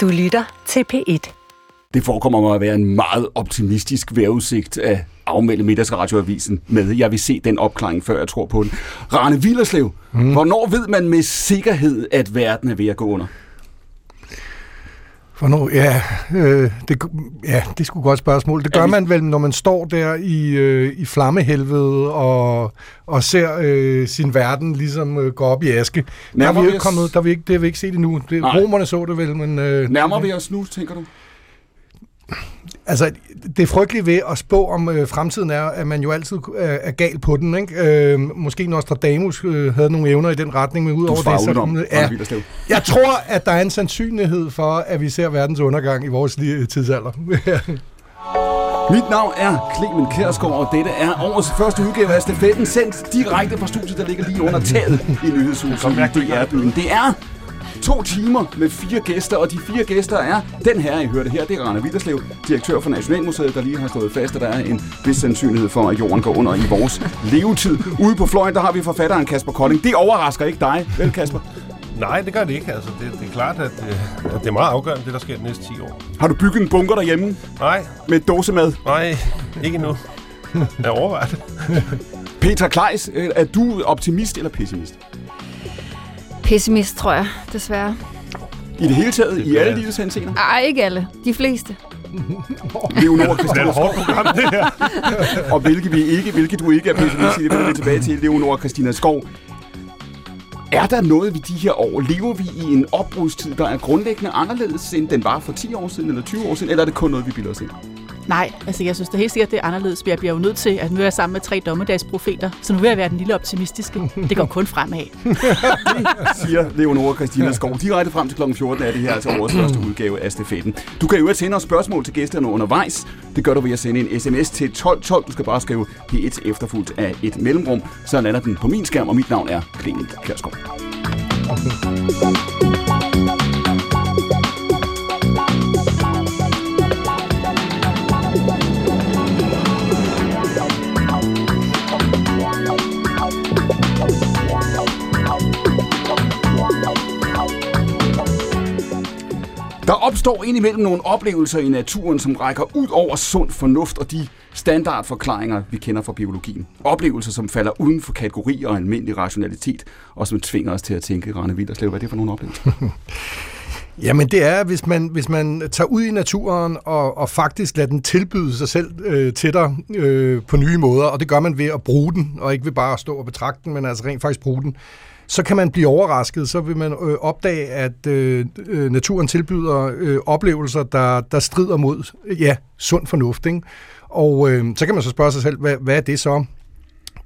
Du lytter til P1. Det forekommer mig at være en meget optimistisk vejrudsigt at afmelde middagsradioavisen med. Jeg vil se den opklaring, før jeg tror på den. Rane Villerslev, mm. hvornår ved man med sikkerhed, at verden er ved at gå under? Hvornår? Ja, øh, det, ja, det er sgu godt spørgsmål. Det gør man vel, når man står der i, øh, i flammehelvede og, og ser øh, sin verden ligesom øh, gå op i aske. Der er vi ikke kommet, der vi ikke, det har vi ikke set endnu. Det, romerne så det vel, men... Øh, Nærmer vi os nu, tænker du? Altså, det frygtelige ved at spå om øh, fremtiden er, at man jo altid er, er gal på den. Ikke? Øh, måske Nostradamus øh, havde nogle evner i den retning, men udover det... Så, om, ja, jeg tror, at der er en sandsynlighed for, at vi ser verdens undergang i vores tidsalder. Mit navn er Clemen Kærsgaard, og dette er årets første udgave af Stafetten, sendt direkte fra studiet, der ligger lige under taget i nyhedshuset i DR-byen. Det er To timer med fire gæster, og de fire gæster er den her, I hørte her, det er Rane Viterslev, direktør for Nationalmuseet, der lige har stået fast, at der er en vis sandsynlighed for, at jorden går under i vores levetid. Ude på fløjen, der har vi forfatteren Kasper Kolding. Det overrasker ikke dig, vel Kasper? Nej, det gør det ikke. Altså, det, det er klart, at, øh, at det er meget afgørende, det der sker de næste 10 år. Har du bygget en bunker derhjemme? Nej. Med dåsemad? Nej, ikke endnu. Jeg overvejer det. Peter Kleis, er du optimist eller pessimist? Pessimist, tror jeg, desværre. I det hele taget? Det I alle livets henseender? Nej, ikke alle. De fleste. Leonora program, det her. og hvilke vi ikke, hvilke du ikke er pessimist i, det vender vi tilbage til. Leonora Christina Skov. Er der noget ved de her år? Lever vi i en opbrudstid, der er grundlæggende anderledes, end den var for 10 år siden eller 20 år siden, eller er det kun noget, vi bilder os ind? Nej, altså jeg synes det er helt sikkert, det er anderledes. Jeg bliver jo nødt til, at nu er jeg sammen med tre dommedagsprofeter, så nu vil jeg være den lille optimistiske. Det går kun fremad. siger Leonora Christina Skov. Direkte frem til kl. 14 er det her altså vores første udgave af stafetten. Du kan jo sende os spørgsmål til gæsterne undervejs. Det gør du ved at sende en sms til 1212. Du skal bare skrive P1 efterfulgt af et mellemrum. Så lander den på min skærm, og mit navn er Clement Kjærsgaard. Der opstår indimellem nogle oplevelser i naturen, som rækker ud over sund fornuft og de standardforklaringer, vi kender fra biologien. Oplevelser, som falder uden for kategorier og almindelig rationalitet, og som tvinger os til at tænke, Rane Vilderslev, hvad er det for nogle oplevelser? Jamen det er, hvis man, hvis man tager ud i naturen og, og faktisk lader den tilbyde sig selv øh, til dig øh, på nye måder, og det gør man ved at bruge den, og ikke ved bare at stå og betragte den, men altså rent faktisk bruge den, så kan man blive overrasket, så vil man øh, opdage, at øh, øh, naturen tilbyder øh, oplevelser, der, der strider mod ja, sund fornuft. Ikke? Og øh, så kan man så spørge sig selv, hvad, hvad er det så?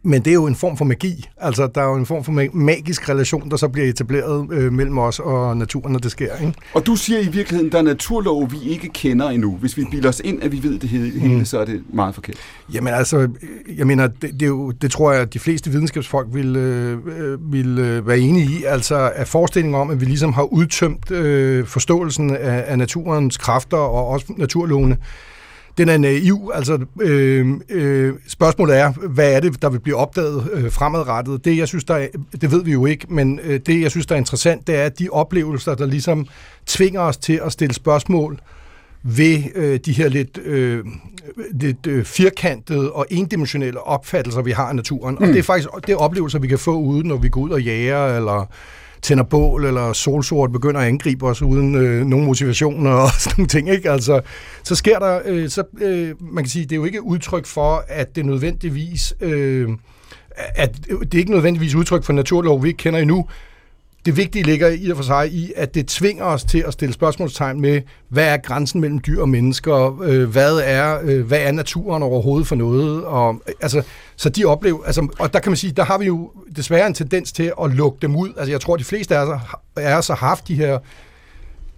Men det er jo en form for magi. Altså, der er jo en form for magisk relation, der så bliver etableret øh, mellem os og naturen, når det sker. Ikke? Og du siger i virkeligheden, der er naturlov, vi ikke kender endnu. Hvis vi bilder os ind, at vi ved det hele, mm. så er det meget forkert. Jamen altså, jeg mener, det, det, er jo, det tror jeg, at de fleste videnskabsfolk vil, øh, vil øh, være enige i. Altså, at forestillingen om, at vi ligesom har udtømt øh, forståelsen af, af naturens kræfter og også naturlovene, den er naiv. Altså, øh, øh, spørgsmålet er, hvad er det, der vil blive opdaget øh, fremadrettet? Det, jeg synes, der er, det ved vi jo ikke, men øh, det, jeg synes, der er interessant, det er de oplevelser, der ligesom tvinger os til at stille spørgsmål ved øh, de her lidt, øh, lidt øh, firkantede og endimensionelle opfattelser, vi har af naturen. Mm. Og det er faktisk det er oplevelser, vi kan få ude, når vi går ud og jager, eller tænder bål, eller solsort begynder at angribe os uden øh, nogen motivation og sådan nogle ting. Ikke? Altså, så sker der, øh, så, øh, man kan sige, det er jo ikke udtryk for, at det nødvendigvis, øh, at det er ikke nødvendigvis udtryk for naturlov, vi ikke kender endnu, det vigtige ligger i og for sig i, at det tvinger os til at stille spørgsmålstegn med, hvad er grænsen mellem dyr og mennesker? Øh, hvad, er, øh, hvad er naturen overhovedet for noget? Og, altså, så de oplever, altså, og der kan man sige, der har vi jo desværre en tendens til at lukke dem ud. Altså, jeg tror, de fleste af os har haft de her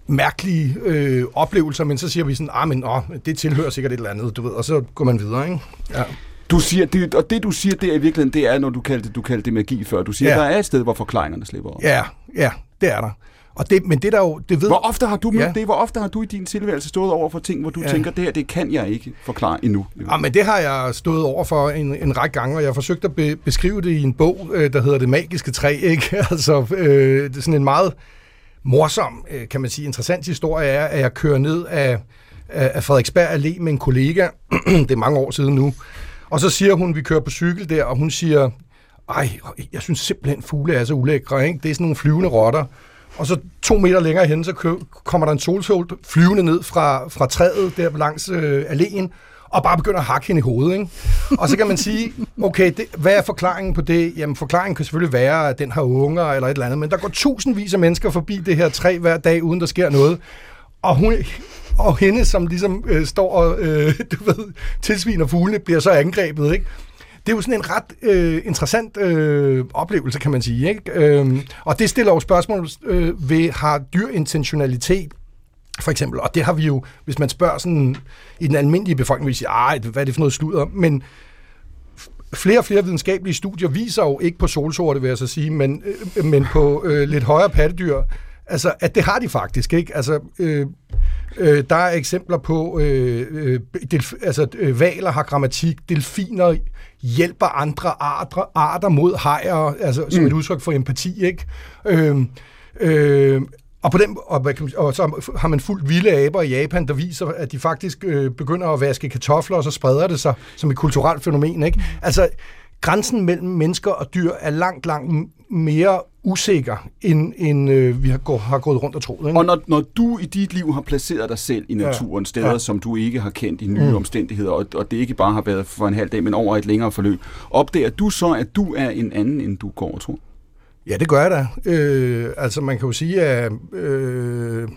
mærkelige øh, oplevelser, men så siger vi sådan, ah, men åh, det tilhører sikkert et eller andet, du ved, og så går man videre, ikke? Ja. Du siger, det, og det du siger, det er i virkeligheden, det er, når du kaldte, du kaldte det magi før. Du siger, ja. der er et sted, hvor forklaringerne slipper over. Ja, ja, det er der. Og det, men det der jo, det ved... Hvor ofte har du ja. det? Hvor ofte har du i din tilværelse stået over for ting, hvor du ja. tænker, det her, det kan jeg ikke forklare endnu? Ja, men det har jeg stået over for en, en række gange, og jeg har forsøgt at be, beskrive det i en bog, øh, der hedder Det Magiske Træ, ikke? altså, øh, det er sådan en meget morsom, øh, kan man sige, interessant historie er, at jeg kører ned af, af Frederiksberg Allé med en kollega, det er mange år siden nu, og så siger hun, vi kører på cykel der, og hun siger, ej, jeg synes simpelthen, fugle er så ulækre, ikke? Det er sådan nogle flyvende rotter. Og så to meter længere hen, så kommer der en solsol flyvende ned fra, fra træet der langs øh, alléen, og bare begynder at hakke hende i hovedet. Ikke? Og så kan man sige, okay, det, hvad er forklaringen på det? Jamen, forklaringen kan selvfølgelig være, at den har unger eller et eller andet, men der går tusindvis af mennesker forbi det her træ hver dag, uden der sker noget. Og, hun, og hende, som ligesom øh, står og øh, du ved, tilsviner fuglene, bliver så angrebet. Ikke? det er jo sådan en ret øh, interessant øh, oplevelse, kan man sige. Ikke? Øhm, og det stiller jo spørgsmål øh, ved, har dyr intentionalitet for eksempel. Og det har vi jo, hvis man spørger sådan i den almindelige befolkning, vil sige, ej, hvad er det for noget sludder? Men flere og flere videnskabelige studier viser jo ikke på solsorte, vil jeg så sige, men, øh, men på øh, lidt højere pattedyr, altså, at det har de faktisk, ikke? Altså, øh, øh, der er eksempler på, øh, øh, delf- altså, øh, valer har grammatik, delfiner hjælper andre arter, arter mod hajer, altså som mm. et udtryk for empati, ikke? Øh, øh, og, på den, og, og så har man fuldt vilde aber i Japan, der viser, at de faktisk øh, begynder at vaske kartofler, og så spreder det sig som et kulturelt fænomen. Ikke? Altså, grænsen mellem mennesker og dyr er langt, langt mere usikker, end, end øh, vi har, gå, har gået rundt og troet. Ikke? Og når, når du i dit liv har placeret dig selv i naturen, ja. steder, ja. som du ikke har kendt i nye mm. omstændigheder, og, og det ikke bare har været for en halv dag, men over et længere forløb, opdager du så, at du er en anden, end du går og tror? Ja, det gør jeg da. Øh, altså, man kan jo sige, at øh,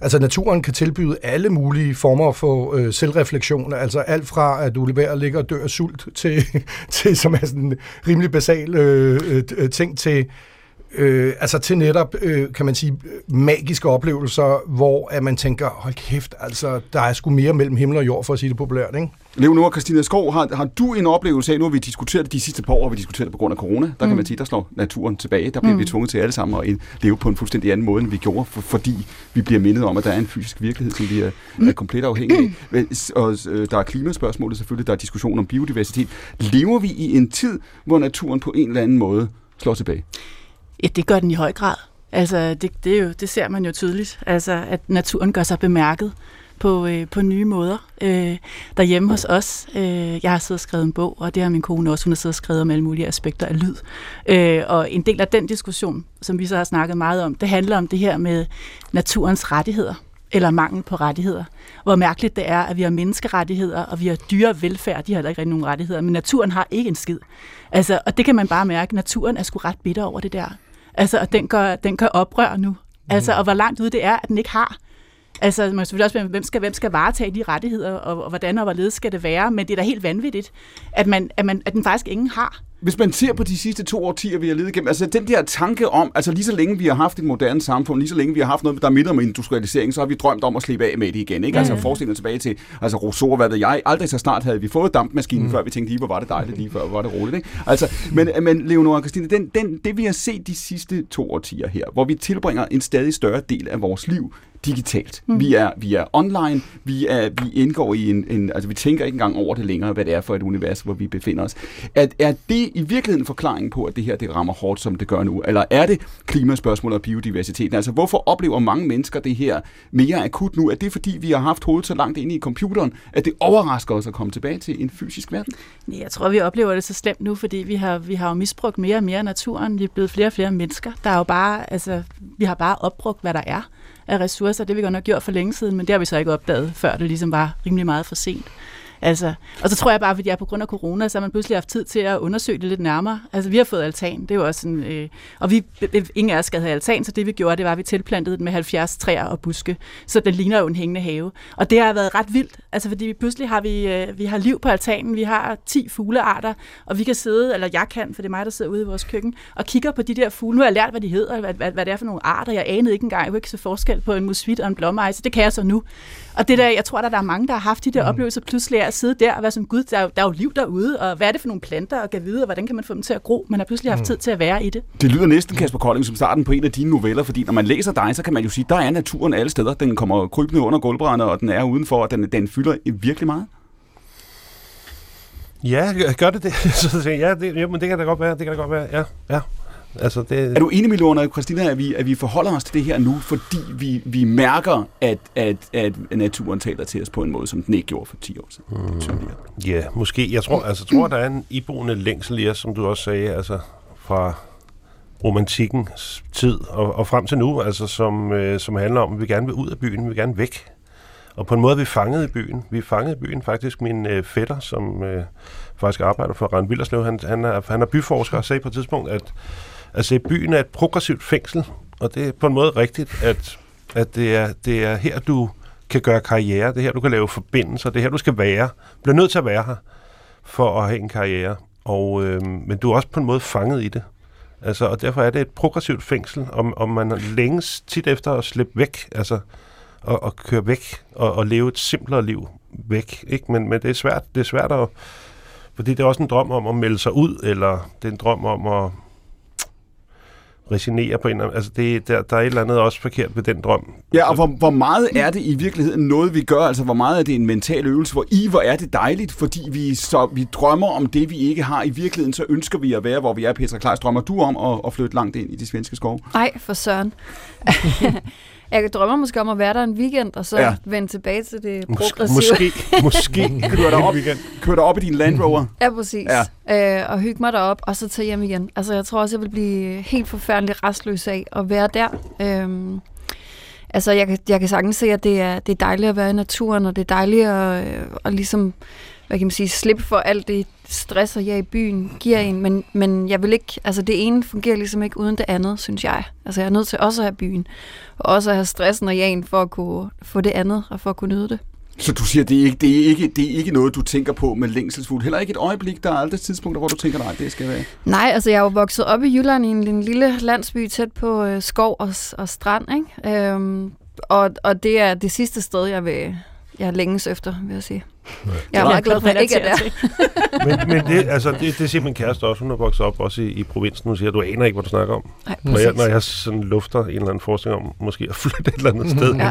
altså, naturen kan tilbyde alle mulige former for øh, selvreflektion. Altså alt fra, at du leverer ligger og dør af sult, til, til som er sådan en rimelig basal øh, øh, ting, til øh, altså til netop, øh, kan man sige, magiske oplevelser, hvor at man tænker, hold kæft, altså, der er sgu mere mellem himmel og jord, for at sige det populært, ikke? Leonora Christina Skov, har, har du en oplevelse af, nu har vi diskuteret det de sidste par år, har vi diskuteret det på grund af corona, der mm. kan man sige, der slår naturen tilbage, der bliver mm. vi tvunget til alle sammen at leve på en fuldstændig anden måde, end vi gjorde, for, fordi vi bliver mindet om, at der er en fysisk virkelighed, som vi er, mm. er komplet afhængige af. Og øh, der er klimaspørgsmålet selvfølgelig, der er diskussion om biodiversitet. Lever vi i en tid, hvor naturen på en eller anden måde slår tilbage? Ja, det gør den i høj grad. Altså, det, det, er jo, det ser man jo tydeligt, altså, at naturen gør sig bemærket på, øh, på nye måder. Øh, derhjemme hos os, øh, jeg har siddet og skrevet en bog, og det har min kone også, hun har siddet og skrevet om alle mulige aspekter af lyd. Øh, og en del af den diskussion, som vi så har snakket meget om, det handler om det her med naturens rettigheder eller mangel på rettigheder. Hvor mærkeligt det er, at vi har menneskerettigheder, og vi har dyrevelfærd, de har heller ikke rigtig nogen rettigheder, men naturen har ikke en skid. Altså, og det kan man bare mærke, naturen er sgu ret bitter over det der. Altså, og den gør, den gør oprør nu. Altså, og hvor langt ude det er, at den ikke har. Altså, man kan selvfølgelig også hvem skal, hvem skal varetage de rettigheder, og, og hvordan og hvorledes skal det være, men det er da helt vanvittigt, at, man, at, man, at den faktisk ingen har. Hvis man ser på de sidste to årtier, vi har levet igennem, altså den der tanke om, altså lige så længe vi har haft et moderne samfund, lige så længe vi har haft noget, der er midt om industrialisering, så har vi drømt om at slippe af med det igen. Ikke? Altså forestil tilbage til, altså Rousseau, hvad ved jeg, aldrig så snart havde vi fået dampmaskinen, mm. før vi tænkte lige, hvor var det dejligt, lige før hvor var det roligt. Ikke? Altså, men, men Leonora og Christine, den, den, det vi har set de sidste to årtier her, hvor vi tilbringer en stadig større del af vores liv digitalt. Mm. Vi, er, vi er online, vi, er, vi indgår i en, en, altså vi tænker ikke engang over det længere, hvad det er for et univers, hvor vi befinder os. Er, er det i virkeligheden forklaringen på, at det her det rammer hårdt, som det gør nu? Eller er det klimaspørgsmål og biodiversiteten? Altså hvorfor oplever mange mennesker det her mere akut nu? Er det fordi, vi har haft hovedet så langt inde i computeren, at det overrasker os at komme tilbage til en fysisk verden? Jeg tror, vi oplever det så slemt nu, fordi vi har, vi har jo misbrugt mere og mere naturen. Vi er blevet flere og flere mennesker. Der er jo bare, altså, vi har bare opbrugt, hvad der er af ressourcer. Det har vi godt nok gjort for længe siden, men det har vi så ikke opdaget, før det ligesom var rimelig meget for sent. Altså, og så tror jeg bare, fordi jeg på grund af corona, så har man pludselig haft tid til at undersøge det lidt nærmere. Altså, vi har fået altan, det er jo også sådan, øh, og vi, ingen af os skal have altan, så det vi gjorde, det var, at vi tilplantede den med 70 træer og buske, så den ligner jo en hængende have. Og det har været ret vildt, altså fordi vi pludselig har vi, øh, vi har liv på altanen, vi har 10 fuglearter, og vi kan sidde, eller jeg kan, for det er mig, der sidder ude i vores køkken, og kigger på de der fugle. Nu har jeg lært, hvad de hedder, hvad, hvad, hvad det er for nogle arter. Jeg anede ikke engang, jeg kunne ikke se forskel på en musvit og en blommeejse. Det kan jeg så nu. Og det der, jeg tror, der, der er mange, der har haft de der mm. oplevelser pludselig at sidde der og være som gud, der er, der er jo liv derude, og hvad er det for nogle planter, og kan vide, og hvordan kan man få dem til at gro? Man har pludselig haft mm. tid til at være i det. Det lyder næsten, Kasper Kolding, som starten på en af dine noveller, fordi når man læser dig, så kan man jo sige, der er naturen alle steder. Den kommer krybende under gulvbrænder, og den er udenfor, og den, den fylder virkelig meget. Ja, gør det det? Så ja, det, ja, men det kan da godt være, det kan da godt være, ja, ja. Altså, det, Er du enig med Lorna og Christina, at vi, at vi forholder os til det her nu, fordi vi, vi mærker, at, at, at naturen taler til os på en måde, som den ikke gjorde for 10 år siden? Mm. Ja, måske. Jeg tror, altså, tror, der er en iboende længsel i os, som du også sagde, altså fra romantikkens tid og, og frem til nu, altså som, øh, som handler om, at vi gerne vil ud af byen, vi vil gerne væk. Og på en måde er vi fanget i byen. Vi er fanget i byen. Faktisk min øh, fætter, som øh, faktisk arbejder for Rand Villerslev, han, han, er, han er byforsker og sagde på et tidspunkt, at altså, byen er et progressivt fængsel, og det er på en måde rigtigt, at, at det, er, det er her, du kan gøre karriere, det er her, du kan lave forbindelser, det er her, du skal være. Du bliver nødt til at være her for at have en karriere. Og, øh, men du er også på en måde fanget i det. Altså, og derfor er det et progressivt fængsel, om, om man længes tit efter at slippe væk, altså og, og køre væk og, og leve et simplere liv væk. Ikke? Men, men det er svært, det er svært at, fordi det er også en drøm om at melde sig ud, eller det er en drøm om at resignere på en eller anden... Altså, det, der, der er et eller andet også forkert ved den drøm. Ja, og hvor, hvor meget er det i virkeligheden noget, vi gør? Altså, hvor meget er det en mental øvelse? Hvor i, hvor er det dejligt, fordi vi, så, vi drømmer om det, vi ikke har. I virkeligheden, så ønsker vi at være, hvor vi er. Petra Kleis, drømmer du om at, at flytte langt ind i de svenske skove? Nej, for søren. jeg drømmer måske om at være der en weekend, og så Ja. vende tilbage til det Mås- progressive. måske, måske Kører dig op, kører dig op i din Land Rover? Ja, præcis. Ja. Øh, og hygge mig derop, og så tage hjem igen. Altså, jeg tror også, jeg vil blive helt forfærdelig restløs af at være der. Øhm, altså, jeg, kan- jeg kan sagtens se, at det er, det er dejligt at være i naturen, og det er dejligt at, øh, at ligesom, hvad kan man sige, slippe for alt det stress, og jeg i byen giver en. Men, men jeg vil ikke, altså det ene fungerer ligesom ikke uden det andet, synes jeg. Altså, jeg er nødt til også at have byen, og også at have stressen og jagen for at kunne få det andet, og for at kunne nyde det. Så du siger, det er, ikke, det, er ikke, det er ikke noget, du tænker på med længselsfuldt. Heller ikke et øjeblik, der er aldrig tidspunkter, hvor du tænker, nej, det skal være. Nej, altså jeg er jo vokset op i Jylland i en, en lille landsby tæt på øh, skov og, og strand, ikke? Øhm, og, og det er det sidste sted, jeg vil jeg længes efter, vil jeg sige. Jeg er meget glad for, at ikke er der. Men, men det, altså, det, det siger min kæreste også. Hun er vokset op også i, i provinsen. Hun siger, du aner ikke, hvad du snakker om. Nej, Når jeg, når jeg sådan lufter en eller anden forskning om måske at flytte et eller andet sted, Ja.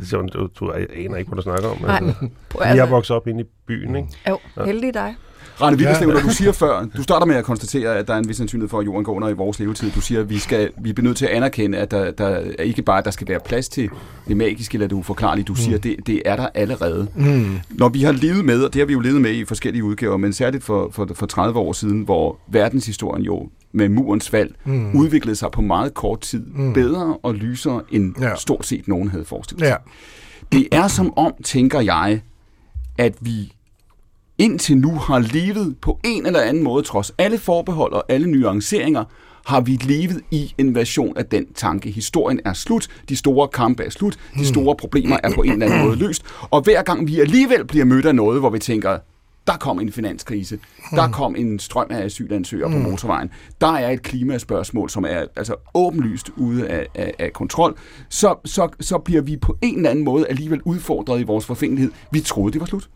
så siger hun, du, du aner ikke, hvad du snakker om. Nej. Altså, jeg er vokset op inde i byen, ikke? Jo, heldig dig. Rane Villerslev, Ja. når du siger før, du starter med at konstatere, at der er en vis sandsynlighed for, at jorden går under i vores levetid. Du siger, at vi, skal, vi bliver nødt til at anerkende, at der, der er ikke bare, at der skal være plads til det magiske eller det uforklarlige. Du siger, at det, det er der allerede. Mm. Når vi har levet med, og det har vi jo levet med i forskellige udgaver, men særligt for, for, for 30 år siden, hvor verdenshistorien jo med murens fald Mm. udviklede sig på meget kort tid Mm. bedre og lysere, end Ja. stort set nogen havde forestillet sig. Ja. Det er som om, tænker jeg, at vi indtil nu har levet på en eller anden måde, trods alle forbehold og alle nuanceringer, har vi levet i en version af den tanke. Historien er slut, de store kampe er slut, de store problemer er på en eller anden måde løst, og hver gang vi alligevel bliver mødt af noget, hvor vi tænker, der kom en finanskrise, der kom en strøm af asylansøgere på motorvejen, der er et klimaspørgsmål, som er altså åbenlyst ude af, af, af kontrol, så, så, så bliver vi på en eller anden måde alligevel udfordret i vores forfængelighed. Vi troede, det var slut.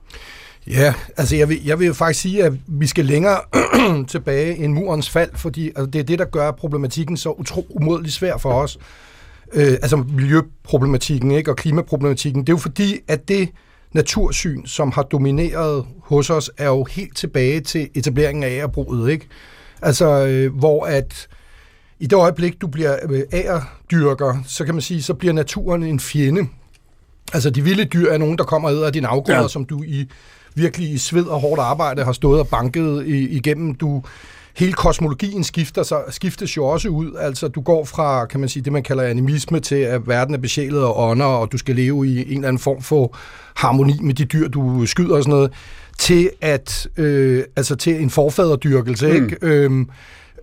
Ja, altså jeg vil, jeg vil jo faktisk sige, at vi skal længere tilbage end murens fald, fordi altså, det er det, der gør problematikken så utro umådeligt svær for os. Øh, altså miljøproblematikken ikke, og klimaproblematikken. Det er jo fordi, at det natursyn, som har domineret hos os, er jo helt tilbage til etableringen af agerbruget. Ikke? Altså, øh, hvor at i det øjeblik, du bliver øh, agerdyrker, så kan man sige, så bliver naturen en fjende. Altså, de vilde dyr er nogen, der kommer og æder af dine afgrøder, ja. som du i virkelig i sved og hårdt arbejde har stået og banket igennem. Du, hele kosmologien skifter sig, skiftes jo også ud. Altså, du går fra, kan man sige, det man kalder animisme til, at verden er besjælet og ånder, og du skal leve i en eller anden form for harmoni med de dyr, du skyder og sådan noget, til at, øh, altså til en forfaderdyrkelse, mm. ikke? Øhm,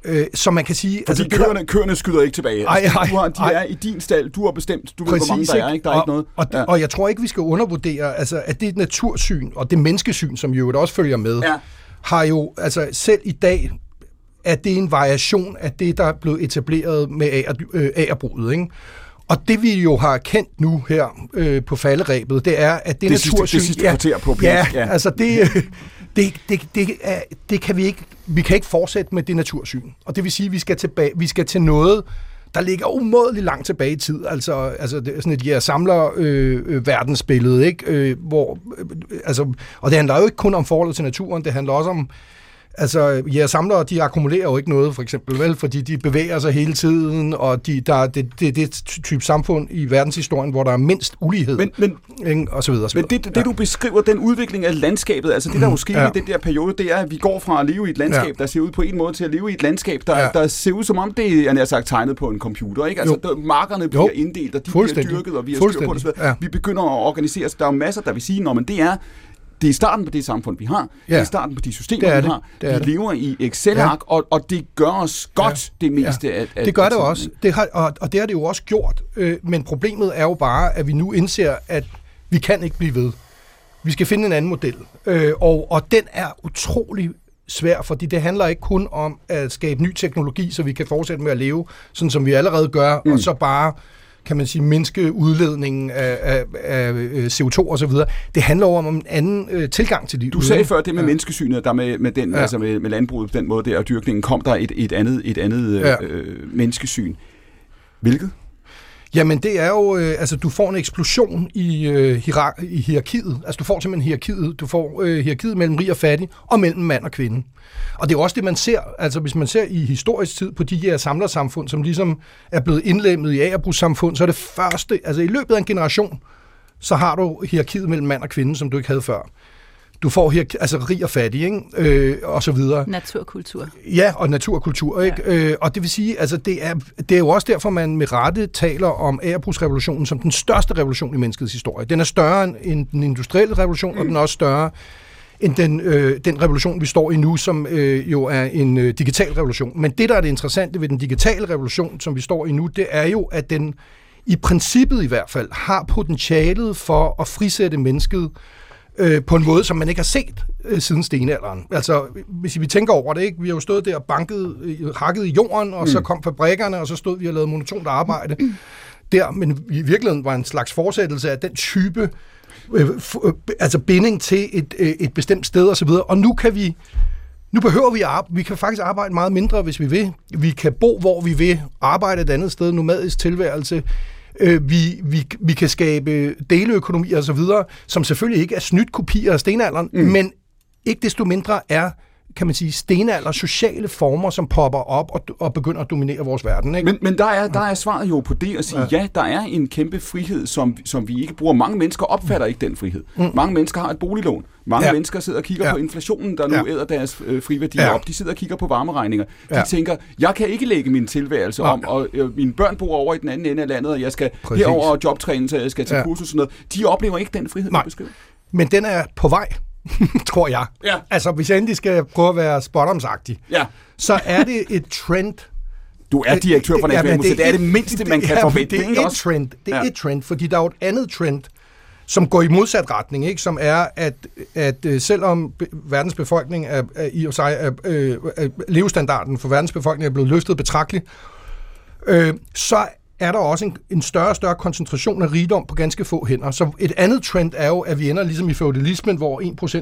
øh, så man kan sige... Fordi altså, det der- køerne, køerne skyder ikke tilbage. Ej, Altså, ej, du har, de ej. er i din stald, du har bestemt, du ved, hvor mange der er, ikke? Der er og, ikke noget. Og, Ja. ja. og jeg tror ikke, vi skal undervurdere, altså, at det natursyn, og det menneskesyn, som jo også følger med, Ja. har jo, altså selv i dag, at det er en variation af det, der er blevet etableret med ager, øh, agerbruget, ikke? Og det vi jo har kendt nu her øh, på falderæbet, det er, at det, Det sidste- natursyn... det sidste kvarter på P1, ja, ja. ja, altså det, det, det, det, er, det kan vi ikke... Vi kan ikke fortsætte med det natursyn. Og det vil sige, at vi skal, tilbage, vi skal til noget, der ligger umådeligt langt tilbage i tid. Altså, altså det er sådan et ja, samler øh, øh, verdensbillede, ikke? Øh, hvor, øh, altså, og det handler jo ikke kun om forholdet til naturen, det handler også om Altså, ja, samlere, de akkumulerer jo ikke noget, for eksempel, vel? Fordi de bevæger sig hele tiden, og de, der, det, det, er det type samfund i verdenshistorien, hvor der er mindst ulighed, Men, men, ikke? og så videre. og så men det, videre. det, du beskriver, den udvikling af landskabet, altså det, der jo sker Ja. i den der periode, det er, at vi går fra at leve i et landskab, Ja. der ser ud på en måde, til at leve i et landskab, der, Ja. der ser ud som om det er nær sagt tegnet på en computer. Ikke? Altså, Jo. der, markerne bliver inddelt, og de bliver dyrket, og vi har styr på det. Videre. Ja. Vi begynder at organisere os. Der er jo masser, der vil sige, når det er det er starten på det samfund, vi har. Ja. Det er starten på de systemer, Det er vi det. har. Det er vi lever i Excel-ark, og, og det gør os godt, ja. det meste Ja. af, af Det gør af det også, ikke? det har, og, og det har det jo også gjort. Øh, men problemet er jo bare, at vi nu indser, at vi kan ikke blive ved. Vi skal finde en anden model. Øh, og, og den er utrolig svær, fordi det handler ikke kun om at skabe ny teknologi, så vi kan fortsætte med at leve, sådan som vi allerede gør, mm. og så bare kan man sige, mindske udledningen af, af, af øh, CO2 og så videre. Det handler om en anden øh, tilgang til livet. Du sagde før det med ja. menneskesynet, der med, med, den, ja. Altså med, med landbruget på den måde der, og dyrkningen, kom der et, et andet, et andet. Ja. øh, menneskesyn. Hvilket? Jamen det er jo, øh, altså du får en eksplosion i, øh, hierar- i hierarkiet. Altså du får simpelthen hierarkiet. Du får øh, hierarkiet mellem rig og fattig, og mellem mand og kvinde. Og det er også det, man ser, altså hvis man ser i historisk tid på de her samlersamfund, som ligesom er blevet indlemmet i agerbrugssamfund, så er det første, altså i løbet af en generation, så har du hierarkiet mellem mand og kvinde, som du ikke havde før. Du får hierarki, altså rig og fattig, ikke? Øh, og så videre. Naturkultur. Ja, og natur og kultur, ikke? Ja. Øh, og det vil sige, altså det er, det er jo også derfor, man med rette taler om ærebrugsrevolutionen som den største revolution i menneskets historie. Den er større end- end den industrielle revolution, mm. og den er også større end den, øh, den revolution, vi står i nu, som øh, jo er en øh, digital revolution. Men det, der er det interessante ved den digitale revolution, som vi står i nu, det er jo, at den i princippet i hvert fald har potentialet for at frisætte mennesket øh, på en måde, som man ikke har set øh, siden stenalderen. Altså, hvis vi tænker over det, ikke? vi har jo stået der og banket, øh, hakket i jorden, og mm. så kom fabrikkerne, og så stod vi og lavede monotont arbejde der, men i virkeligheden var en slags fortsættelse af den type øh, øh, altså binding til et, øh, et bestemt sted og så videre. Og nu kan vi nu behøver vi at vi kan faktisk arbejde meget mindre, hvis vi vil. Vi kan bo, hvor vi vil, arbejde et andet sted, nomadisk tilværelse. Øh, vi, vi, vi kan skabe deleøkonomi og så videre, som selvfølgelig ikke er snydt kopier af stenalderen, mm. men ikke desto mindre er kan man sige, stenalder sociale former, som popper op og, og begynder at dominere vores verden. Ikke? Men, men der, er, der er svaret jo på det at sige, ja, ja der er en kæmpe frihed, som, som vi ikke bruger. Mange mennesker opfatter ikke den frihed. Mm. Mange mennesker har et boliglån. Mange ja. Mennesker sidder og kigger Ja. på inflationen, der nu Ja. æder deres øh, friværdier Ja. op. De sidder og kigger på varmeregninger. De Ja. tænker, jeg kan ikke lægge min tilværelse Nej. om, og øh, mine børn bor over i den anden ende af landet, og jeg skal Præcis. herover og jobtræne, så jeg skal til Ja. kursus og sådan noget. De oplever ikke den frihed, Nej. du beskriver. Men den er på vej, tror jeg. Ja. Altså, hvis jeg endelig skal prøve at være spottomsagtig, Ja. så er det et trend, Du er direktør for Ja, men Nationalmuseet. Det er det mindste, man kan ja, forvente. Det er ikke et også? trend, det er Ja. et trend, fordi der er jo et andet trend, som går i modsat retning, ikke? som er, at, at øh, selvom verdens befolkning er, er i og sig, er, øh, er, levestandarden for verdens befolkning er blevet løftet betragteligt, øh, så er der også en, en større og større koncentration af rigdom på ganske få hænder. Så et andet trend er jo, at vi ender ligesom i feudalismen, hvor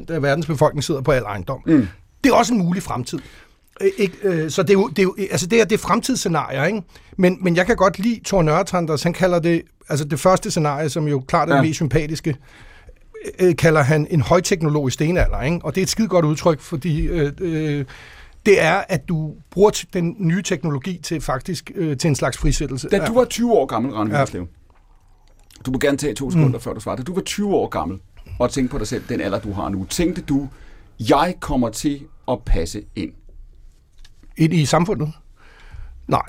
1% af verdens befolkning sidder på al ejendom. Mm. Det er også en mulig fremtid. Øh, Ikke, øh, så det er jo, det er jo, altså det er, det er fremtidsscenarier, ikke? Men, men jeg kan godt lide Thor Nørretranders, han kalder det, altså det første scenarie, som jo klart er Ja. det mest sympatiske, øh, kalder han en højteknologisk stenalder, ikke? Og det er et skide godt udtryk, fordi øh, øh, det er, at du bruger den nye teknologi til faktisk øh, til en slags frisættelse. Da du var 20 år gammel, Rane Ja. Du må gerne tage to sekunder, mm. før du svarer. Da du var 20 år gammel, og tænkte på dig selv, den alder, du har nu, tænkte du, jeg kommer til at passe ind. ind i samfundet? Nej.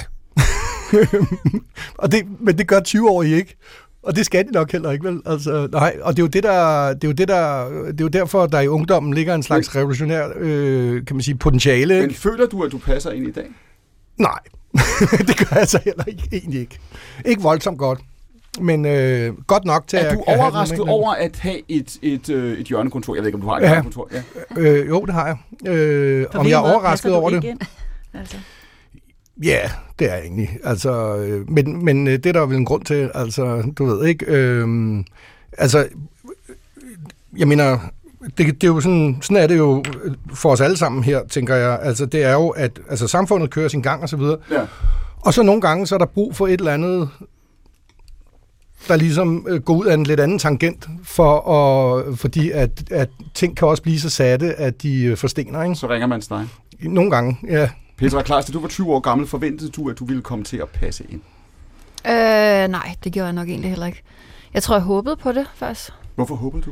og det, men det gør 20-årige ikke. Og det skal de nok heller ikke, vel? Altså, nej. Og det er jo det, der, det er jo det, der, det er jo derfor, der i ungdommen ligger en slags revolutionær, øh, kan man sige, potentiale. Men Ikke? føler du, at du passer ind i dag? Nej, det gør jeg så heller ikke, egentlig ikke. Ikke voldsomt godt, men øh, godt nok til Er at du kan have den, overrasket ikke? over at have et, et, øh, et hjørnekontor? Jeg ved ikke, om du har et Ja. hjørnekontor. Ja. Øh, jo, det har jeg. Øh, om jeg er overrasket du over det? Altså. Ja, det er jeg egentlig. Altså, øh, men, men øh, det er der vel en grund til, altså, du ved ikke. Øh, altså, jeg mener, det, det er jo sådan, sådan er det jo for os alle sammen her, tænker jeg. Altså, det er jo, at altså, samfundet kører sin gang og så videre. ja. Og så nogle gange, så er der brug for et eller andet der ligesom øh, går ud af en lidt anden tangent, for at, fordi at, at ting kan også blive så satte, at de øh, forstener. Ikke? Så ringer man dig. Nogle gange, ja. Petra Klaas, da du var 20 år gammel, forventede du, at du ville komme til at passe ind? Øh, nej, det gjorde jeg nok egentlig heller ikke. Jeg tror, jeg håbede på det, faktisk. Hvorfor håbede du?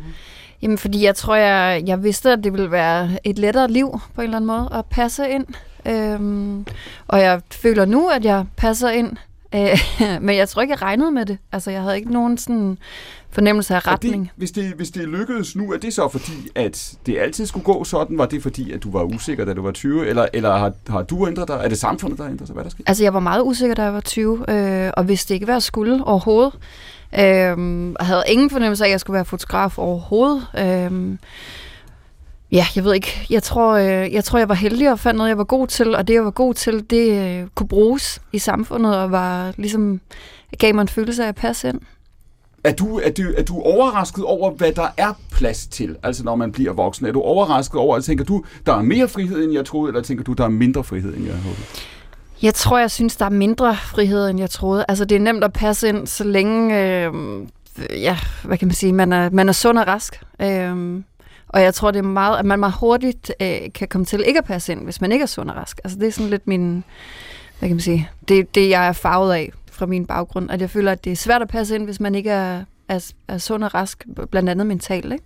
Jamen, fordi jeg tror, jeg, jeg vidste, at det ville være et lettere liv på en eller anden måde at passe ind. Øhm, og jeg føler nu, at jeg passer ind. Øh, men jeg tror ikke, jeg regnede med det. Altså, jeg havde ikke nogen sådan fornemmelse af retning. Det, hvis, det, hvis det lykkedes nu, er det så fordi, at det altid skulle gå sådan? Var det fordi, at du var usikker, da du var 20? Eller, eller har, har du ændret dig? Er det samfundet, der har ændret sig? Hvad er der sket? Altså, jeg var meget usikker, da jeg var 20, øh, og vidste ikke, hvad jeg skulle overhovedet. Øh, havde ingen fornemmelse af, at jeg skulle være fotograf overhovedet. Øh, ja, jeg ved ikke. Jeg tror, øh, jeg tror, jeg var heldig og fandt noget, jeg var god til, og det, jeg var god til, det øh, kunne bruges i samfundet, og var ligesom, gav mig en følelse af at passe ind. Er du, er, du, er du overrasket over, hvad der er plads til, altså når man bliver voksen? Er du overrasket over, at tænker du, der er mere frihed, end jeg troede, eller tænker du, der er mindre frihed, end jeg håbede? Jeg tror, jeg synes, der er mindre frihed, end jeg troede. Altså, det er nemt at passe ind, så længe, øh, ja, hvad kan man sige, man er, man er sund og rask. Øh, og jeg tror, det er meget, at man meget hurtigt øh, kan komme til ikke at passe ind, hvis man ikke er sund og rask. Altså, det er sådan lidt min, hvad kan man sige, det, det jeg er farvet af fra min baggrund, at jeg føler, at det er svært at passe ind, hvis man ikke er, er, er sund og rask, blandt andet mentalt, ikke?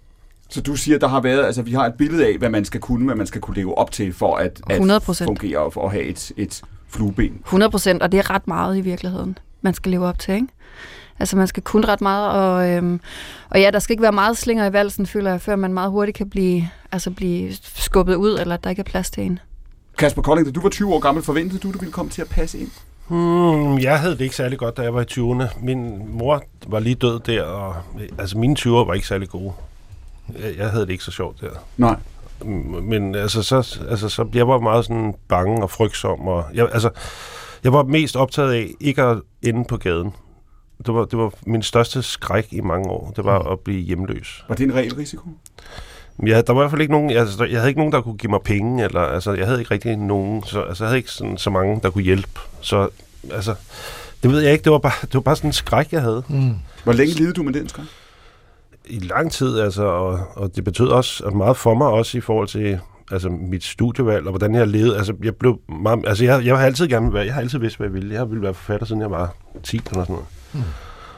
Så du siger, der har været, altså vi har et billede af, hvad man skal kunne, hvad man skal kunne leve op til, for at, at 100%. fungere og for at have et, et flueben. 100 procent, og det er ret meget i virkeligheden, man skal leve op til, ikke? Altså, man skal kunne ret meget, og, øhm, og ja, der skal ikke være meget slinger i valsen, føler jeg, før man meget hurtigt kan blive, altså blive skubbet ud, eller at der ikke er plads til en. Kasper Kolding, da du var 20 år gammel, forventede du, at du ville komme til at passe ind? Hmm, jeg havde det ikke særlig godt, da jeg var i 20'erne. Min mor var lige død der, og altså mine 20'er var ikke særlig gode. Jeg, jeg havde det ikke så sjovt der. Nej. Men altså så, altså, så jeg var meget sådan bange og frygtsom. Og, jeg, altså, jeg var mest optaget af ikke at ende på gaden. Det var, det var min største skræk i mange år. Det var at blive hjemløs. Var det en reel risiko? Ja, der var i hvert fald ikke nogen, altså, jeg havde ikke nogen, der kunne give mig penge, eller altså, jeg havde ikke rigtig nogen, så, altså, jeg havde ikke sådan, så mange, der kunne hjælpe. Så, altså, det ved jeg ikke, det var bare, det var bare sådan en skræk, jeg havde. Mm. Hvor længe levede du med den skræk? I lang tid, altså, og, og det betød også meget for mig, også i forhold til altså, mit studievalg, og hvordan jeg levede. Altså, jeg blev meget, altså, jeg, jeg har altid gerne være, jeg har altid vidst, hvad jeg ville. Jeg ville være forfatter, siden jeg var 10 eller sådan noget. Mm.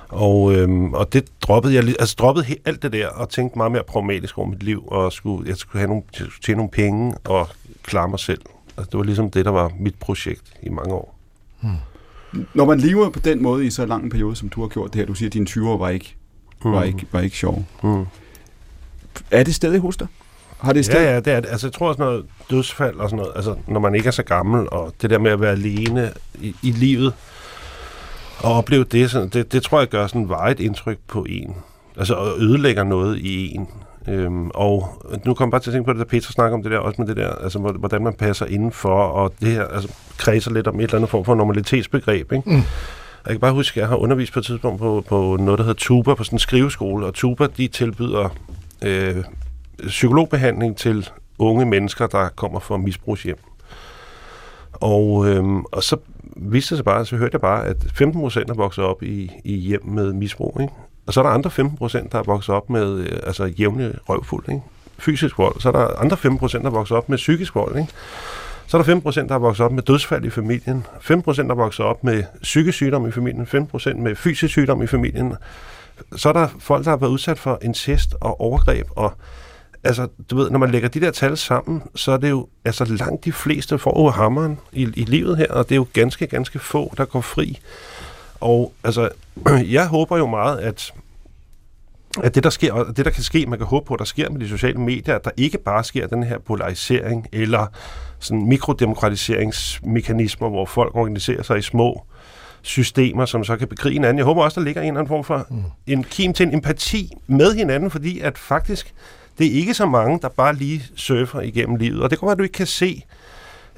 Og, øhm, og det droppede jeg, altså droppede he- alt det der, og tænkte meget mere pragmatisk over mit liv, og skulle, jeg skulle have nogle, tjene nogle penge, og klare mig selv. Altså, det var ligesom det, der var mit projekt i mange år. Når man lever på den måde i så lang en periode, som du har gjort det her, du siger, at dine 20 år var ikke, Mm. var ikke, var ikke sjov. Mm. Er det stadig hos dig? Har det stadig? Ja, ja, det er det. Altså, jeg tror også noget dødsfald og sådan noget, altså, når man ikke er så gammel, og det der med at være alene i, i livet, og opleve det, sådan, det, det tror jeg gør sådan et indtryk på en. Altså, og ødelægger noget i en. Øhm, og nu kommer jeg bare til at tænke på det, der Peter snakker om det der, også med det der, altså, hvor- hvordan man passer indenfor, og det her, altså, kredser lidt om et eller andet form for normalitetsbegreb, ikke? Mm. Jeg kan bare huske, at jeg har undervist på et tidspunkt på, på noget, der hedder Tuba, på sådan en skriveskole, og Tuba, de tilbyder øh, psykologbehandling til unge mennesker, der kommer fra misbrugshjem. Og, øhm, og så viste det sig bare, så hørte jeg bare, at 15 procent er vokset op i, i hjem med misbrug. Ikke? Og så er der andre 15 procent, der er vokset op med øh, altså jævne røvfuld, ikke? fysisk vold. Så er der andre 15 procent, der er vokset op med psykisk vold. Ikke? Så er der 15 procent, der er vokset op med dødsfald i familien. 5 procent, der er vokset op med psykisk sygdom i familien. 5 procent med fysisk sygdom i familien. Så er der folk, der har været udsat for incest og overgreb. Og altså, du ved, når man lægger de der tal sammen, så er det jo, altså langt de fleste får jo hammeren i, i livet her, og det er jo ganske, ganske få, der går fri. Og altså, jeg håber jo meget, at at det, der sker, og det, der kan ske, man kan håbe på, der sker med de sociale medier, at der ikke bare sker den her polarisering eller sådan mikrodemokratiseringsmekanismer, hvor folk organiserer sig i små systemer, som så kan bekrige hinanden. Jeg håber også, der ligger en eller anden form for mm. en kim til en empati med hinanden, fordi at faktisk, det er ikke så mange, der bare lige surfer igennem livet. Og det kan være, at du ikke kan se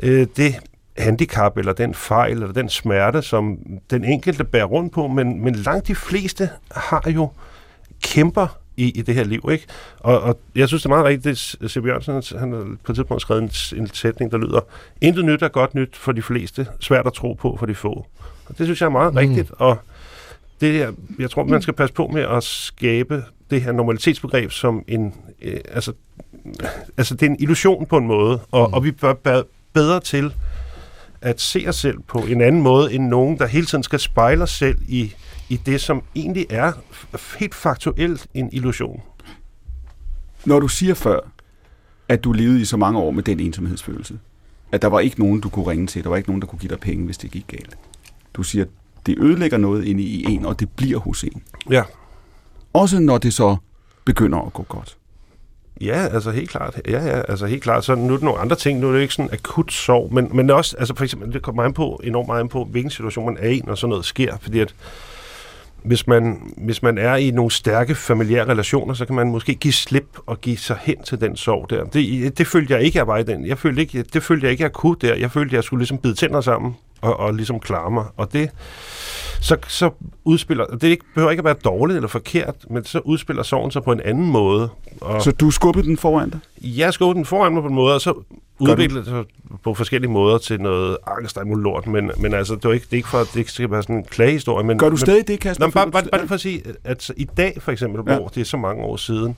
øh, det handicap, eller den fejl, eller den smerte, som den enkelte bærer rundt på, men, men langt de fleste har jo kæmper i, i det her liv, ikke? Og, og jeg synes, det er meget rigtigt, det C. Bjørnsen, han har på et tidspunkt skrevet en, en sætning, der lyder, intet nyt er godt nyt for de fleste, svært at tro på for de få. Og det synes jeg er meget mm. rigtigt, og det her, jeg tror, man skal passe på med at skabe det her normalitetsbegreb som en, øh, altså, altså det er en illusion på en måde, og, mm. og vi bør være bedre til at se os selv på en anden måde end nogen, der hele tiden skal spejle os selv i, i det, som egentlig er helt faktuelt en illusion. Når du siger før, at du levede i så mange år med den ensomhedsfølelse, at der var ikke nogen, du kunne ringe til, der var ikke nogen, der kunne give dig penge, hvis det gik galt. Du siger, det ødelægger noget inde i en, og det bliver hos en. Ja. Også når det så begynder at gå godt. Ja, altså helt klart. Ja, ja, altså helt klart. Så nu er det nogle andre ting. Nu er det ikke sådan akut sorg, men, men også, altså for eksempel, det kommer an på, enormt meget an på, hvilken situation man er i, når sådan noget sker. Fordi at, hvis man, hvis man er i nogle stærke familiære relationer, så kan man måske give slip og give sig hen til den sorg der. Det, det følte jeg ikke, jeg var i den. Jeg følte ikke, det følte jeg ikke, jeg kunne der. Jeg følte, jeg skulle ligesom bide tænder sammen og, og ligesom klare mig. Og det, så, så udspiller, det ikke, behøver ikke at være dårligt eller forkert, men så udspiller sorgen sig på en anden måde. Og så du skubbede den foran dig? Jeg skubbede den foran mig på en måde, og så udviklede det sig på forskellige måder til noget angst og lort, men, men altså, det er ikke, det er ikke for, at det ikke skal være sådan en klagehistorie. Men, Gør du men, stadig det, Kasper? Nå, bare, bare, bare for at sige, at i dag for eksempel, ja. hvor det er så mange år siden,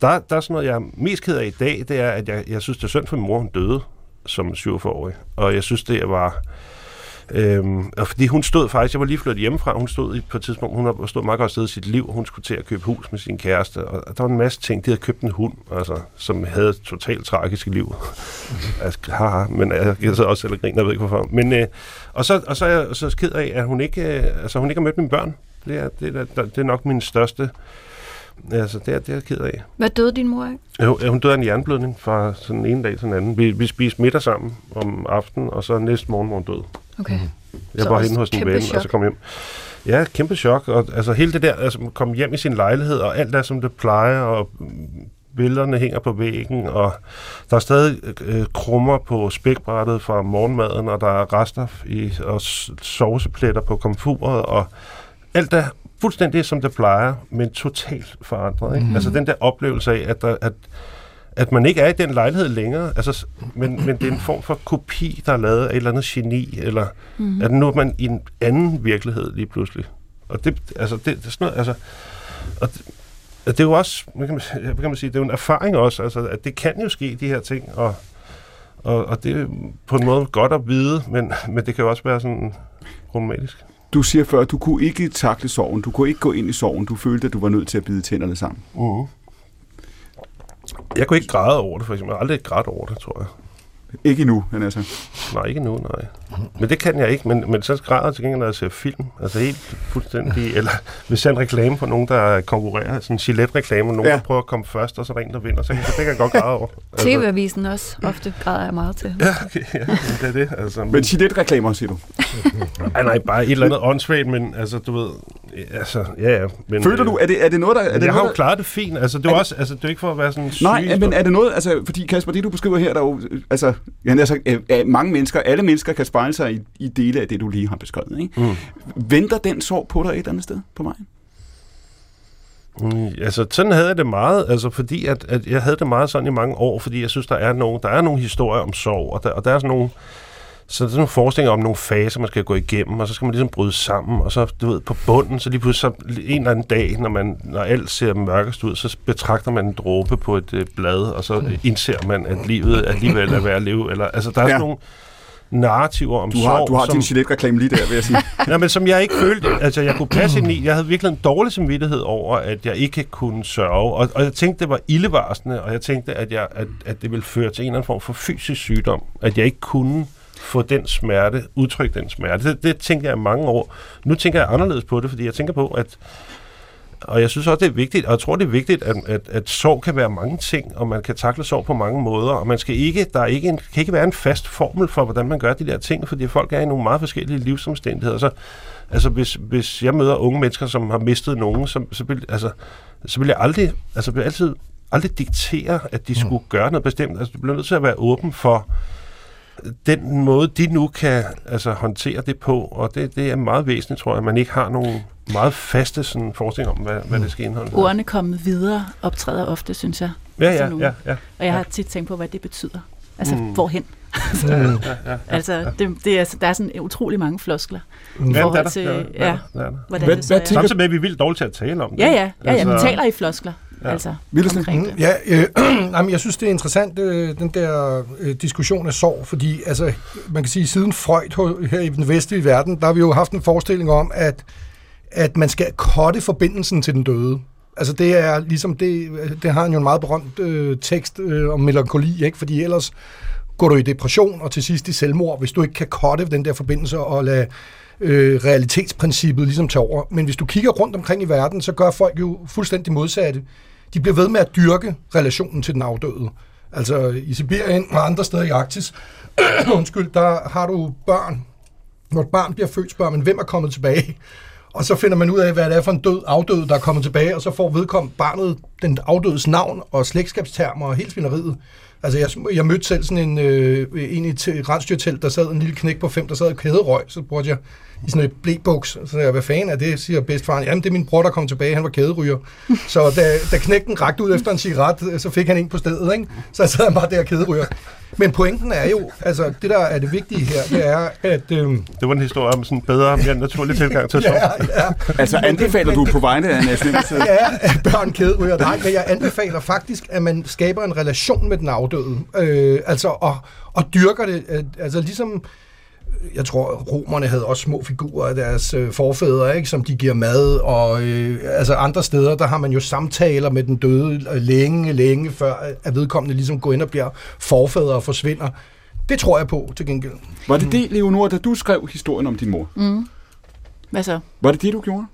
der, der er sådan noget, jeg er mest ked af i dag, det er, at jeg, jeg synes, det er synd for min mor, hun døde som 47-årig. Og jeg synes, det var Øhm, og fordi hun stod faktisk, jeg var lige flyttet hjemmefra, hun stod på et tidspunkt, hun har stået meget godt sted i sit liv, hun skulle til at købe hus med sin kæreste, og der var en masse ting, de havde købt en hund, altså, som havde et totalt tragisk liv. altså, haha, men jeg, jeg sidder også selv og griner, jeg ved ikke hvorfor. Men, øh, og, så, og så er jeg så ked af, at hun ikke, øh, altså, hun ikke har mødt mine børn. Det er, det, er, det er nok min største Altså, det er, det er jeg ked af. Hvad døde din mor af? Jo, hun døde af en jernblødning fra sådan en dag til den anden. Vi, vi spiste middag sammen om aftenen, og så næste morgen var hun død. Okay. Mhm. Jeg så var henne hos en ven, chok. og så kom hjem. Ja, kæmpe chok. Og, altså hele det der, altså kom hjem i sin lejlighed, og alt er som det plejer, og billederne hænger på væggen, og der er stadig øh, krummer på spækbrættet fra morgenmaden, og der er rester i, og sovsepletter på komfuret, og alt er fuldstændig som det plejer, men totalt forandret. Ikke? Mm. Altså den der oplevelse af, at, der, at at man ikke er i den lejlighed længere, altså, men, men det er en form for kopi, der er lavet af et eller andet geni, eller mm. at nu er man i en anden virkelighed lige pludselig. Og det, altså, det, det er sådan noget, altså, og det, det er jo også, hvad kan, man, hvad kan man sige, det er jo en erfaring også, altså, at det kan jo ske, de her ting, og, og, og det er på en måde godt at vide, men, men det kan jo også være sådan problematisk. Du siger før, at du kunne ikke takle sorgen, du kunne ikke gå ind i sorgen, du følte, at du var nødt til at bide tænderne sammen. Uh-huh. Jeg kunne ikke græde over det, for eksempel. Jeg har aldrig grædt over det, tror jeg. Ikke endnu, han er så. Nej, ikke endnu, nej. Men det kan jeg ikke, men, men så græder jeg til gengæld, når jeg ser film. Altså helt fuldstændig, eller hvis jeg en reklame for nogen, der konkurrerer, sådan en Gillette-reklame, nogen, ja. der prøver at komme først, og så er der en, der vinder, så, så det kan jeg godt græde over. Altså. TV-avisen også, ofte græder jeg meget til. Ja, okay, ja, det er det. Altså, men, men Gillette-reklamer, siger du? nej, nej, bare et eller andet åndssvagt, men altså, du ved, altså, ja, ja. Men, Føler du, er det, er det noget, der... Er det jeg noget, har jo klaret det fint, altså, det er, er også, altså, det er ikke for at være sådan syg. Nej, men er det noget, altså, fordi Kasper, det du beskriver her, der jo, altså, ja, altså, mange mennesker, alle mennesker kan spejle sig i, i dele af det, du lige har beskrevet. Ikke? Mm. Venter den sorg på dig et eller andet sted på vejen? Mm, altså, sådan havde jeg det meget, altså fordi at, at jeg havde det meget sådan i mange år, fordi jeg synes, der er nogle, der er nogle historier om sorg, og der, og der er sådan nogle, så der er nogle forestillinger om nogle faser, man skal gå igennem, og så skal man ligesom bryde sammen, og så, du ved, på bunden, så lige pludselig så en eller anden dag, når, man, når alt ser mørkest ud, så betragter man en dråbe på et øh, blad, og så mm. indser man, at livet alligevel er værd at leve. Eller, altså, der er ja. sådan nogle narrativer om du har, sorg. Du har som, din Gillette-reklame lige der, vil jeg sige. nej, men som jeg ikke følte, altså jeg kunne passe ind i. Jeg havde virkelig en dårlig samvittighed over, at jeg ikke kunne sørge. Og, og jeg tænkte, det var ildevarsende, og jeg tænkte, at, jeg, at, at det ville føre til en eller anden form for fysisk sygdom. At jeg ikke kunne få den smerte, udtrykke den smerte. Det, det tænker jeg mange år. Nu tænker jeg anderledes på det, fordi jeg tænker på, at og jeg synes også, det er vigtigt, og jeg tror, det er vigtigt, at, at, at sorg kan være mange ting, og man kan takle sorg på mange måder, og man skal ikke, der er ikke en, kan ikke være en fast formel for, hvordan man gør de der ting, fordi folk er i nogle meget forskellige livsomstændigheder. Så, altså, hvis, hvis jeg møder unge mennesker, som har mistet nogen, så, så, vil, altså, så vil jeg aldrig, altså, vil jeg altid aldrig diktere, at de mm. skulle gøre noget bestemt. Altså, du bliver nødt til at være åben for, den måde, de nu kan altså, håndtere det på, og det, det er meget væsentligt, tror jeg, at man ikke har nogen meget faste sådan, forestilling om, hvad, hvad det skal indeholde. Ordene kommet videre optræder ofte, synes jeg. Ja, ja, ja, ja. Og jeg har ja. tit tænkt på, hvad det betyder. Altså, mm. hvorhen? Mm. altså, det, det er, der er sådan utrolig mange floskler i Ja, forhold der, til, ja, hvordan Hvad- det så er. Samtidig med, at vi er vildt dårlige til at tale om det. Ja, ja, ja, ja, Altså- man taler i floskler. Ja. Altså, omkring det. Ja, øh, jamen, jeg synes, det er interessant, øh, den der øh, diskussion af sorg, fordi altså, man kan sige, siden Freud her i den vestlige verden, der har vi jo haft en forestilling om, at, at man skal kotte forbindelsen til den døde. Altså det er ligesom, det, det har han jo en meget berømt øh, tekst øh, om melankoli, ikke? fordi ellers går du i depression og til sidst i selvmord, hvis du ikke kan kotte den der forbindelse og lade øh, realitetsprincippet ligesom tage over. Men hvis du kigger rundt omkring i verden, så gør folk jo fuldstændig modsatte. De bliver ved med at dyrke relationen til den afdøde. Altså i Sibirien og andre steder i Arktis, undskyld, der har du børn. Når et barn bliver født, spørger man, hvem er kommet tilbage? Og så finder man ud af, hvad det er for en død afdød, der er kommet tilbage, og så får vedkommende barnet den afdødes navn og slægtskabstermer og helt svineriet. Altså, jeg, jeg mødte selv sådan en, øh, en i et rensdyrtelt, der sad en lille knæk på fem, der sad i kæderøg. Så spurgte jeg i sådan et blæbuks, så jeg, hvad fanden er det, siger bedstfaren. Jamen, det er min bror, der kom tilbage, han var kæderyger. så da, da knægten rakte ud efter en cigaret, så fik han en på stedet, ikke? Så sad han bare der kæderyger. Men pointen er jo, altså det der er det vigtige her, det er, at... Øh, Det var en historie om sådan en bedre, mere naturlig tilgang til sorg. ja, ja, Altså anbefaler du på vegne af Nationalmuseet? ja, at børn kæderyger. Nej, men jeg anbefaler faktisk, at man skaber en relation med den afdøde. Øh, altså, og, og dyrker det. Øh, altså, ligesom, jeg tror, romerne havde også små figurer af deres øh, forfædre, ikke, som de giver mad, og øh, altså andre steder, der har man jo samtaler med den døde øh, længe, længe før, at vedkommende ligesom går ind og bliver forfædre og forsvinder. Det tror jeg på, til gengæld. Var det det, Leonora, da du skrev historien om din mor? Mm. Hvad så? Var det det, du gjorde?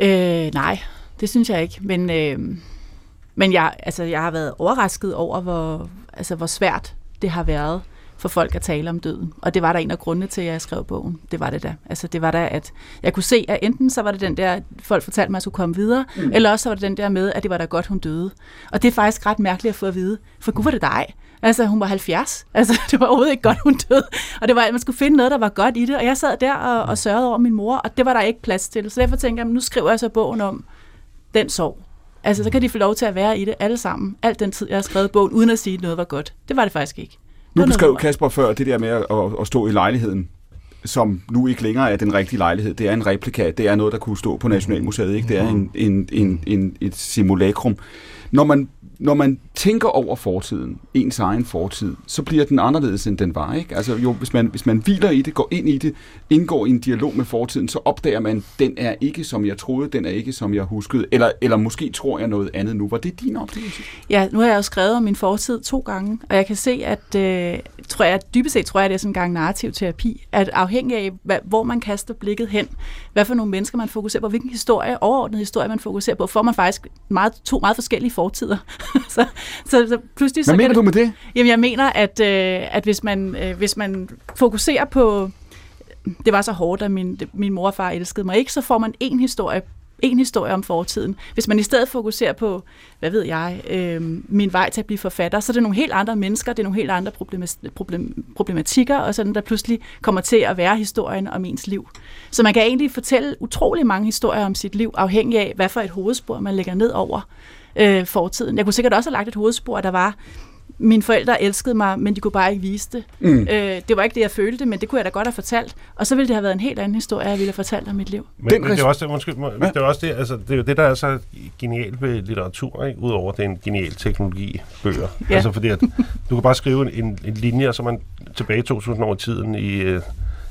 Øh, nej, det synes jeg ikke. Men, øh, men jeg, altså, jeg har været overrasket over, hvor, altså, hvor svært det har været for folk at tale om døden. Og det var der en af grundene til, at jeg skrev bogen. Det var det da. Altså det var da, at jeg kunne se, at enten så var det den der, folk fortalte mig, at jeg skulle komme videre, mm. eller også så var det den der med, at det var da godt, hun døde. Og det er faktisk ret mærkeligt at få at vide. For gud var det dig. Altså, hun var 70. Altså, det var overhovedet ikke godt, hun døde. Og det var, at man skulle finde noget, der var godt i det. Og jeg sad der og, og sørgede over min mor, og det var der ikke plads til. Så derfor tænker jeg, nu skriver jeg så bogen om den sorg. Altså, så kan de få lov til at være i det alle sammen. Alt den tid, jeg har skrevet bogen, uden at sige, at noget var godt. Det var det faktisk ikke. Nu beskrev. Kasper før det der med at, at, stå i lejligheden, som nu ikke længere er den rigtige lejlighed. Det er en replika. Det er noget, der kunne stå på Nationalmuseet. Ikke? Det er en, en, en, en, et simulacrum. Når man, når man tænker over fortiden, ens egen fortid, så bliver den anderledes, end den var. Ikke? Altså, jo, hvis, man, hvis man hviler i det, går ind i det, indgår i en dialog med fortiden, så opdager man, den er ikke, som jeg troede, den er ikke, som jeg huskede. Eller, eller måske tror jeg noget andet nu. Var det din oplevelse? Ja, nu har jeg jo skrevet om min fortid to gange, og jeg kan se, at øh, tror jeg, dybest set tror jeg, det er sådan en gang narrativ terapi, at afhængig af, hvad, hvor man kaster blikket hen, hvad for nogle mennesker man fokuserer på, hvilken historie, overordnet historie man fokuserer på, får man faktisk meget, to meget forskellige fortider. så, så, så pludselig så Hvad kan mener du med det? Jamen, jeg mener, at, øh, at hvis, man, øh, hvis man fokuserer på, det var så hårdt, at min, min mor og far elskede mig ikke, så får man en historie en historie om fortiden. Hvis man i stedet fokuserer på, hvad ved jeg, øh, min vej til at blive forfatter, så er det nogle helt andre mennesker, det er nogle helt andre problema- problem, problematikker, og sådan der pludselig kommer til at være historien om ens liv. Så man kan egentlig fortælle utrolig mange historier om sit liv, afhængig af, hvad for et hovedspor man lægger ned over øh, fortiden. Jeg kunne sikkert også have lagt et hovedspor, der var, mine forældre elskede mig, men de kunne bare ikke vise det. Mm. Øh, det var ikke det, jeg følte, men det kunne jeg da godt have fortalt. Og så ville det have været en helt anden historie, jeg ville have fortalt om mit liv. Men, Den men det er også det, undskyld, må- det er også det, altså, det er jo det, der er så genialt ved litteratur, ikke? udover det er en genial teknologi, bøger. Ja. Altså fordi, at du kan bare skrive en, en, en linje, og så er man tilbage 2000 år i tiden i øh,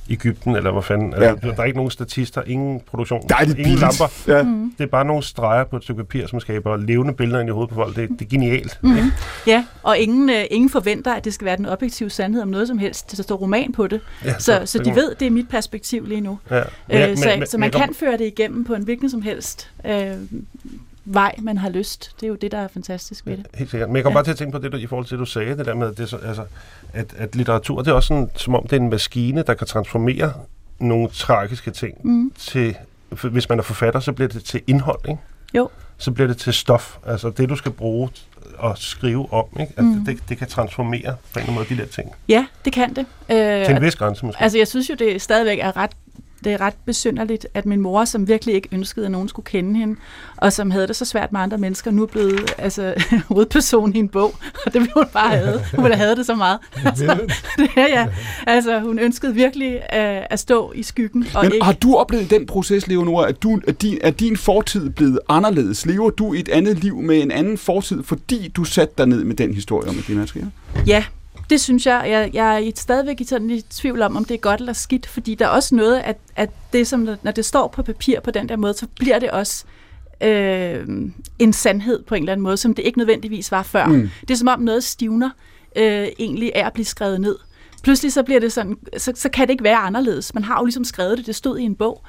Ægypten, eller hvad fanden. Altså, Ja. Der er ikke nogen statister, ingen produktion, Der er det ingen billigt. lamper. Ja. Mm. Det er bare nogle streger på et stykke papir, som skaber levende billeder ind i hovedet på folk. Det, det er genialt. Mm. Ja, og ingen, øh, ingen forventer, at det skal være den objektive sandhed om noget som helst. Der står roman på det. Ja, Så, så det de ved, det er mit perspektiv lige nu. Ja. Øh, så, så man jeg kan føre det igennem på en hvilken som helst øh, vej, man har lyst. Det er jo det, der er fantastisk ved det. Helt sikkert. Men jeg kom Ja. bare til at tænke på det, du, i forhold til det, du sagde, det der med, at, det, så, altså, at, at litteratur, det er også sådan, som om det er en maskine, der kan transformere nogle tragiske ting Mm. til, hvis man er forfatter, så bliver det til indhold, ikke? Jo. Så bliver det til stof, altså det, du skal bruge og skrive om, ikke? At Mm. det, det kan transformere på en eller anden måde de der ting. Ja, det kan det. Øh, Til en vis grænse måske. Altså, jeg synes jo, det stadigvæk er ret det er ret besynderligt, at min mor, som virkelig ikke ønskede, at nogen skulle kende hende, og som havde det så svært med andre mennesker, nu er blevet altså, hovedperson i en bog, og det ville hun bare have. Hun ville have det så meget. Altså, det er, ja. altså, hun ønskede virkelig at, at stå i skyggen. Og Men ikke... har du oplevet den proces, Leonora, at, du, at, din, at din fortid blevet anderledes? Lever du et andet liv med en anden fortid, fordi du satte dig ned med den historie om Medina Trier? Ja, det synes jeg. Jeg, jeg er stadigvæk i, sådan, i tvivl om, om det er godt eller skidt, fordi der er også noget, at, at det, som, når det står på papir på den der måde, så bliver det også øh, en sandhed på en eller anden måde, som det ikke nødvendigvis var før. Mm. Det er som om noget stivner øh, egentlig er at blive skrevet ned. Pludselig så bliver det sådan, så, så kan det ikke være anderledes. Man har jo ligesom skrevet det, det stod i en bog,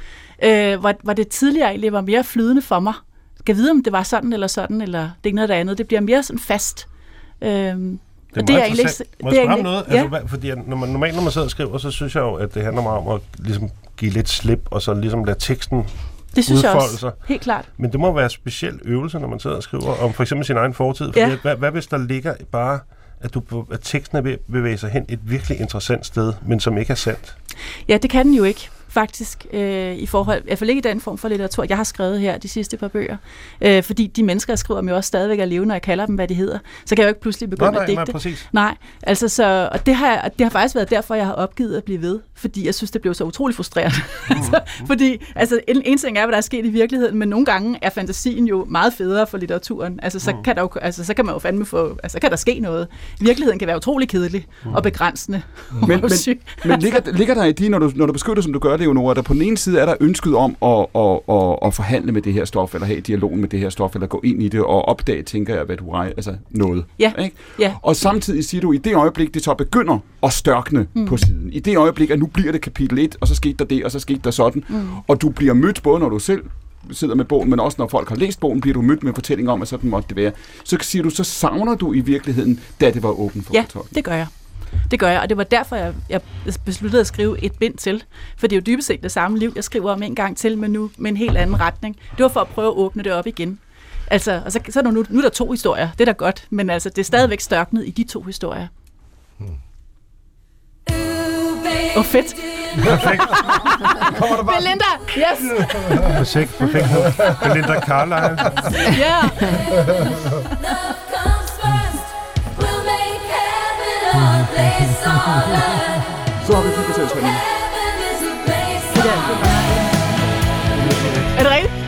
øh, hvor, hvor det tidligere egentlig var mere flydende for mig. Jeg kan vide, om det var sådan eller sådan, eller det ene eller det andet. Det bliver mere sådan fast. Øh, Det er, og det er egentlig ikke... Må jeg spørge om noget? Ja. Altså, hvad, fordi når man, normalt, når man sidder og skriver, så synes jeg jo, at det handler meget om at ligesom, give lidt slip, og så ligesom lade teksten Det synes jeg udfolde også. sig. Helt klart. Men det må være en speciel øvelse, når man sidder og skriver om for eksempel sin egen fortid. Fordi Ja. hvad, hvad hvis der ligger bare, at, du, at teksten er ved at bevæge sig hen et virkelig interessant sted, men som ikke er sandt? Ja, det kan den jo ikke faktisk, øh, i forhold, i hvert fald ikke i den form for litteratur, jeg har skrevet her de sidste par bøger. Øh, fordi de mennesker, jeg skriver om, jo også stadigvæk er levende, og jeg kalder dem, hvad de hedder. Så kan jeg jo ikke pludselig begynde nej, at digte. nej, præcis. Nej, altså så, og det har, det har faktisk været derfor, jeg har opgivet at blive ved, fordi jeg synes, det blev så utrolig frustrerende. Mm. altså, fordi altså, en, en ting er, hvad der er sket i virkeligheden, men nogle gange er fantasien jo meget federe for litteraturen. Altså, så, Mm. kan der jo, altså, så kan man jo fandme få, altså, så kan der ske noget. Virkeligheden kan være utrolig kedelig Mm. og begrænsende. Men, men, og syg. men ligger, ligger der i de, når du, når du beskytter, som du gør, Leonora, der på den ene side er der ønsket om at, at, at, at forhandle med det her stof, eller have dialog med det her stof, eller gå ind i det og opdage, tænker jeg, hvad du rej, altså noget. Ja, Ikke? ja. Og samtidig siger du, i det øjeblik, det så begynder at størkne mm. på siden, i det øjeblik, at nu bliver det kapitel 1, og så skete der det, og så skete der sådan, mm. og du bliver mødt både, når du selv sidder med bogen, men også når folk har læst bogen, bliver du mødt med en fortælling om, at sådan måtte det være. Så siger du, så savner du i virkeligheden, da det var åbent for Ja, det gør jeg. Det gør jeg, og det var derfor, jeg, jeg besluttede at skrive et bind til. For det er jo dybest set det samme liv, jeg skriver om en gang til, men nu med en helt anden retning. Det var for at prøve at åbne det op igen. Altså, og så, så er der nu, nu er der to historier, det er da godt, men altså, det er stadigvæk størknet i de to historier. Åh, oh, fedt. Perfekt. Belinda, yes! Perfekt. Perfekt. Belinda Carlisle. Ja! Love Så har vi kigget Heaven is a place on Er det rigtigt?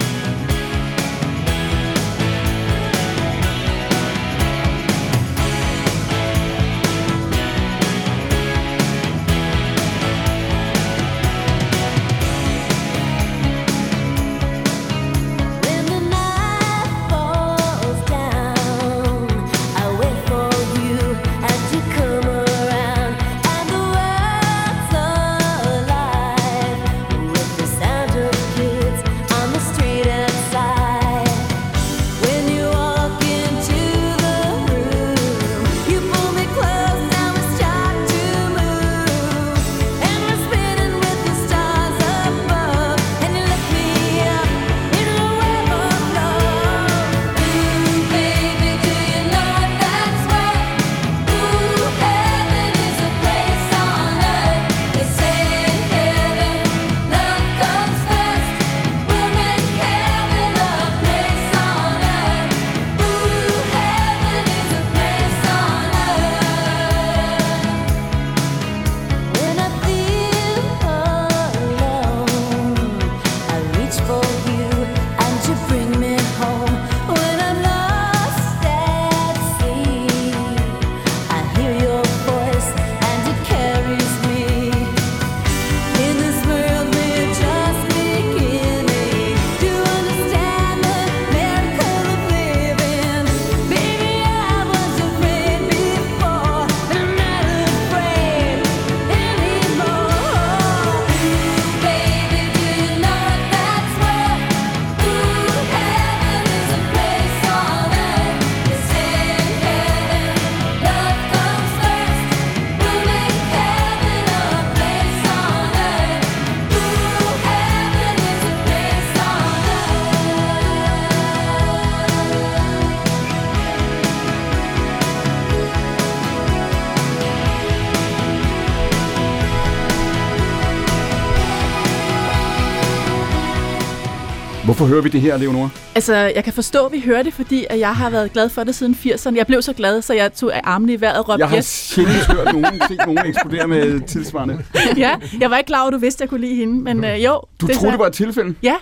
Hører vi det her, Leonora? Altså, jeg kan forstå, at vi hører det, fordi at jeg har været glad for det siden 80'erne. Jeg blev så glad, så jeg tog armene i vejret og råbte Jeg har yes. sjældent hørt nogen, set nogen eksplodere med tilsvarende. ja, jeg var ikke klar over, at du vidste, at jeg kunne lide hende, men øh, jo. Du det troede, så- det var et tilfælde? Ja,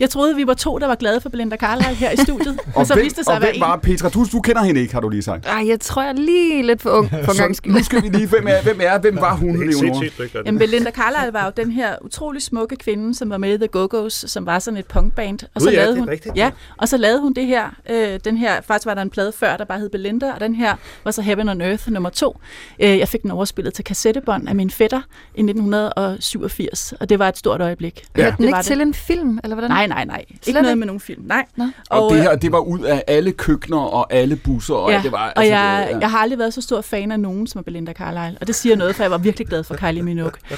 jeg troede, vi var to, der var glade for Belinda Carlisle her i studiet. og, Og så hvem, viste det sig og at være hvem var Petra? Du, du kender hende ikke, har du lige sagt. Ej, jeg tror, jeg er lige lidt for ung for en gang Så skyld. nu skal vi lige, hvem er, hvem er, hvem var hun, Det er det. Jamen, Belinda Carlisle var jo den her utrolig smukke kvinde, som var med i The Go-Go's, som var sådan et punkband. Og så Gud, ja, lavede det hun, rigtigt. ja, og så lavede hun det her, øh, den her, faktisk var der en plade før, der bare hed Belinda, og den her var så Heaven on Earth nummer to. Øh, jeg fik den overspillet til kassettebånd af min fætter i 1987, og det var et stort øjeblik. Ja. Hørte den det ikke var til det. en film, eller hvordan? Nej, nej, nej. Ikke Slet noget ikke? med nogen film. Nej. Nå. Og det øh, her, det var ud af alle køkkener og alle busser. Og Ja, det var, og altså, jeg, det, jeg har aldrig været så stor fan af nogen som er Belinda Carlisle. Og det siger noget, for jeg var virkelig glad for Kylie Minogue.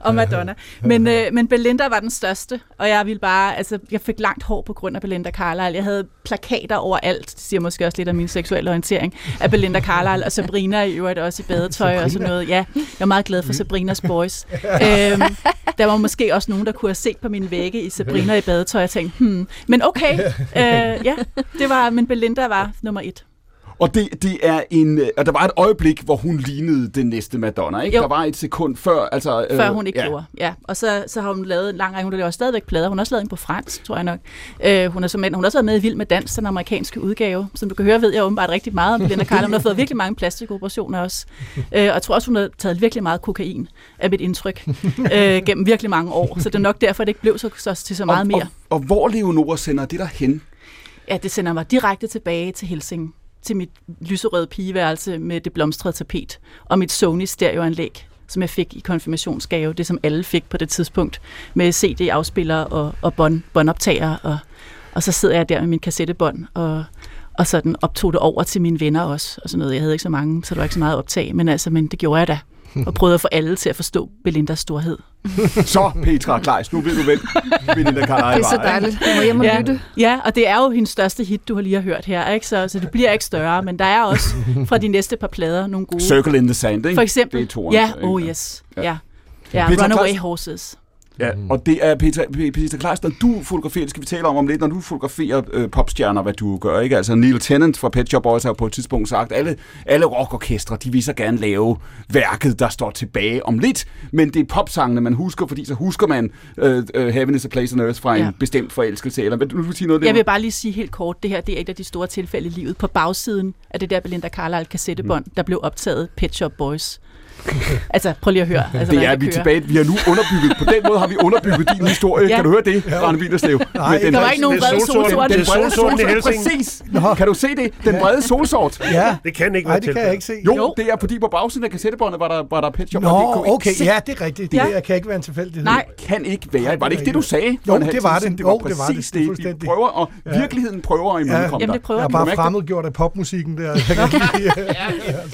og Madonna. Men, øh, men Belinda var den største, og jeg ville bare, altså, jeg fik langt hår på grund af Belinda Carlisle. Jeg havde plakater overalt, det siger måske også lidt om min seksuelle orientering, af Belinda Carlisle og Sabrina i øvrigt også i badetøj og sådan noget. Ja, jeg er meget glad for Sabrinas Boys. øhm, der var måske også nogen, der kunne have set på mine vægge i Sabrina i badetøj og tænkt, hmm, men okay, øh, ja, det var, men Belinda var nummer et. Og det, det er en, øh, og der var et øjeblik, hvor hun lignede den næste Madonna, ikke? Jo. Der var et sekund før, altså... Før hun ikke ja. ja. gjorde. Ja. Og så, så har hun lavet en lang række, hun laver stadigvæk plader. Hun har også lavet en på fransk, tror jeg nok. Øh, hun, er som, hun har også været med i Vild med Dans, den amerikanske udgave. Som du kan høre, ved jeg åbenbart rigtig meget om Belinda Carlisle. Hun har fået virkelig mange plastikoperationer også. Øh, og jeg tror også, hun har taget virkelig meget kokain, af mit indtryk, øh, gennem virkelig mange år. Så det er nok derfor, det ikke blev så, så, til så meget og, mere. Og, og hvor Leonora sender det der hen? Ja, det sender mig direkte tilbage til Helsing, til mit lyserøde pigeværelse med det blomstrede tapet, og mit Sony stereoanlæg, som jeg fik i konfirmationsgave, det som alle fik på det tidspunkt, med CD-afspiller og, og bånd, båndoptager, og, og så sidder jeg der med min kassettebånd, og, og sådan optog det over til mine venner også, og sådan noget. Jeg havde ikke så mange, så der var ikke så meget optag, men altså, men det gjorde jeg da, og prøvede at få alle til at forstå Belindas storhed. Så, Petra Kleis, nu ved du, hvem Belinda Carlisle Det er så dejligt. Jeg må hjem og Ja. lytte. Ja, og det er jo hendes største hit, du har lige har hørt her, ikke? Så, så det bliver ikke større, men der er også fra de næste par plader nogle gode. Circle in the Sand, ikke? For eksempel. Det er toren, ja, ikke? oh yes. Ja. Ja. Ja, Runaway Horses. Ja, og det er Peter, Peter Kleis, når du fotograferer, det skal vi tale om om lidt, når du fotograferer øh, popstjerner, hvad du gør, ikke? Altså Neil Tennant fra Pet Shop Boys har på et tidspunkt sagt, alle, alle rockorkestre, de vil så gerne lave værket, der står tilbage om lidt, men det er popsangene, man husker, fordi så husker man øh, øh, Heaven is a Place on Earth fra en Ja. bestemt forelskelse, eller vil du, vil sige noget? Jeg vil bare lige sige helt kort, det her det er et af de store tilfælde i livet. På bagsiden af det der Belinda Carlisle kassettebånd, der blev optaget Pet Shop Boys. altså, prøv lige at høre. Altså, det er vi er kører. tilbage. Vi har nu underbygget. På den måde har vi underbygget din historie. Ja. Kan du høre det, Rane Willerslev? Nej, Med den Der var ikke nogen er solsorte. Det Den er brede solsort, præcis. Nå. Kan du se det? Den brede solsort. Ja. Det kan ikke Nej, være det kan jeg ikke se. Jo, det er fordi på bagsiden af kassettebåndet var der, var der Pet Shop. Nå, okay, ja, det er rigtigt. Det Ja. ja. kan ikke være en tilfældighed. Nej, kan ikke være. Var det ikke det, du sagde? Jo, det var det. Det var Jo, det var præcis det. Vi fuldstændig. prøver, og Ja. virkeligheden prøver at imødekomme Jamen, dig. Jeg er vi. bare fremmedgjort af popmusikken der.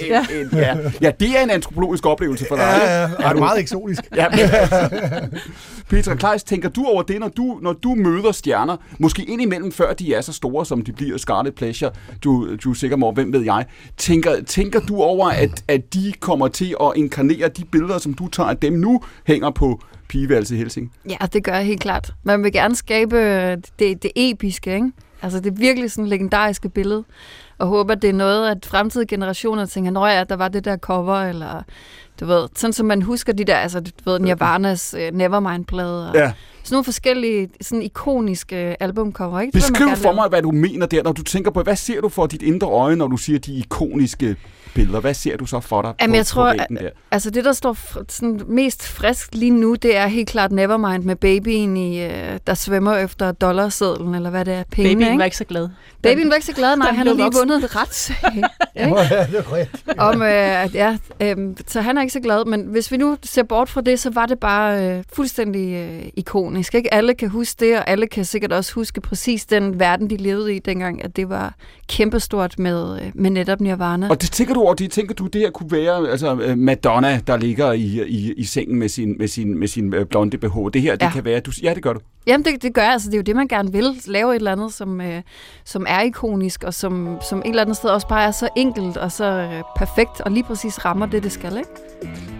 Ja. Ja. ja, det er en antropologisk oplevelse for dig. Ja, ikke? ja, Er ja, du- meget eksotisk. Ja. Petra Kleis, tænker du over det, når du, når du møder stjerner, måske indimellem før de er så store, som de bliver, Scarlet Pleasure, du, du er sikker på, hvem ved jeg, tænker, tænker du over, at, at de kommer til at inkarnere de billeder, som du tager af dem nu, hænger på pigeværelset i Helsing? Ja, det gør jeg helt klart. Man vil gerne skabe øh, det, det episke, ikke? Altså det er virkelig sådan legendariske billede. Og håber, det er noget, at fremtidige generationer tænker, når ja, der var det der cover, eller du ved, sådan som man husker de der, altså du ved, Nirvanas uh, Nevermind-plade, og Ja. sådan nogle forskellige, sådan ikoniske albumcover, ikke? Det Beskriv for mig, hvad du mener der, når du tænker på, hvad ser du for dit indre øje, når du siger de ikoniske billeder? Hvad ser du så for dig Jamen, på, jeg tror, på der? Altså det, der står sådan mest frisk lige nu, det er helt klart Nevermind med babyen, i, øh, der svømmer efter dollarsedlen, eller hvad det er, penge, babyen ikke? var ikke så glad. Babyen var ikke så glad, nej, den han har blev lige voksen. vundet et retssag. ikke? Ja, det er rigtigt. Om, øh, ja, øh, så han er ikke så glad, men hvis vi nu ser bort fra det, så var det bare øh, fuldstændig øh, ikonisk. Ikke? Alle kan huske det, og alle kan sikkert også huske præcis den verden, de levede i dengang, at det var kæmpestort med, øh, med netop Nirvana. Og det tænker du over, det tænker du, det her kunne være altså, øh, Madonna, der ligger i, i, i sengen med sin, med sin, med sin øh, blonde BH. Det her, det Ja. kan være, du, ja, det gør du. Jamen, det, det gør jeg. Altså, det er jo det, man gerne vil. Lave et eller andet, som, øh, som er ikonisk, og som, som et eller andet sted også bare er så enkelt og så øh, perfekt, og lige præcis rammer det, det skal, ikke?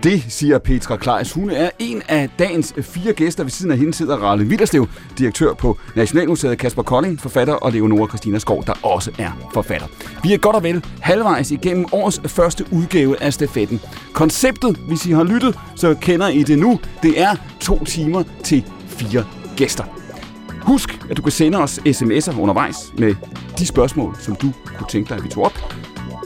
Det siger Petra Kleis. Hun er en af dagens øh, fire gæster. Ved siden af hende sidder Ralle Villerslev, direktør på Nationalmuseet Kasper Kolding, forfatter, og Leonora Christina Skov, der også er forfatter. Vi er godt og vel halvvejs igennem årets første udgave af stafetten. Konceptet, hvis I har lyttet, så kender I det nu. Det er to timer til fire gæster. Husk, at du kan sende os sms'er undervejs med de spørgsmål, som du kunne tænke dig, at vi tog op.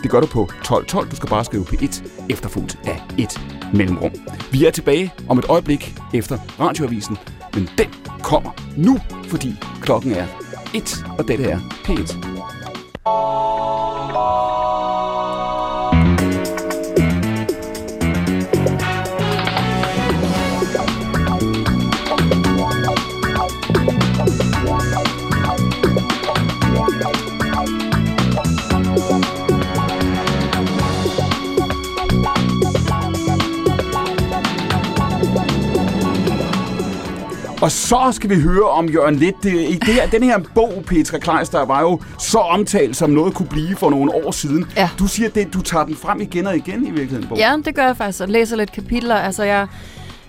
Det gør du på 1212. Du skal bare skrive P1 efterfulgt af et mellemrum. Vi er tilbage om et øjeblik efter radioavisen, men den kommer nu, fordi klokken er 1, og dette er P1. Og så skal vi høre om Jørgen Lidt. Det, i det her, den her bog, Petra Kleis, der var jo så omtalt, som noget kunne blive for nogle år siden. Ja. Du siger, at du tager den frem igen og igen i virkeligheden, bogen. Ja, det gør jeg faktisk, og læser lidt kapitler. Altså, jeg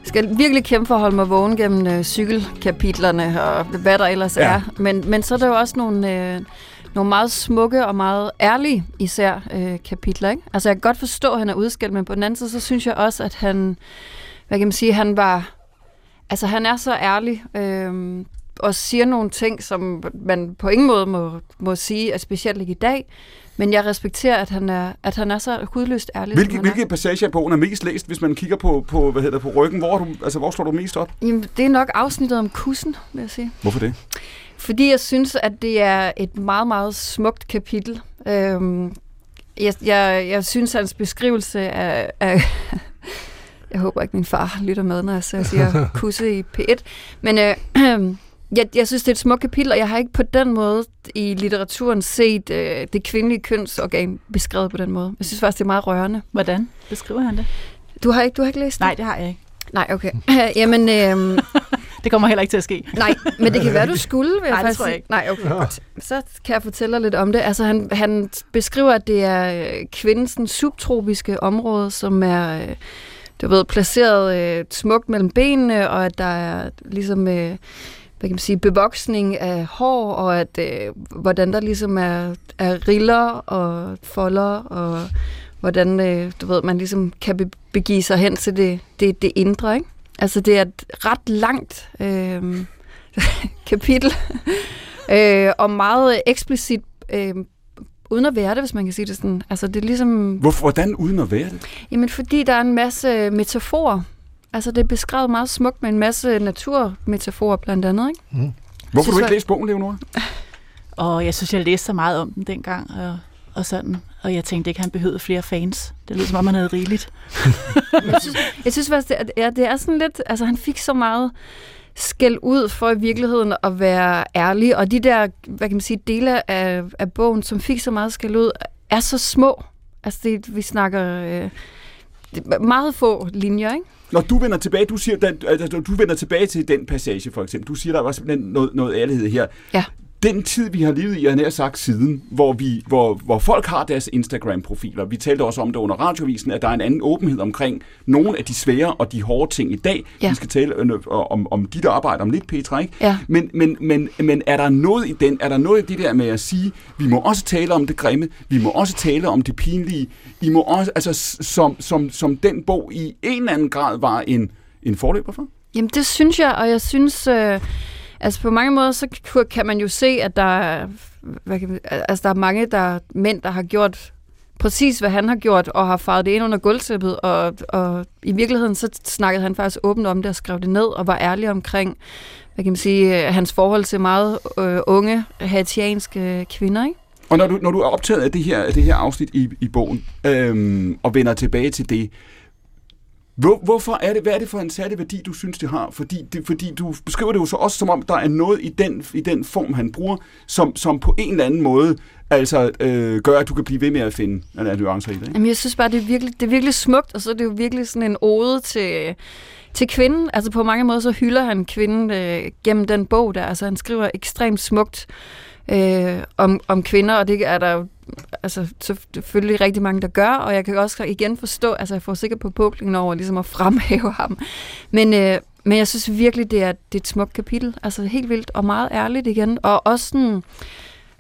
skal virkelig kæmpe for at holde mig vågen gennem øh, cykelkapitlerne, og hvad der ellers ja. er. Men, men så er der jo også nogle, øh, nogle meget smukke og meget ærlige, især, øh, kapitler. Ikke? Altså, jeg kan godt forstå, at han er udskilt, men på den anden side, så synes jeg også, at han, hvad kan man sige, han var, altså han er så ærlig, øh, og siger nogle ting, som man på ingen måde må, må sige, er specielt ikke i dag. Men jeg respekterer, at han er, at han er så hudløst ærlig. Hvilke, er. hvilke passager af bogen er mest læst, hvis man kigger på, på, hvad hedder på ryggen? Hvor, du, altså, hvor slår du mest op? Jamen, det er nok afsnittet om kussen, vil jeg sige. Hvorfor det? Fordi jeg synes, at det er et meget, meget smukt kapitel. Øhm, jeg, jeg, jeg synes, hans beskrivelse af... af jeg håber ikke, min far lytter med, når jeg siger kusse i P1. Men øh, jeg, jeg synes, det er et smukt kapitel, og jeg har ikke på den måde i litteraturen set øh, det kvindelige kønsorgan beskrevet på den måde. Jeg synes faktisk, det er meget rørende. Hvordan beskriver han det? Du har ikke, du har ikke læst det? Nej, det har jeg ikke. Nej, okay. Jamen, øh, Det kommer heller ikke til at ske. Nej, men det kan være, du skulle, vil jeg Nej, det faktisk tror jeg ikke. Nej, okay, godt. Så kan jeg fortælle dig lidt om det. Altså, han, han beskriver, at det er øh, kvindens subtropiske område, som er øh, du ved, placeret øh, smukt mellem benene, og at der er ligesom... Øh, hvad kan man sige, bevoksning af hår, og at øh, hvordan der ligesom er, er riller og folder, og hvordan øh, du ved, man ligesom kan be- begive sig hen til det, det, det indre. Ikke? Altså det er et ret langt øh, kapitel, øh, og meget eksplicit, øh, uden at være det, hvis man kan sige det sådan. Altså det er ligesom, Hvorfor, hvordan uden at være det? jamen fordi der er en masse metaforer. Altså det er beskrevet meget smukt med en masse naturmetaforer blandt andet, ikke? Hvorfor Synes har du ikke jeg- læst bogen, Leonora? Og jeg synes, jeg læste så meget om den dengang, og, og sådan. Og jeg tænkte ikke, han behøvede flere fans. Det lød som om, han havde rigeligt. Jeg synes, faktisk, det er, ja, det er sådan lidt... Altså, han fik så meget skæld ud for i virkeligheden at være ærlig, og de der, hvad kan man sige, dele af, af bogen, som fik så meget skæld ud, er så små. Altså, det, vi snakker øh, meget få linjer, ikke? Når du vender tilbage, du siger, at altså, du vender tilbage til den passage, for eksempel. Du siger, der var simpelthen noget, noget ærlighed her. Ja. Den tid, vi har levet i, har nær sagt siden, hvor, vi, hvor, hvor folk har deres Instagram-profiler. Vi talte også om det under radiovisen, at der er en anden åbenhed omkring nogle af de svære og de hårde ting i dag. Ja. Vi skal tale øh, om, om dit arbejde om lidt, Petra, ikke? Ja. Men, men, men, men er der noget i den, er der noget i det der med at sige, vi må også tale om det grimme, vi må også tale om det pinlige, I må også, altså som, som, som den bog i en eller anden grad var en, en forløber for? Jamen, det synes jeg, og jeg synes... Øh, altså, på mange måder, så kan man jo se, at der er, hvad kan man, altså, der er mange der, mænd, der har gjort præcis, hvad han har gjort, og har faret det ind under gulvtæppet, og, og i virkeligheden, så snakkede han faktisk åbent om det, og skrev det ned, og var ærlig omkring, hvad kan man sige, hans forhold til meget øh, unge haitianske kvinder, ikke? Og når du, når du er optaget af det her, af det her afsnit i, i bogen, øhm, og vender tilbage til det, hvor, hvorfor er det, hvad er det for en særlig værdi, du synes, det har? Fordi, det, fordi du beskriver det jo så også som om, der er noget i den, i den form, han bruger, som, som på en eller anden måde altså, øh, gør, at du kan blive ved med at finde en nuancer i det. Ikke? Jamen, jeg synes bare, det er, virkelig, det er virkelig smukt, og så er det jo virkelig sådan en ode til, til kvinden. Altså på mange måder, så hylder han kvinden øh, gennem den bog der. Altså han skriver ekstremt smukt øh, om, om kvinder, og det er der jo altså, selvfølgelig rigtig mange, der gør, og jeg kan også igen forstå, altså jeg får sikkert på puklingen over ligesom at fremhæve ham. Men, øh, men jeg synes virkelig, det er, det er et smukt kapitel. Altså helt vildt og meget ærligt igen. Og også sådan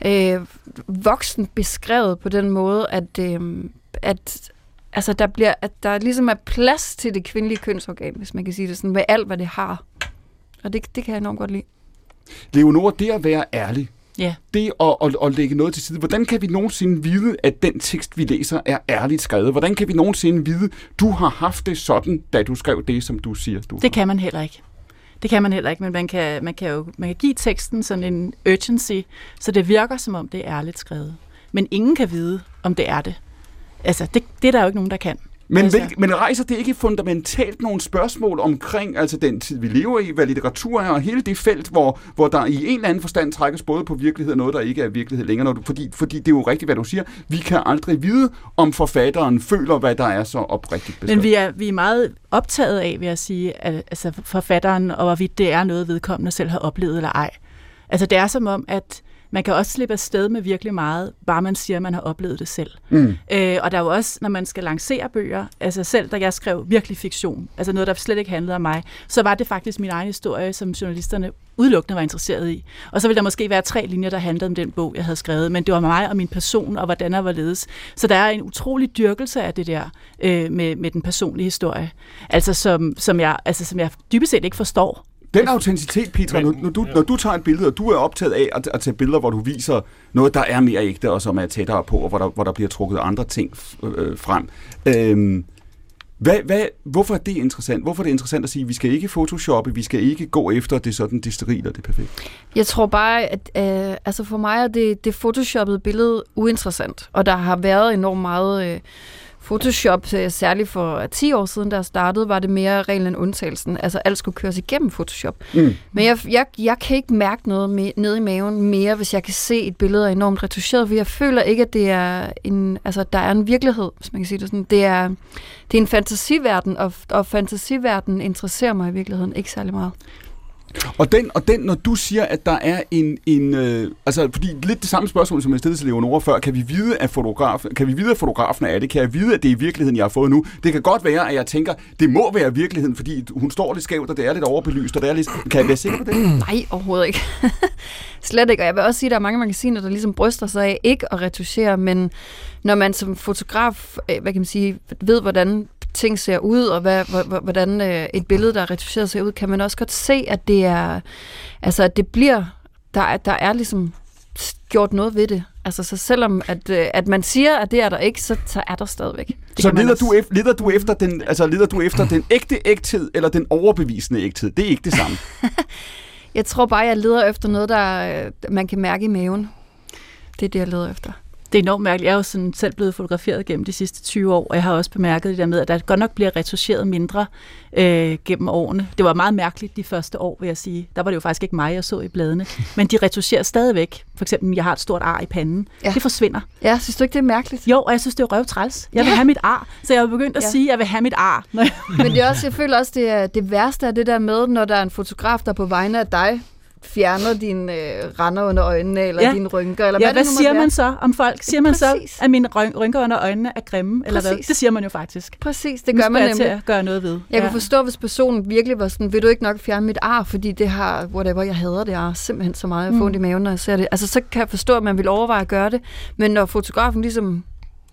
øh, voksen beskrevet på den måde, at, øh, at altså der bliver, at der ligesom er plads til det kvindelige kønsorgan, hvis man kan sige det sådan, med alt, hvad det har. Og det, det kan jeg enormt godt lide. Leonor, det at være ærlig, Ja. det at, at, at lægge noget til side, hvordan kan vi nogensinde vide, at den tekst, vi læser, er ærligt skrevet? Hvordan kan vi nogensinde vide, du har haft det sådan, da du skrev det, som du siger, du Det kan man heller ikke. Det kan man heller ikke, men man kan, man kan jo man kan give teksten sådan en urgency, så det virker som om det er ærligt skrevet. Men ingen kan vide, om det er det. Altså, det, det er der jo ikke nogen, der kan. Men, Altså- altså. men rejser det ikke fundamentalt nogle spørgsmål omkring altså den tid, vi lever i, hvad litteratur er, og hele det felt, hvor, hvor der i en eller anden forstand trækkes både på virkelighed og noget, der ikke er virkelighed længere. Når du, fordi, fordi det er jo rigtigt, hvad du siger. Vi kan aldrig vide, om forfatteren føler, hvad der er så oprigtigt beskrevet. Men vi er, vi er meget optaget af, vil jeg sige, at, altså forfatteren, og hvorvidt det er noget, vedkommende selv har oplevet eller ej. Altså det er som om, at man kan også slippe afsted med virkelig meget, bare man siger, at man har oplevet det selv. Mm. Øh, og der er jo også, når man skal lancere bøger, altså selv da jeg skrev virkelig fiktion, altså noget, der slet ikke handlede om mig, så var det faktisk min egen historie, som journalisterne udelukkende var interesseret i. Og så ville der måske være tre linjer, der handlede om den bog, jeg havde skrevet, men det var mig og min person, og hvordan jeg var ledes. Så der er en utrolig dyrkelse af det der øh, med, med den personlige historie, altså som, som, jeg, altså som jeg dybest set ikke forstår. Den autenticitet, Petra, Men- når, når, du, når du tager et billede, og du er optaget af at, at tage billeder, hvor du viser noget, der er mere ægte, og som er tættere på, og hvor der, hvor der bliver trukket andre ting øh, frem. Øhm, hvad, hvad, hvorfor er det interessant? Hvorfor er det interessant at sige, at vi skal ikke photoshoppe, vi skal ikke gå efter det sådan, det sterile og det perfekte? Jeg tror bare, at øh, altså for mig er det, det photoshoppede billede uinteressant. Og der har været enormt meget øh, Photoshop, øh, særligt for 10 år siden, jeg startede, var det mere reglen end undtagelsen. Altså alt skulle køres igennem Photoshop. Mm. Men jeg, jeg, jeg kan ikke mærke noget med, nede i maven mere, hvis jeg kan se et billede er enormt retuscheret, for jeg føler ikke, at det er en, altså, der er en virkelighed, hvis man kan sige det sådan. Det er, det er en fantasiverden, og, og fantasiverden interesserer mig i virkeligheden ikke særlig meget. Og den, og den, når du siger, at der er en, en øh, altså, fordi lidt det samme spørgsmål, som jeg stillede til Leonora før, kan vi vide, at fotografen, kan vi vide, at fotografen er det? Kan jeg vide, at det er virkeligheden, jeg har fået nu? Det kan godt være, at jeg tænker, det må være virkeligheden, fordi hun står lidt skævt, og det er lidt overbelyst, og det er lidt, kan jeg være sikker på det? Nej, overhovedet ikke. Slet ikke. Og jeg vil også sige, at der er mange magasiner, der ligesom bryster sig af ikke at retuschere, men når man som fotograf, øh, hvad kan man sige, ved, hvordan ting ser ud, og hvad, hvor- hvordan øh, et billede, der er retuscheret, ser ud, kan man også godt se, at det er, altså, at det bliver, der, er- der er ligesom gjort noget ved det. Altså, så selvom at, øh, at man siger, at det er der ikke, så, så er der stadigvæk. Det Så leder også- du, efter, leder du efter den, altså leder du efter den ægte ægthed, eller den overbevisende ægthed? Det er ikke det samme. Jeg tror bare, jeg leder efter noget, der øh, man kan mærke i maven. Det er det, jeg leder efter. Det er enormt mærkeligt. Jeg er jo sådan selv blevet fotograferet gennem de sidste 20 år, og jeg har også bemærket det der med, at der godt nok bliver retuscheret mindre øh, gennem årene. Det var meget mærkeligt de første år, vil jeg sige. Der var det jo faktisk ikke mig, jeg så i bladene. Men de retuscherer stadigvæk. For eksempel, jeg har et stort ar i panden. Ja. Det forsvinder. Ja, synes du ikke, det er mærkeligt? Jo, og jeg synes, det er røvtræls. Jeg vil Ja. have mit ar. Så jeg har begyndt at Ja. sige, at jeg vil have mit ar. Men det er også, jeg føler også, det er det værste af det der med, når der er en fotograf, der på vegne af dig fjerner dine øh, render under øjnene, eller ja. Ja. dine rynker, eller Ja, hvad, hvad det nu siger man så om folk? Siger man så, Præcis. at mine ryn- rynker under øjnene er grimme? Eller hvad? Præcis. Det siger man jo faktisk. Præcis, det gør man nemlig. til at gøre noget ved. Jeg kunne forstå, hvis personen virkelig var sådan, vil du ikke nok fjerne mit ar, fordi det har, whatever, jeg hader det ar simpelthen så meget, jeg får Mm. i maven, når jeg ser det. Altså, så kan jeg forstå, at man vil overveje at gøre det, men når fotografen ligesom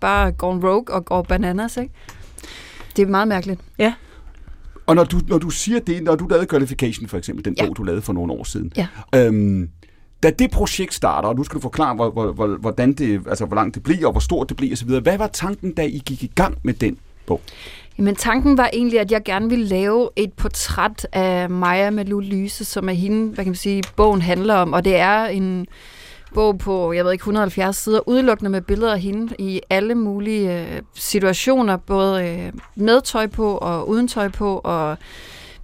bare går en rogue og går bananas, ikke? Det er meget mærkeligt. Og når du, når du siger det, når du lavede Qualification for eksempel, den Ja. bog, du lavede for nogle år siden, Ja. øhm, da det projekt starter, og nu skal du forklare, hvor, hvor, hvor, hvordan det, altså, hvor langt det bliver, og hvor stort det bliver osv., hvad var tanken, da I gik i gang med den bog? Jamen, tanken var egentlig, at jeg gerne ville lave et portræt af Maja Malou Lyse, som er hende, hvad kan man sige, bogen handler om. Og det er en bog på, jeg ved ikke, 170 sider, udelukkende med billeder af hende i alle mulige øh, situationer, både øh, med tøj på og uden tøj på, og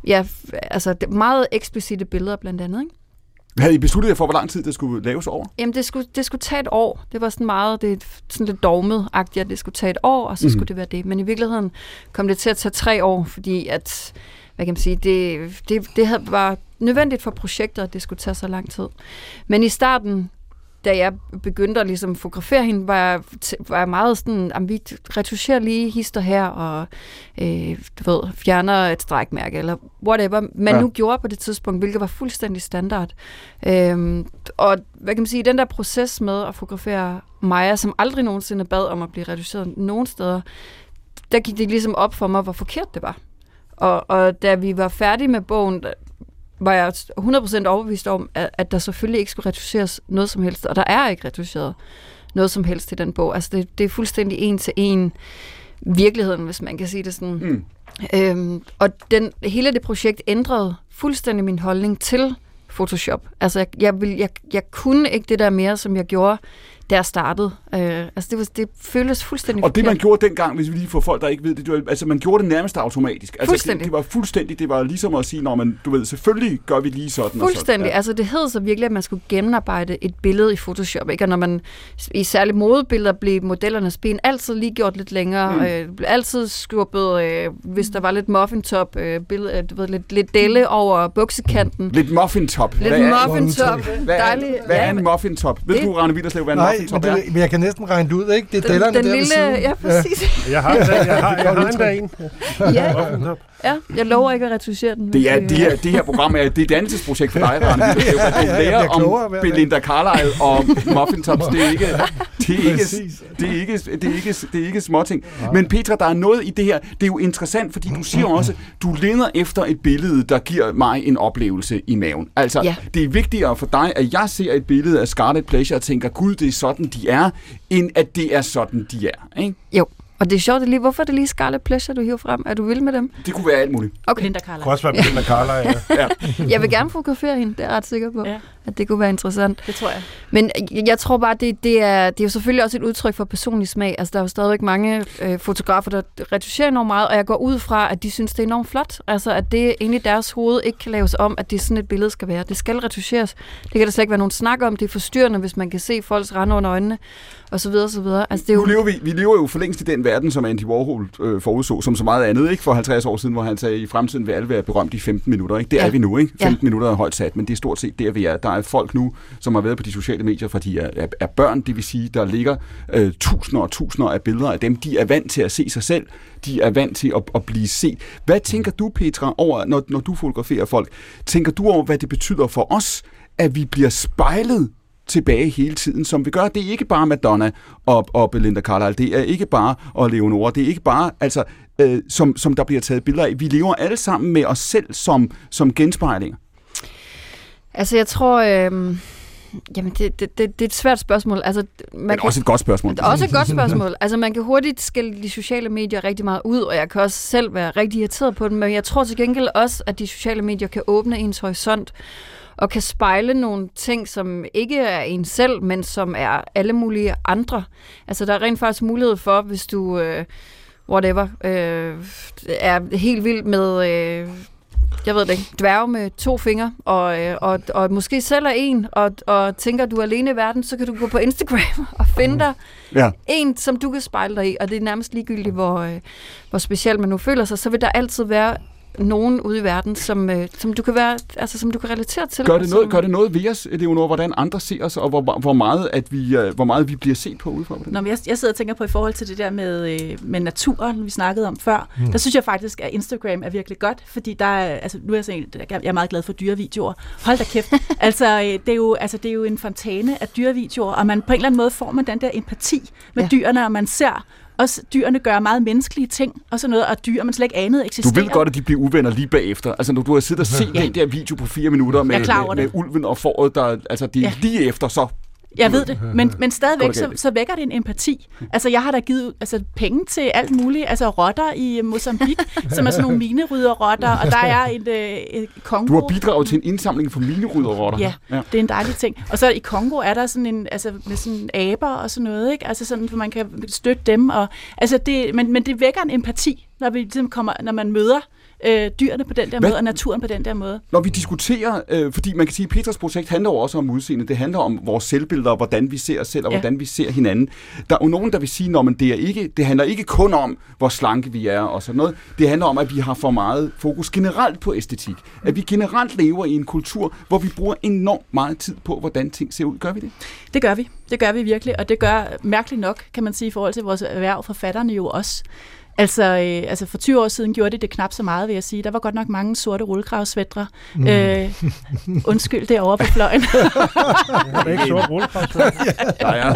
ja, altså meget eksplicite billeder blandt andet, ikke? Havde I besluttet jer for, hvor lang tid det skulle laves over? Jamen, det skulle, det skulle tage et år. Det var sådan meget, det sådan lidt dogmet-agtigt, at det skulle tage et år, og så Mhm. skulle det være det. Men i virkeligheden kom det til at tage tre år, fordi at, hvad kan man sige, det, det, det havde, var nødvendigt for projektet, at det skulle tage så lang tid. Men i starten, da jeg begyndte at ligesom fotografere hende, var jeg, var jeg meget sådan, at vi retucherer lige hister her, og øh, du ved, fjerner et strækmærke, eller whatever, man Ja. nu gjorde på det tidspunkt, hvilket var fuldstændig standard. Øhm, og hvad kan man sige, den der proces med at fotografere Maja, som aldrig nogensinde bad om at blive reduceret nogen steder, der gik det ligesom op for mig, hvor forkert det var. Og, og da vi var færdige med bogen, var jeg 100% overbevist om, at, at der selvfølgelig ikke skulle retuscheres noget som helst, og der er ikke retuscheret noget som helst i den bog. Altså det, det er fuldstændig en til en virkeligheden, hvis man kan sige det sådan. Mm. Øhm, og den, hele det projekt ændrede fuldstændig min holdning til Photoshop. Altså, jeg, jeg, vil, jeg, jeg kunne ikke det der mere, som jeg gjorde, da jeg startede. Øh, altså, det, var, det føltes fuldstændig Og det, man gjorde dengang, hvis vi lige får folk, der ikke ved det, det var, altså man gjorde det nærmest automatisk. Altså, det, Fuldstændig. det, var fuldstændig, det var ligesom at sige, når man, du ved, selvfølgelig gør vi lige sådan og Fuldstændig. sådan. Altså, det hed så virkelig, at man skulle gennemarbejde et billede i Photoshop. Ikke? Og når man i særligt modebilleder blev modellernes ben altid lige gjort lidt længere. Mm. Øh, blev altid skubbet, øh, hvis der var lidt muffintop, øh, billede, øh, du ved, lidt, lidt delle over buksekanten. Lidt muffin top. Lidt hvad er, muffintop. hvad er, Dejligt. hvad er Ja, en muffin top? Ved det- du, Rane Villerslev, hvad en Men, det, men jeg kan næsten regne det ud, ikke? Det er dellerne den der lille, ja, præcis. Jeg har, jeg har, jeg har, jeg har endda en. Ja. Ja, jeg lover ikke at retuschere den. Det, er, det, her, det her program er, det er dannelsesprojekt for dig, Rane lærer bliver klogere om. Belinda Carlisle og muffin tops. Det er ikke, det er ikke, det er ikke, det er ikke, det er ikke småting. Men Petra, der er noget i det her. Det er jo interessant, fordi du siger også, du leder efter et billede, der giver mig en oplevelse i maven. Altså, Ja. det er vigtigere for dig, at jeg ser et billede af Scarlet Pleasure og tænker, gud, det er sådan, de er, end at det er sådan, de er. Ikke? Jo, og det er sjovt, det er lige, hvorfor er det lige Scarlet Pleasure, du hiver frem? Er du vild med dem? Det kunne være alt muligt. Okay. Linda Det Carla. kunne også være Belinda Carla, ja. Jeg vil gerne fotografere hende, det er jeg ret sikker på, Ja. at det kunne være interessant. Det tror jeg. Men jeg, tror bare, det, det, er, det er jo selvfølgelig også et udtryk for personlig smag. Altså, der er jo stadigvæk mange øh, fotografer, der retuscherer enormt meget, og jeg går ud fra, at de synes, det er enormt flot. Altså, at det inde i deres hoved ikke kan laves om, at det er sådan et billede skal være. Det skal retuscheres. Det kan der slet ikke være nogen snak om. Det er forstyrrende, hvis man kan se folks rende under øjnene, og så videre, så videre. Altså, det er Nu jo, lever vi, vi lever jo for længst i den verden, som Andy Warhol øh, forudså, som så meget andet, ikke? For 50 år siden, hvor han sagde, i fremtiden vil alle være berømt i 15 minutter, ikke? Det er Ja. vi nu, ikke? Ja. 15 minutter er højt sat, men det er stort set der, vi er. Der er folk nu, som har været på de sociale medier, for de er, er, er børn, det vil sige, der ligger øh, tusinder og tusinder af billeder af dem. De er vant til at se sig selv. De er vant til at, at blive set. Hvad tænker du, Petra, over, når, når du fotograferer folk? Tænker du over, hvad det betyder for os, at vi bliver spejlet tilbage hele tiden, som vi gør. Det er ikke bare Madonna og, og Belinda Carlisle, det er ikke bare og Leonora, det er ikke bare, altså, øh, som, som der bliver taget billeder af. Vi lever alle sammen med os selv som, som genspejlinger. altså, jeg tror... Øh, jamen, det, det, det, det er et svært spørgsmål. Altså, man Men også et godt spørgsmål. Det er også et godt spørgsmål. Altså, man kan hurtigt skille de sociale medier rigtig meget ud, og jeg kan også selv være rigtig irriteret på dem, men jeg tror til gengæld også, at de sociale medier kan åbne ens horisont, og kan spejle nogle ting, som ikke er en selv, men som er alle mulige andre. Altså, der er rent faktisk mulighed for, hvis du, øh, whatever, øh, er helt vild med... Øh, jeg ved det ikke, dværge med to fingre, og, øh, og, og måske selv er en, og, og tænker, at du er alene i verden, så kan du gå på Instagram og finde dig Ja. en, som du kan spejle dig i, og det er nærmest ligegyldigt, hvor, øh, hvor specielt man nu føler sig, så vil der altid være nogen ude i verden, som, øh, som du kan være, altså som du kan relatere til. Gør det, noget, som- gør det noget ved os, Leonora, hvordan andre ser os, og hvor, hvor, meget, at vi, øh, hvor meget vi bliver set på udefra? Nå, men jeg, jeg sidder og tænker på i forhold til det der med, øh, med naturen, vi snakkede om før. Mm. Der synes jeg faktisk, at Instagram er virkelig godt, fordi der er, altså, nu er jeg, sådan, jeg er meget glad for dyrevideoer. Hold da kæft. altså, øh, det er jo, altså, det er jo en fontæne af dyrevideoer, og man på en eller anden måde får man den der empati med ja. dyrene, og man ser også dyrene gøre meget menneskelige ting, og sådan noget, og dyr, man slet ikke anede Du eksisterer. ved godt, at de bliver uvenner lige bagefter. Altså, når du har siddet og set Ja. den der video på fire minutter er med, med, med det. ulven og fåret, der, altså, det er Ja. lige efter, så Jeg ved det, men, men stadigvæk så, så vækker det en empati. Altså, jeg har da givet altså, penge til alt muligt. Altså, rotter i Mozambique, som er sådan nogle minerydderrotter, og der er et, øh, Kongo. Du har bidraget til en indsamling for minerydderrotter. Ja, ja. det er en dejlig ting. Og så i Kongo er der sådan en, altså med sådan aber og sådan noget, ikke? Altså sådan, hvor man kan støtte dem. Og, altså det, men, men det vækker en empati, når, vi ligesom kommer, når man møder øh, dyrene på den der Hvad- måde, og naturen på den der måde. Når vi diskuterer, øh, fordi man kan sige, at Petras projekt handler jo også om udseende. Det handler om vores selvbilleder, og hvordan vi ser os selv, og Ja. hvordan vi ser hinanden. Der er jo nogen, der vil sige, at det, er ikke, det handler ikke kun om, hvor slanke vi er og sådan noget. Det handler om, at vi har for meget fokus generelt på æstetik. At vi generelt lever i en kultur, hvor vi bruger enormt meget tid på, hvordan ting ser ud. Gør vi det? Det gør vi. Det gør vi virkelig, og det gør mærkeligt nok, kan man sige, i forhold til vores erhverv, forfatterne jo også. Altså, øh, altså for 20 år siden gjorde de det knap så meget, vil jeg sige. Der var godt nok mange sorte rullekravsvætre. Mm. Øh, undskyld, det er over på fløjen. Er det ikke sort rullekraft? Der er.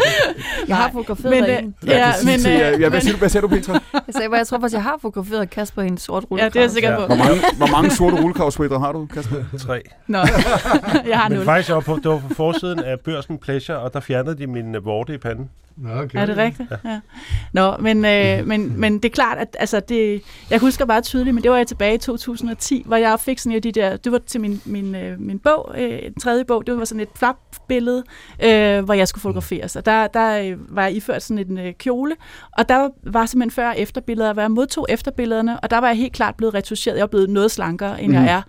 Jeg har fotograferet men, men, øh, en. Ja, men, øh, ja, ja, hvad, siger du, hvad siger du, Petra? Jeg sagde, bare, jeg tror faktisk, jeg har fotograferet Kasper i en sort rulle. ja, det er jeg sikker på. Hvor mange, hvor mange sorte rullekravsvætter har du, Kasper? Tre. Nå, jeg har Men nul. faktisk, jeg var på, det var på forsiden af børsen Pleasure, og der fjernede de min uh, vorte i panden. Nå, okay. Er det rigtigt? Ja. Nå, men, øh, men, men det er klart, at altså, det, jeg husker bare tydeligt, men det var jeg tilbage i 2010, hvor jeg fik sådan de der, det var til min, min, øh, min bog, øh, en tredje bog, det var sådan et flap-billede, øh, hvor jeg skulle fotograferes, og der, der øh, var jeg iført sådan en øh, kjole, og der var simpelthen før- og efterbilleder, hvor jeg modtog efterbillederne, og der var jeg helt klart blevet retuscheret, jeg var blevet noget slankere, end mm. jeg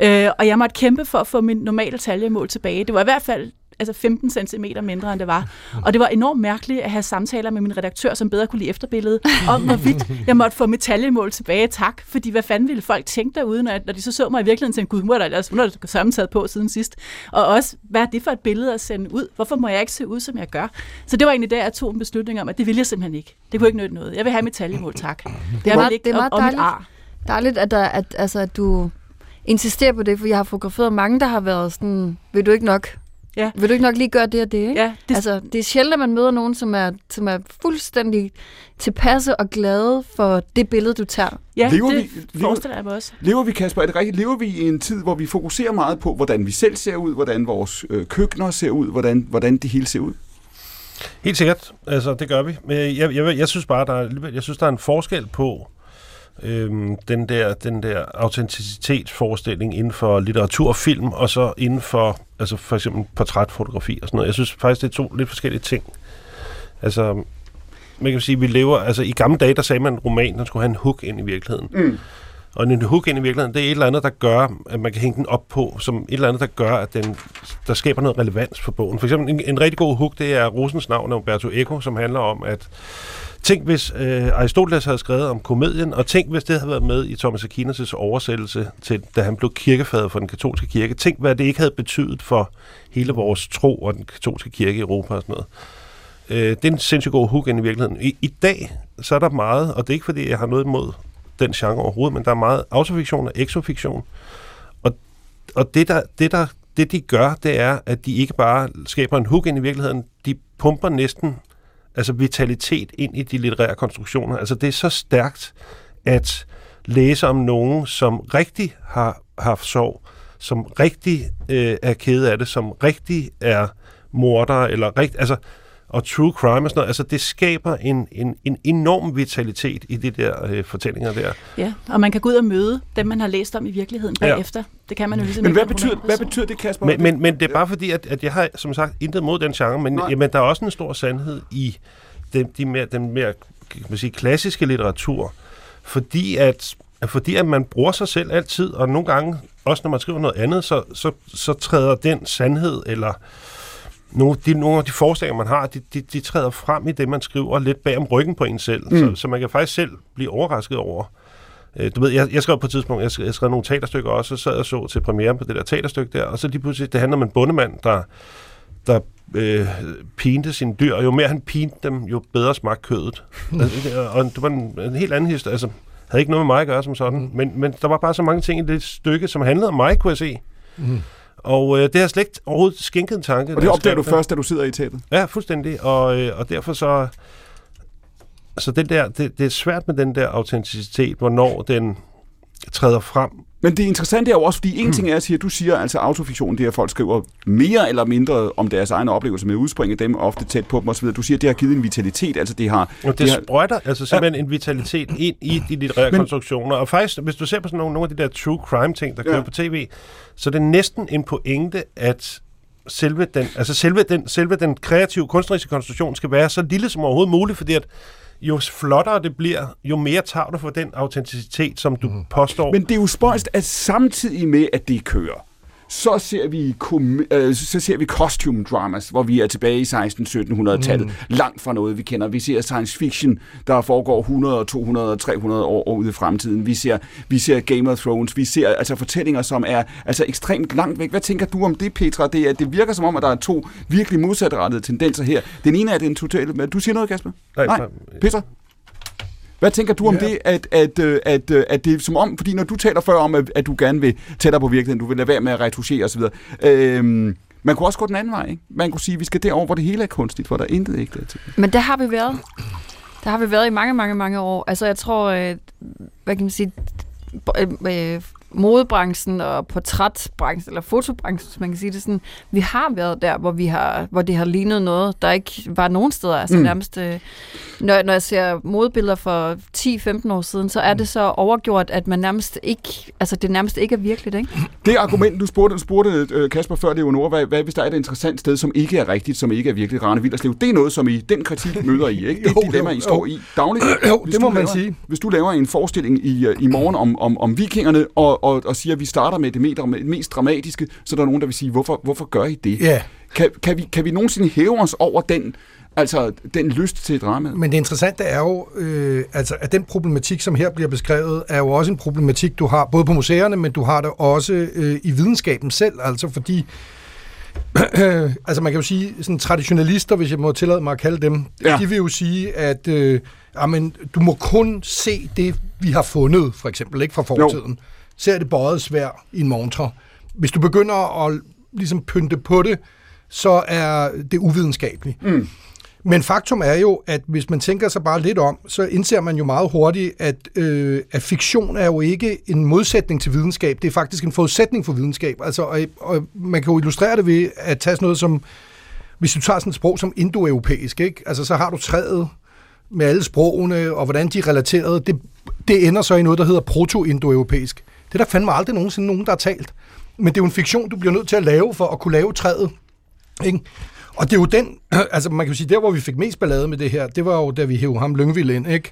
er, øh, og jeg måtte kæmpe for at få min normale taljemål tilbage. Det var i hvert fald altså 15 cm mindre, end det var. Og det var enormt mærkeligt at have samtaler med min redaktør, som bedre kunne lide efterbilledet, om hvorvidt jeg måtte få mit taljemål tilbage, tak. Fordi hvad fanden ville folk tænke derude, når, når de så så mig i virkeligheden tænkte, gud, hun har da sammensat på siden sidst. Og også, hvad er det for et billede at sende ud? Hvorfor må jeg ikke se ud, som jeg gør? Så det var egentlig der, jeg tog en beslutning om, at det ville jeg simpelthen ikke. Det kunne ikke nytte noget. Jeg vil have mit taljemål, tak. Det er meget- det er meget dejligt. ar. Dejligt, at, der, at, altså, at du insisterer på det, for jeg har fotograferet mange, der har været sådan, vil du ikke nok? Ja. Vil du ikke nok lige gøre det og det, ikke? Ja, det, altså, det er sjældent, at man møder nogen, som er, som er fuldstændig tilpasse og glade for det billede, du tager. ja, Lever det vi- lever- forestiller jeg mig også. Lever vi, Kasper, er det rigtigt? Lever vi i en tid, hvor vi fokuserer meget på, hvordan vi selv ser ud, hvordan vores øh, køkkener ser ud, hvordan, hvordan det hele ser ud? Helt sikkert. Altså, det gør vi. Men jeg, jeg, jeg synes bare, der er, alligevel- jeg synes, der er en forskel på øhm, den der, den der autenticitetsforestilling inden for litteratur og film, og så inden for, altså for eksempel portrætfotografi og sådan noget. Jeg synes faktisk, det er to lidt forskellige ting. Altså, man kan sige, vi lever, altså i gamle dage, der sagde man, at en roman, den skulle have en hook ind i virkeligheden. Mm. Og en hook ind i virkeligheden, det er et eller andet, der gør, at man kan hænge den op på, som et eller andet, der gør, at den, der skaber noget relevans for bogen. For eksempel en, en rigtig god hook, det er Rosens navn af Umberto Eco, som handler om, at tænk hvis øh, Aristoteles havde skrevet om komedien, og tænk hvis det havde været med i Thomas Aquinas' oversættelse til, da han blev kirkefader for den katolske kirke. Tænk, hvad det ikke havde betydet for hele vores tro og den katolske kirke i Europa og sådan noget. Øh, det er en sindssygt god hook ind i virkeligheden. I, I dag, så er der meget, og det er ikke fordi, jeg har noget imod den genre overhovedet, men der er meget autofiktion og exofiktion. Og, og det, der, det, der, det, de gør, det er, at de ikke bare skaber en hook ind i virkeligheden, de pumper næsten altså vitalitet ind i de litterære konstruktioner. Altså det er så stærkt at læse om nogen, som rigtig har haft sorg, som rigtig øh, er ked af det, som rigtig er morder, eller rigt, altså, og true crime og sådan noget. Altså det skaber en, en, en enorm vitalitet i de der øh, fortællinger der. Ja, og man kan gå ud og møde dem, man har læst om i virkeligheden Ja. bagefter. Det kan man jo ligesom Men ikke hvad betyder, hvad betyder det, Kasper? Men, men, men det er bare fordi, at, at jeg har som sagt intet mod den genre, men Nej. jamen, der er også en stor sandhed i den, de mere, den mere kan man sige, klassiske litteratur, fordi at, fordi at man bruger sig selv altid, og nogle gange, også når man skriver noget andet, så, så, så træder den sandhed, eller nogle, de, nogle af de forestillinger, man har, de, de, de træder frem i det, man skriver lidt bag om ryggen på en selv, mm. så, så man kan faktisk selv blive overrasket over, Øh, Du ved, jeg, jeg skrev på et tidspunkt, jeg skrev, jeg skrev nogle teaterstykker også, og så sad jeg så til premiere på det der teaterstykke der, og så lige pludselig, det handler om en bondemand, der, der øh, pinte sine dyr, og jo mere han pinte dem, jo bedre smagte kødet. altså, det- og det var en, en helt anden historie, altså, havde ikke noget med mig at gøre som sådan, mm. men, men der var bare så mange ting i det stykke, som handlede om mig, kunne jeg se. Mm. Og øh, det har slet ikke overhovedet skænket en tanke. og det opdager du først, da du sidder i teateret. Ja, fuldstændig. Og, øh, og derfor så... Så den der, det, det er svært med den der autenticitet, hvornår den... træder frem. Men det interessante er jo også, fordi en ting er at sige, at du siger, altså autofiktion, det er, at folk skriver mere eller mindre om deres egne oplevelser med udspring af dem, ofte tæt på dem osv. Du siger, at det har givet en vitalitet, altså det har... Og det har, sprøjter altså simpelthen en vitalitet ind i de litterære Men- konstruktioner. Og faktisk, hvis du ser på sådan nogle, nogle af de der true crime ting, der kører Ja. på tv, så er det næsten en pointe, at selve den, altså selve den, selve den kreative kunstneriske konstruktion skal være så lille som overhovedet muligt, fordi at jo flottere det bliver, jo mere tager du for den autenticitet, som du mm. påstår. Men det er jo spøjst, at samtidig med, at det kører, så ser vi, øh, så ser vi costume dramas, hvor vi er tilbage i 16-1700-tallet, mm. langt fra noget, vi kender. Vi ser science fiction, der foregår 100, 200, 300 år, år ude i fremtiden. Vi ser, vi ser Game of Thrones, vi ser altså fortællinger, som er altså ekstremt langt væk. Hvad tænker du om det, Petra? Det, er, det virker som om, at der er to virkelig modsatrettede tendenser her. Den ene er den totale... Du siger noget, Kasper? Nej, Nej. nej. Petra? Hvad tænker du om Ja. det, at, at, øh, at, øh, at det er som om, fordi når du taler før om, at, at du gerne vil tættere på virkeligheden, du vil lade være med at retuschere osv., øhm, man kunne også gå den anden vej, ikke? Man kunne sige, at vi skal derover, hvor det hele er kunstigt, hvor der er intet ægte er til. Men der har vi været. Der har vi været i mange, mange, mange år. Altså, jeg tror, øh, hvad kan man sige, øh, modebranchen og portrætbranchen, eller fotobranchen, hvis man kan sige det sådan, vi har været der, hvor, vi har, hvor det har lignet noget, der ikke var nogen steder. Altså Mm. mm. nærmest, øh, når, når jeg ser modebilleder for 10-15 år siden, så er det så overgjort, at man nærmest ikke, altså det nærmest ikke er virkeligt, ikke? Det argument, du spurgte, spurgte øh, Kasper før, Leonora, hvad, hvad hvis der er et interessant sted, som ikke er rigtigt, som ikke er virkelig Rane Villerslev, det er noget, som I, den kritik møder I, ikke? Det er Jo, et dilemma, jo, I står jo. i dagligt. Jo, det du må man laver, sige. Hvis du laver en forestilling i, øh, i morgen om, om, om vikingerne, og, og, og siger, at vi starter med det mest, dramatiske, så er der nogen, der vil sige, hvorfor, hvorfor gør I det? Ja, Kan, kan, vi, kan vi nogensinde hæve os over den, altså, den lyst til drama? men det interessante er jo, øh, altså, at den problematik, som her bliver beskrevet, er jo også en problematik, du har både på museerne, men du har det også øh, i videnskaben selv, altså fordi altså man kan jo sige, sådan traditionalister, hvis jeg må tillade mig at kalde dem, Ja. de vil jo sige, at øh, jamen, du må kun se det, vi har fundet, for eksempel, ikke fra fortiden. Ser det bøjet svær i en montre. Hvis du begynder at ligesom pynte på det, så er det uvidenskabeligt. Mm. Men faktum er jo, at hvis man tænker sig bare lidt om, så indser man jo meget hurtigt, at, øh, at fiktion er jo ikke en modsætning til videnskab. Det er faktisk en forudsætning for videnskab. Altså, og, og man kan jo illustrere det ved at tage sådan noget som, hvis du tager sådan et sprog som indoeuropæisk, ikke? Altså, så har du træet med alle sprogene, og hvordan de er relateret. Det, det ender så i noget, der hedder proto-indoeuropæisk. Det er der fandme aldrig nogensinde nogen, der har talt. Men det er jo en fiktion, du bliver nødt til at lave for at kunne lave træet. Ikke? Og det er jo den, altså man kan jo sige, der hvor vi fik mest ballade med det her, det var jo da vi hævde ham Lyngvild ind, ikke?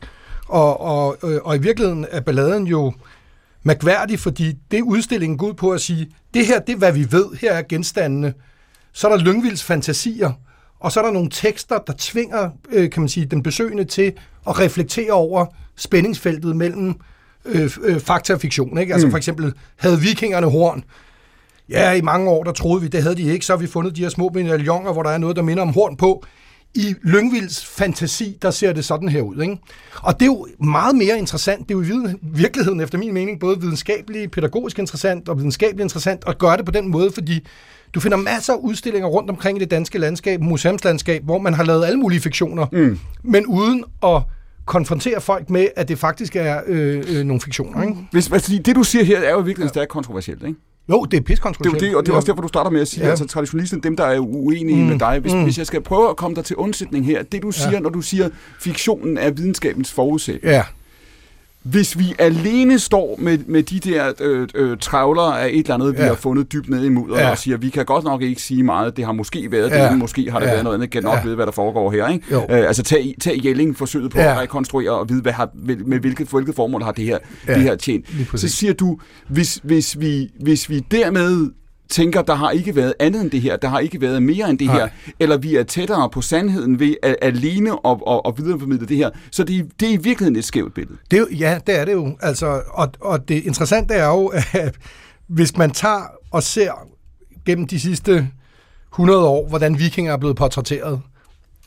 Og, og, øh, og i virkeligheden er balladen jo mærkværdig, fordi det udstillingen går ud på at sige, det her, det er hvad vi ved, her er genstandene. Så er der Lyngvilds fantasier, og så er der nogle tekster, der tvinger, øh, kan man sige, den besøgende til at reflektere over spændingsfeltet mellem øh, øh, fakta og fiktion. Ikke? Altså Mm. for eksempel, havde vikingerne horn? Ja, i mange år, der troede vi, det havde de ikke. Så har vi fundet de her små medaljoner, hvor der er noget, der minder om horn på. I Lyngvilds fantasi, der ser det sådan her ud. Ikke? Og det er jo meget mere interessant. Det er jo i virkeligheden, efter min mening, både videnskabeligt, pædagogisk interessant og videnskabeligt interessant at gøre det på den måde, fordi du finder masser af udstillinger rundt omkring i det danske landskab, museumslandskab, hvor man har lavet alle mulige fiktioner, mm. men uden at konfrontere folk med, at det faktisk er øh, øh, nogle fiktioner. Ikke? Hvis, altså, det, du siger her, er jo virkelig stærkt kontroversielt, ikke? Jo, det er Det er piskontroversielt. jo det, og det er også derfor, du starter med at sige, ja. Ja. altså traditionalisten, dem der er uenige mm. med dig. Hvis, mm. hvis jeg skal prøve at komme dig til undsætning her, det du siger, ja. når du siger, fiktionen er videnskabens forudsætning. Ja, Hvis vi alene står med, med de der øh, øh, travler af et eller andet, vi Ja. har fundet dybt nede i mudderet, Ja. og siger, vi kan godt nok ikke sige meget, det har måske været det, Ja. ene, måske har det Ja. været noget andet, kan nok Ja. vide, hvad der foregår her. Ikke? Jo. Øh, altså tag, tag Jelling forsøget på Ja. at rekonstruere og vide, hvad har, med hvilket, hvilket formål har det her, Ja. det her tjent. Så siger du, hvis, hvis, vi, hvis vi dermed tænker, der har ikke været andet end det her, der har ikke været mere end det Nej. her, eller vi er tættere på sandheden ved at alene og, og, og videreformidle det her, så det, er- det er i virkeligheden et skævt billede. Det er jo, ja, det er det jo. Altså, og, og det interessante er jo, at hvis man tager og ser gennem de sidste 100 år, hvordan vikinger er blevet portrætteret,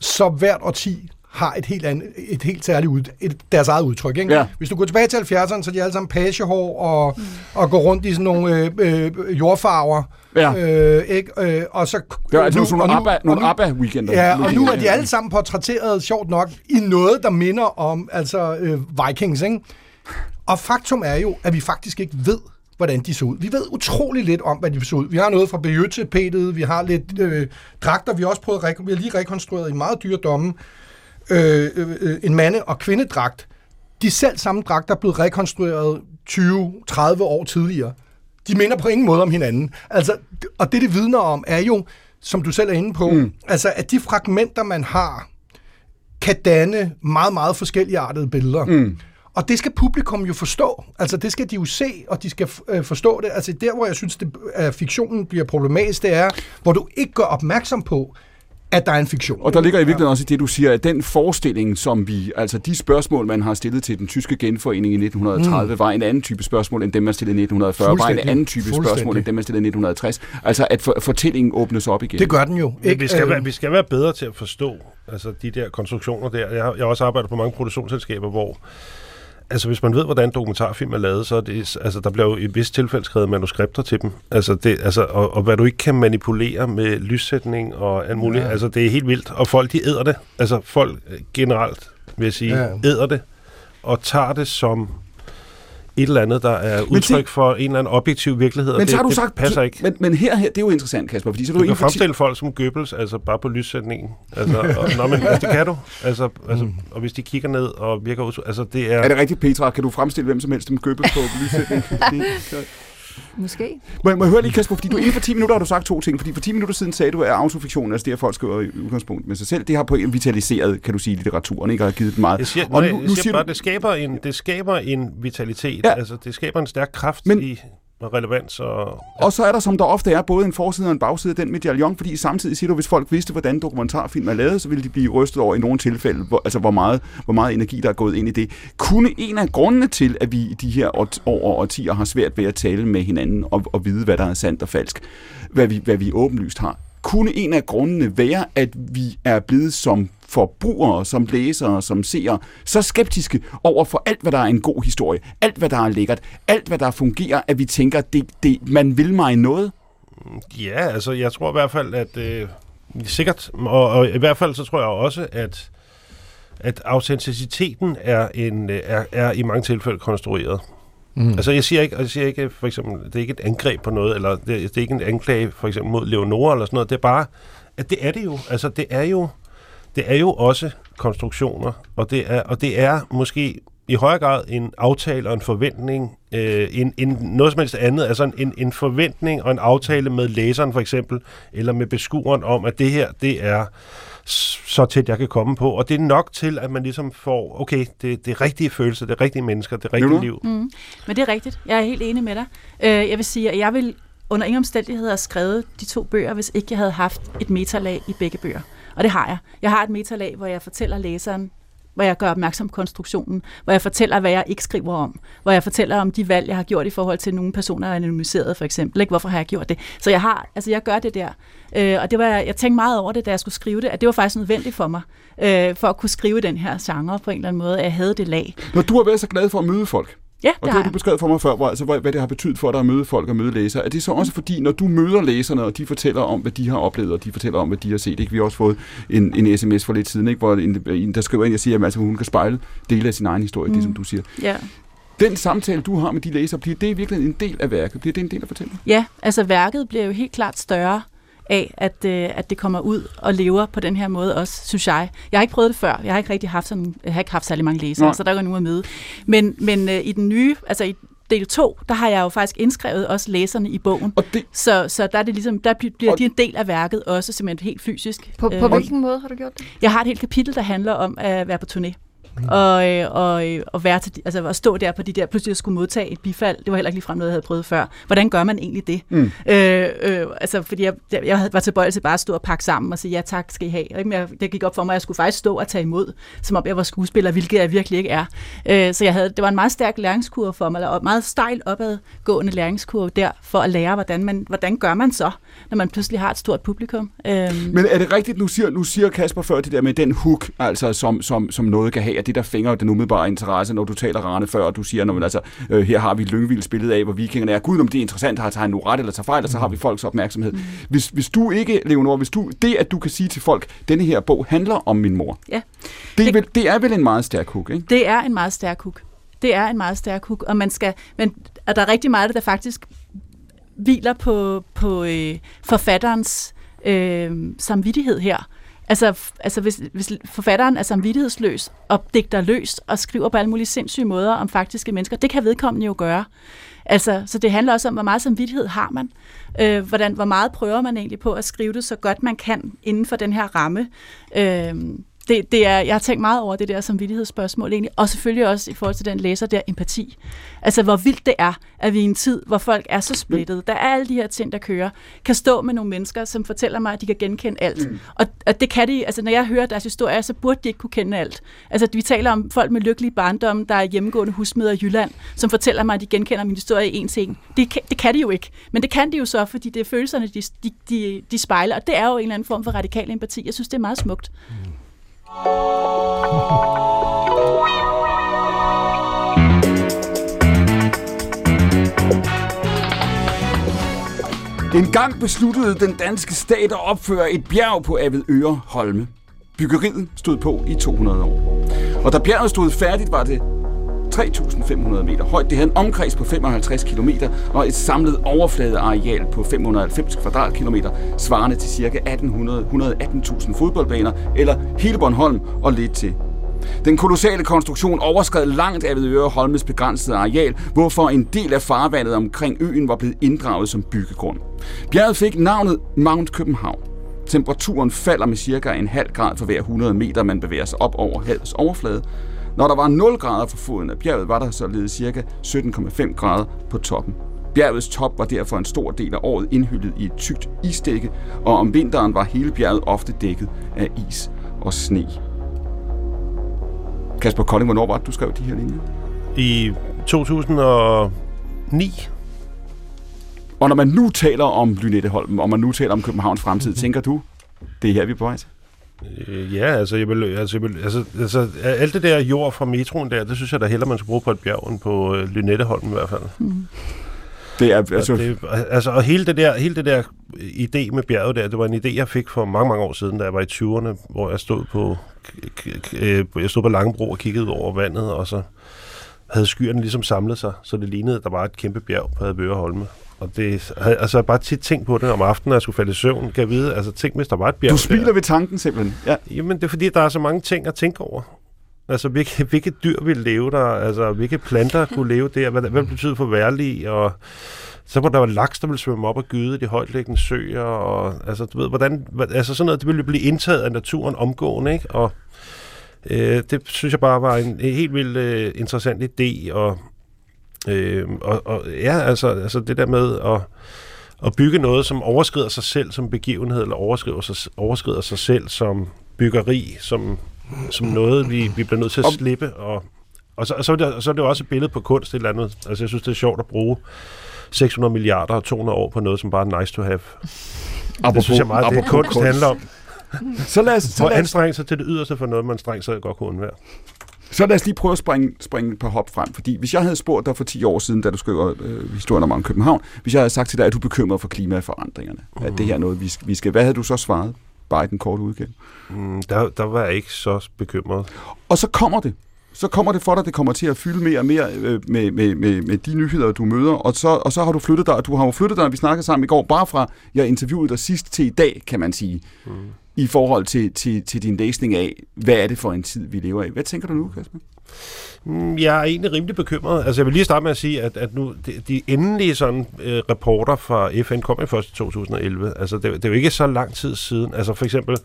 så hvert årti har et helt, andet, et helt særligt ud, et, deres eget udtryk. Ikke? Ja. Hvis du går tilbage til 70'erne, så er de alle sammen pagehår og, og går rundt i sådan nogle øh, øh, jordfarver. Ja. Øh, ikke? Øh, og så, Det er altså nu- sådan og nogle nu- ABBA, nu- ABBA-weekender. Ja, og nu er de alle sammen portrætteret, sjovt nok, i noget, der minder om altså øh, Vikings, ikke? Og faktum er jo, at vi faktisk ikke ved, hvordan de så ud. Vi ved utrolig lidt om, hvad de så ud. Vi har noget fra bejøttepetet, vi har lidt øh, dragter, vi har også prøvet, vi har lige rekonstrueret i meget dyre domme, øh, øh, en mande- og kvindedragt. De selv samme dragter er blevet rekonstrueret 20-30 år tidligere. De minder på ingen måde om hinanden. Altså, og det, det vidner om, er jo, som du selv er inde på, mm. altså, at de fragmenter, man har, kan danne meget, meget forskellige artede billeder. Mm. Og det skal publikum jo forstå. Altså, det skal de jo se, og de skal øh, forstå det. Altså, der, hvor jeg synes, det, at fiktionen bliver problematisk, det er, hvor du ikke gør opmærksom på, at der er en fiktion. Og der ligger i virkeligheden også i det, du siger, at den forestilling, som vi, altså de spørgsmål, man har stillet til den tyske genforening i 1930, mm. var en anden type spørgsmål, end dem, man stillede i 1940, var en anden type spørgsmål, end dem, man stillede i 1960. Altså, at for, fortællingen åbnes op igen. Det gør den jo. Men vi, skal Øh, være, vi skal være bedre til at forstå altså, de der konstruktioner der. Jeg har, jeg har også arbejdet på mange produktionsselskaber, hvor Altså, hvis man ved, hvordan dokumentarfilm er lavet, så er det, altså, der bliver jo i vist tilfælde skrevet manuskripter til dem. Altså, det, altså, og, og hvad du ikke kan manipulere med lyssætning og alt muligt. Ja. Altså, det er helt vildt. Og folk, de æder det. Altså, folk øh, generelt, vil jeg sige, ja. æder det. Og tager det som et eller andet, der er udtryk for en eller anden objektiv virkelighed. og Men det, så har du det sagt, passer ikke. Men, men her, her, det er jo interessant, Kasper, fordi så du, Du kan fremstille folk som Goebbels, altså bare på lyssætningen. Altså, og, nå, men, altså, det kan du. Altså, altså, og hvis de kigger ned og virker ud, altså det er... Er det rigtigt, Petra? Kan du fremstille hvem som helst som Goebbels på lysætning? Måske. Må, jeg- må jeg høre lige, Kasper, fordi du inden for 10 minutter har du sagt to ting. Fordi for 10 minutter siden sagde du, at autofiktion, altså det, at folk skriver i udgangspunkt med sig selv, det har på en vitaliseret, kan du sige, litteraturen, ikke? Og har givet den meget. Jeg siger, og nu, jeg nu siger siger bare, du, det skaber en, det skaber en vitalitet. Ja. Altså, det skaber en stærk kraft Men- i relevans. Og, og så er der, som der ofte er, både en forside og en bagside af den medaljon, fordi samtidig siger du, hvis folk vidste, hvordan dokumentarfilm er lavet, så ville de blive rystet over i nogle tilfælde, hvor, altså hvor meget, hvor meget energi, der er gået ind i det. Kunne en af grundene til, at vi i de her år, år og årtier har svært ved at tale med hinanden og, og vide, hvad der er sandt og falsk, hvad vi, hvad vi åbenlyst har, kunne en af grundene være, at vi er blevet som forbrugere, som læsere, som seere, så skeptiske over for alt, hvad der er en god historie, alt, hvad der er lækkert, alt, hvad der fungerer, at vi tænker, det, det, man vil mig noget. ja, altså jeg tror i hvert fald, at øh, sikkert, og, og i hvert fald så tror jeg også, at at autenticiteten er, en, er, er i mange tilfælde konstrueret. Mm. Altså jeg siger ikke, jeg siger ikke for eksempel, det er ikke et angreb på noget, eller det, det er ikke en anklage for eksempel mod Leonora eller sådan noget, det er bare, at det er det jo. Altså det er jo, det er jo også konstruktioner, og det er, og det er måske i højere grad en aftale og en forventning, øh, en, en, noget som helst andet, altså en, en forventning og en aftale med læseren for eksempel, eller med beskueren om, at det her, det er så tæt jeg kan komme på, og det er nok til, at man ligesom får, okay, det, det er rigtige følelser, det er rigtige mennesker, det er rigtige liv. Mm. Men det er rigtigt. Jeg er helt enig med dig. Øh, jeg vil sige, at jeg vil under ingen omstændigheder have skrevet de to bøger, hvis ikke jeg havde haft et metalag i begge bøger. Og det har jeg. Jeg har et metalag, hvor jeg fortæller læseren, hvor jeg gør opmærksom på konstruktionen, hvor jeg fortæller, hvad jeg ikke skriver om, hvor jeg fortæller om de valg, jeg har gjort i forhold til nogle personer, der er anonymiseret for eksempel. Ikke? Hvorfor har jeg gjort det? Så jeg har, altså jeg gør det der. Øh, og det var, jeg tænkte meget over det, da jeg skulle skrive det, at det var faktisk nødvendigt for mig, øh, for at kunne skrive den her genre på en eller anden måde, at jeg havde det lag. Når du har været så glad for at møde folk, Ja, og det det har har du jeg. beskrevet for mig før, hvor, altså, hvad hvad det har betydet for dig at møde folk og møde læsere. Er det så også fordi, når du møder læserne, og de fortæller om, hvad de har oplevet, og de fortæller om, hvad de har set, ikke? vi har også fået en, en sms for lidt siden, ikke? hvor en, en, der skriver ind og siger, at altså, hun kan spejle dele af sin egen historie, mm. det som du siger. Ja. Den samtale, du har med de læsere, bliver det virkelig en del af værket? Bliver det en del af fortællingen? Ja, altså værket bliver jo helt klart større af, at, øh, at det kommer ud og lever på den her måde også, synes jeg. Jeg har ikke prøvet det før. Jeg har ikke rigtig haft, sådan, jeg har ikke haft særlig mange læsere, Nej. så der er jo nogen at møde. Men, men øh, i den nye, altså i del 2, der har jeg jo faktisk indskrevet også læserne i bogen. Og det, Så, så der, er det ligesom, der bliver Og- de en del af værket også, simpelthen helt fysisk. På, på Øh, hvilken måde har du gjort det? Jeg har et helt kapitel, der handler om at være på turné. Og, øh, og, øh, og, være til, de- altså at stå der på de der, pludselig at skulle modtage et bifald, det var heller ikke ligefrem noget, jeg havde prøvet før. Hvordan gør man egentlig det? Mm. Øh, øh, altså, fordi jeg, jeg havde- var tilbøjelig til bare at stå og pakke sammen og sige, ja tak, skal I have. Men jeg, det gik op for mig, at jeg skulle faktisk stå og tage imod, som om jeg var skuespiller, hvilket jeg virkelig ikke er. Øh, så jeg havde, det var en meget stærk læringskurve for mig, og meget stejl opadgående læringskurve der, for at lære, hvordan, man, hvordan gør man så, når man pludselig har et stort publikum. Øh, men er det rigtigt, nu siger, nu siger Kasper før det der med den hook, altså som, som, som noget kan have, og det der fænger den umiddelbare interesse, når du taler Rane før, og du siger, når man, altså, øh, her har vi et lyngvildt billede af, hvor vikingerne er. Gud, om det er interessant, har han nu ret eller tager fejl, og så har vi folks opmærksomhed. Hvis, hvis du ikke, Leonor, hvis du, det at du kan sige til folk, denne her bog handler om min mor, ja. det, er Det- vel, det er vel en meget stærk hook, ikke? Det er en meget stærk hook. Det er en meget stærk hook, og man skal, men og der er rigtig meget, der faktisk hviler på, på øh, forfatterens øh, samvittighed her. Altså, altså hvis, hvis forfatteren er samvittighedsløs og digter løst og skriver på alle mulige sindssyge måder om faktiske mennesker, det kan vedkommende jo gøre. Altså, så det handler også om, hvor meget samvittighed har man. Øh, hvordan, hvor meget prøver man egentlig på at skrive det så godt man kan inden for den her ramme. Øh, det, det er, jeg har tænkt meget over det der samvittighedsspørgsmål egentlig, og selvfølgelig også i forhold til den læser der empati. Altså hvor vildt det er, at vi i en tid, hvor folk er så splittet, der er alle de her ting, der kører, kan stå med nogle mennesker, som fortæller mig, at de kan genkende alt. Mm. Og, og det kan de, altså når jeg hører deres historier, så burde de ikke kunne kende alt. Altså vi taler om folk med lykkelige barndom, der er hjemmegående husmøder i Jylland, som fortæller mig, at de genkender min historie i en en. Det, kan- det kan de jo ikke. Men det kan de jo så, fordi det er følelserne, de, de, de, de spejler, og det er jo en eller anden form for radikal empati. Jeg synes, det er meget smukt. En gang besluttede den danske stat at opføre et bjerg på Avedøre Holme. Byggeriet stod på i 200 år. Og da bjerget stod færdigt, var det 3.500 meter højt. Det havde en omkreds på 55 km og et samlet overfladeareal på 590 kvadratkilometer, svarende til ca. 1800-118.000 fodboldbaner, eller hele Bornholm og lidt til. Den kolossale konstruktion overskred langt Avedøre Holmes begrænsede areal, hvorfor en del af farvandet omkring øen var blevet inddraget som byggegrund. Bjerget fik navnet Mount København. Temperaturen falder med cirka en halv grad for hver 100 meter, man bevæger sig op over havets overflade. Når der var 0 grader for foden af bjerget, var der således cirka 17,5 grader på toppen. Bjergets top var derfor en stor del af året indhyllet i et tykt isdække, og om vinteren var hele bjerget ofte dækket af is og sne. Kasper Kolding, hvornår var det, du skrev de her linjer? I 2009, Og når man nu taler om Lynetteholm, og man nu taler om Københavns fremtid, tænker du, det er her, vi er på vej til? Øh, ja, altså, jeg vil, altså, jeg vil, altså, altså, alt det der jord fra metroen der, det synes jeg da hellere, man skulle bruge på et bjerg, end på øh, Lynetteholm i hvert fald. Det er, Altså, altså, det, altså, og hele det, der, hele det der idé med bjerget der, det var en idé, jeg fik for mange, mange år siden, da jeg var i 20'erne, hvor jeg stod på, øh, jeg stod på Langebro og kiggede over vandet, og så havde skyerne ligesom samlet sig, så det lignede, at der var et kæmpe bjerg på Adbøre Holme. Og det altså jeg bare tit tænkt på det om aftenen, når jeg skulle falde i søvn. Kan jeg vide, altså tænk, hvis der var et bjerg du smiler der. ved tanken simpelthen. Ja. Jamen, det er fordi, der er så mange ting at tænke over. Altså, hvilke, hvilke dyr vil leve der? Altså, hvilke planter kunne leve der? Hvad, hvad betyder for værlig? Og så var der jo laks, der ville svømme op og gyde i de højtliggende søer. Og, altså, du ved, hvordan, altså sådan noget, det ville blive indtaget af naturen omgående, ikke? Og øh, det synes jeg bare var en, en helt vildt øh, interessant idé. Og, øh, og, og ja, altså, altså det der med at at bygge noget, som overskrider sig selv som begivenhed, eller overskrider sig, overskrider sig selv som byggeri, som, som noget, vi, vi bliver nødt til at slippe. Og, og, så, og så, er det, og så er det jo også et billede på kunst et eller andet. Altså, jeg synes, det er sjovt at bruge 600 milliarder og 200 år på noget, som bare er nice to have. det synes jeg meget, det kunst handler om. Så lad, os, så, os, anstrenge sig til det yderste for noget, man strengt sig godt kunne undvære. så lad os lige prøve at springe, springe et par hop frem. Fordi hvis jeg havde spurgt dig for 10 år siden, da du skrev øh, historien om København, hvis jeg havde sagt til dig, at du er bekymret for klimaforandringerne, mm. at det her er noget, vi skal, vi skal... Hvad havde du så svaret? Bare i den korte udgave. Mm, der, der var jeg ikke så bekymret. Og så kommer det. Så kommer det for dig, det kommer til at fylde mere og mere øh, med, med, med, med de nyheder, du møder, og så, og så har du flyttet dig, og du har jo flyttet dig, vi snakkede sammen i går, bare fra jeg interviewede dig sidst til i dag, kan man sige, mm i forhold til, til, til din læsning af, hvad er det for en tid, vi lever i. Hvad tænker du nu, Kasper? Mm, jeg er egentlig rimelig bekymret. Altså, jeg vil lige starte med at sige, at, at nu, de, de endelige sådan, øh, rapporter fra FN kom jo først i 2011. Altså, det, det er jo ikke så lang tid siden. Altså, for eksempel,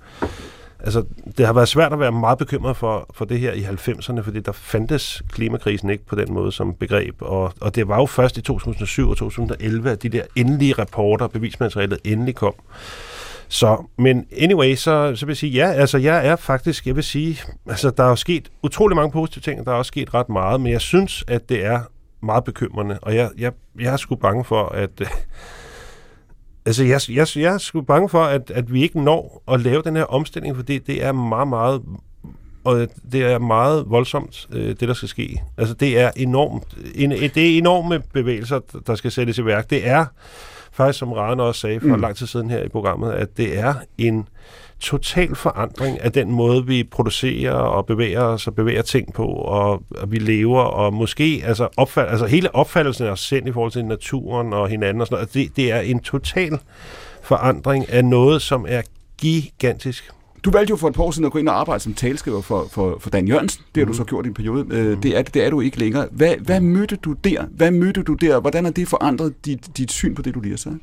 altså, det har været svært at være meget bekymret for, for det her i 90'erne, fordi der fandtes klimakrisen ikke på den måde som begreb. Og, og det var jo først i 2007 og 2011, at de der endelige rapporter, bevismaterialet endelig kom. Så, men anyway, så, så vil jeg sige, ja, altså jeg er faktisk, jeg vil sige, altså der er jo sket utrolig mange positive ting, og der er også sket ret meget, men jeg synes, at det er meget bekymrende, og jeg, jeg, jeg er sgu bange for, at... Øh, altså, jeg, jeg, jeg er sgu bange for, at, at vi ikke når at lave den her omstilling, fordi det er meget, meget og det er meget voldsomt, øh, det der skal ske. Altså, det er enormt, en, det er enorme bevægelser, der skal sættes i værk. Det er faktisk, som Rane også sagde for Mm. lang tid siden her i programmet, at det er en total forandring af den måde, vi producerer og bevæger os og bevæger ting på, og, og vi lever, og måske altså, opfald, altså hele opfattelsen af os selv i forhold til naturen og hinanden og sådan noget, det, det er en total forandring af noget, som er gigantisk. Du valgte jo for et par år siden at gå ind og arbejde som talskriver for, for, for Dan Jørgensen. Det har du så gjort i en periode. Øh, det, er, det er du ikke længere. Hvad, hvad mødte du der? Hvad mødte du der? Hvordan har det forandret dit, dit syn på det, du sagt?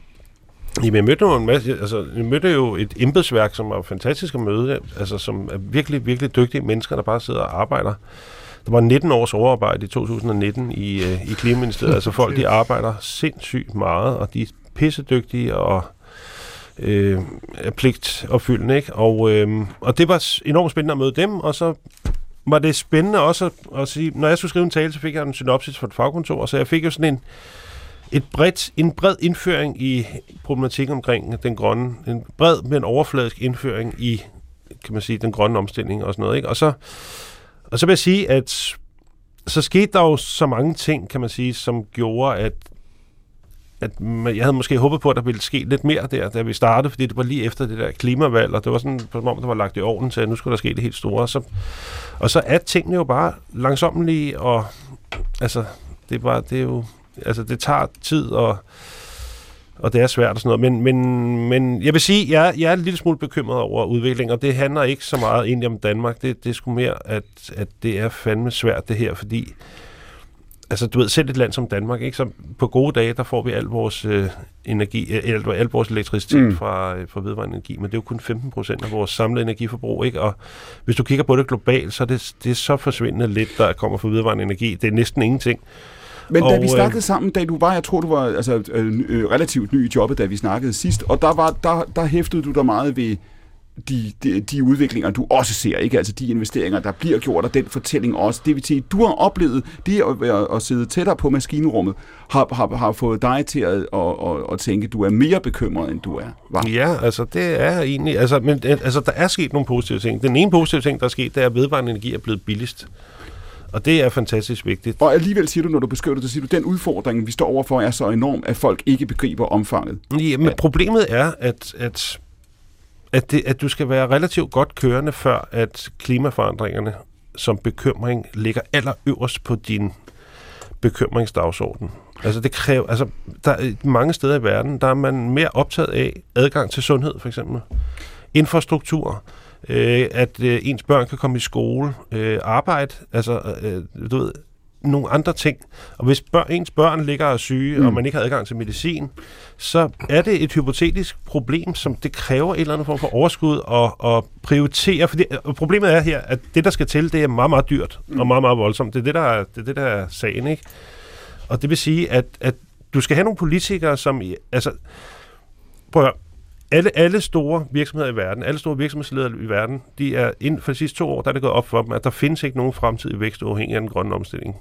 Jamen, jeg mødte jo en masse, altså, jeg mødte jo et embedsværk, som var fantastisk at møde, altså, som er virkelig, virkelig dygtige mennesker, der bare sidder og arbejder. Der var 19 års overarbejde i 2019 i, øh, i Klimaministeriet. altså folk, de arbejder sindssygt meget, og de er pissedygtige og øh, er pligtopfyldende, ikke? Og, øh, og det var enormt spændende at møde dem, og så var det spændende også at, at sige, når jeg skulle skrive en tale, så fik jeg en synopsis fra et fagkontor, så jeg fik jo sådan en, et bredt, en bred indføring i problematikken omkring den grønne, en bred, men overfladisk indføring i, kan man sige, den grønne omstilling og sådan noget, ikke? Og så, og så vil jeg sige, at så skete der jo så mange ting, kan man sige, som gjorde, at at jeg havde måske håbet på, at der ville ske lidt mere der, da vi startede, fordi det var lige efter det der klimavalg, og det var sådan, som om der var lagt i ovnen til, at nu skulle der ske det helt store. Og så, og så er tingene jo bare langsommelige, og altså, det er, bare, det er jo, altså, det tager tid, og, og det er svært og sådan noget. Men, men, men jeg vil sige, jeg, jeg er en lille smule bekymret over udviklingen, og det handler ikke så meget egentlig om Danmark. Det, det er sgu mere, at, at det er fandme svært det her, fordi altså du ved, selv et land som Danmark, ikke? Så på gode dage, der får vi al vores øh, energi, øh, al, al vores elektricitet Mm. fra, øh, fra vedvarende energi, men det er jo kun 15 procent af vores samlede energiforbrug, ikke? Og hvis du kigger på det globalt, så er det, det er så forsvindende lidt, der kommer fra vedvarende energi. Det er næsten ingenting. Men da Og, vi øh, snakkede sammen, da du var, jeg tror du var altså, øh, øh, relativt ny i jobbet, da vi snakkede sidst, og der, var, der, der hæftede du dig meget ved de, de, de udviklinger, du også ser, ikke? Altså de investeringer, der bliver gjort, og den fortælling også. Det vil sige, du har oplevet, det at, at sidde tættere på maskinrummet, har, har, har fået dig til at, at, at, at tænke, at du er mere bekymret, end du er. Var. Ja, altså det er egentlig, altså, men, øh, altså der er sket nogle positive ting. Den ene positive ting, der er sket, det er, at vedvarende energi er blevet billigst. Og det er fantastisk vigtigt. Og alligevel siger du, når du beskriver det, så siger du, den udfordring, vi står overfor, er så enorm, at folk ikke begriber omfanget. Ja, men problemet er, at, at, at, det, at du skal være relativt godt kørende, før at klimaforandringerne som bekymring ligger allerøverst på din bekymringsdagsorden. Altså det kræver, altså der er mange steder i verden, der er man mere optaget af adgang til sundhed for eksempel, infrastruktur, øh, at øh, ens børn kan komme i skole, øh, arbejde, altså øh, du ved, nogle andre ting. Og hvis børn, ens børn ligger og syge, mm. og man ikke har adgang til medicin, så er det et hypotetisk problem, som det kræver en eller anden form for overskud og, og prioritere. Fordi og problemet er her, at det, der skal til, det er meget, meget dyrt mm. og meget, meget voldsomt. Det er det, der er, det er, det, der er sagen, ikke? Og det vil sige, at, at du skal have nogle politikere, som... Altså, prøv at høre. Alle, alle store virksomheder i verden, alle store virksomhedsledere i verden, de er inden for de sidste to år, der er det gået op for dem, at der findes ikke nogen fremtidig vækst uafhængig af den grønne omstilling.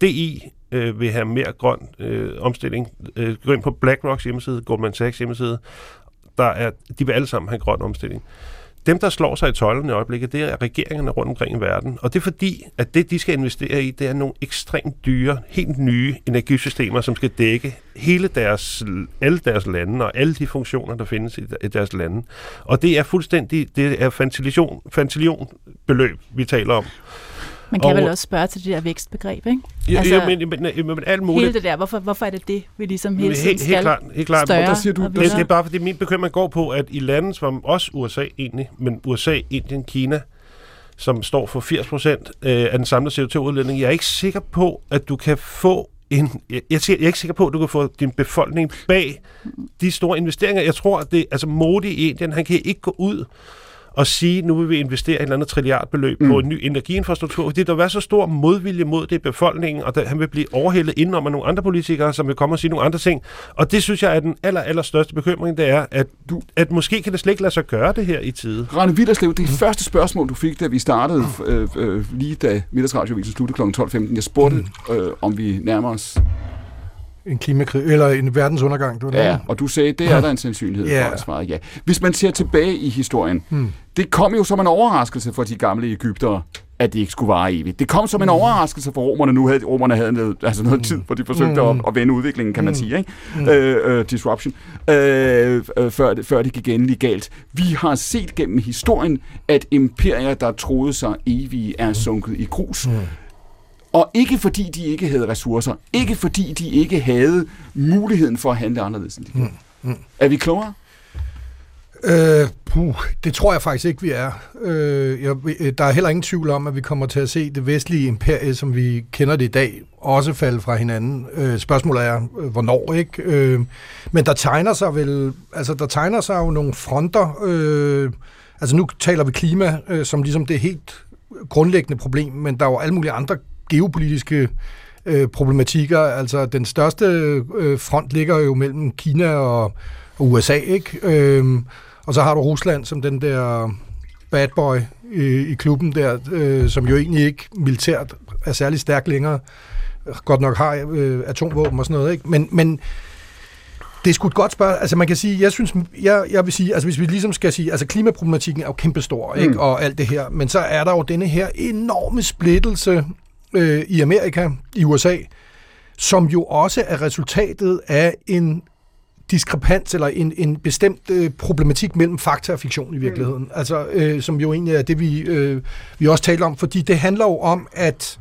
DI øh, vil have mere grøn øh, omstilling. Øh, gå ind på BlackRocks hjemmeside, Goldman Sachs hjemmeside. Der er, de vil alle sammen have grøn omstilling. Dem, der slår sig i tøjlen i øjeblikket, det er regeringerne rundt omkring i verden. Og det er fordi, at det, de skal investere i, det er nogle ekstremt dyre, helt nye energisystemer, som skal dække hele deres, alle deres lande og alle de funktioner, der findes i, i deres lande. Og det er fuldstændig, det er fantillion, fantillion beløb, vi taler om. Man kan Og- vel også spørge til det der vækstbegreb, ikke? Ja, Altså, altså, men, men, men, men alt muligt. Hele det der, hvorfor, hvorfor er det det, vi ligesom hele tiden helt, skal helt klart, helt klart. større der siger du- og det- Det, er bare fordi min bekymring går på, at i lande som også USA egentlig, men USA, Indien, Kina, som står for 80 procent af den samlede CO2-udledning, jeg er ikke sikker på, at du kan få en, jeg, jeg jeg er ikke sikker på, at du kan få din befolkning bag de store investeringer. Jeg tror, at det, altså Modi i Indien, han kan ikke gå ud og sige, nu vil vi investere et eller andet trilliardbeløb mm. på en ny energiinfrastruktur, fordi der vil være så stor modvilje mod det i befolkningen, og der, han vil blive overhældet indenom af nogle andre politikere, som vil komme og sige nogle andre ting. Og det synes jeg er den aller, aller største bekymring, det er, at, du, at måske kan det slet ikke lade sig gøre det her i tide. Rane Villerslev, det første spørgsmål, du fik, da vi startede, øh, øh, lige da middagsradiovisen sluttede kl. 12.15, jeg spurgte, øh, om vi nærmer os. En klimakrig, eller en verdensundergang, det. Ja, og du sagde, det er der en sandsynlighed for, Ja. at svare ja. Hvis man ser tilbage i historien, Hmm. det kom jo som en overraskelse for de gamle Ægyptere, at det ikke skulle vare evigt. Det kom som en overraskelse for romerne. Nu havde romerne havde noget, altså noget tid, hvor de forsøgte at, at vende udviklingen, kan man sige. Ikke? Øh, øh, disruption. Øh, øh, før, det, før det gik endelig galt. Vi har set gennem historien, at imperier, der troede sig evige, er sunket i grus. Og ikke fordi de ikke havde ressourcer. Ikke fordi de ikke havde muligheden for at handle anderledes, end de gjorde. Er vi klogere? Øh, puh, det tror jeg faktisk ikke, vi er. Øh, jeg, øh, der er heller ingen tvivl om, at vi kommer til at se det vestlige imperie, som vi kender det i dag, også falde fra hinanden. Øh, spørgsmålet er, øh, hvornår, ikke? Øh, men der tegner sig vel, altså der tegner sig jo nogle fronter. Øh, altså nu taler vi klima øh, som ligesom det helt grundlæggende problem, men der er jo alle mulige andre geopolitiske øh, problematikker. Altså den største øh, front ligger jo mellem Kina og, og USA, ikke? Øh, og så har du Rusland som den der bad boy i, i klubben der, øh, som jo egentlig ikke militært er særlig stærk længere. Godt nok har øh, atomvåben og sådan noget, ikke? Men, men det er sgu et godt spørgsmål. Altså man kan sige, jeg synes, jeg, jeg vil sige, altså hvis vi ligesom skal sige, altså klimaproblematikken er jo kæmpestor, ikke? Mm. Og alt det her. Men så er der jo denne her enorme splittelse øh, i Amerika, i USA, som jo også er resultatet af en diskrepans eller en, en bestemt øh, problematik mellem fakta og fiktion i virkeligheden. Mm. Altså, øh, som jo egentlig er det, vi, øh, vi også taler om, fordi det handler jo om, at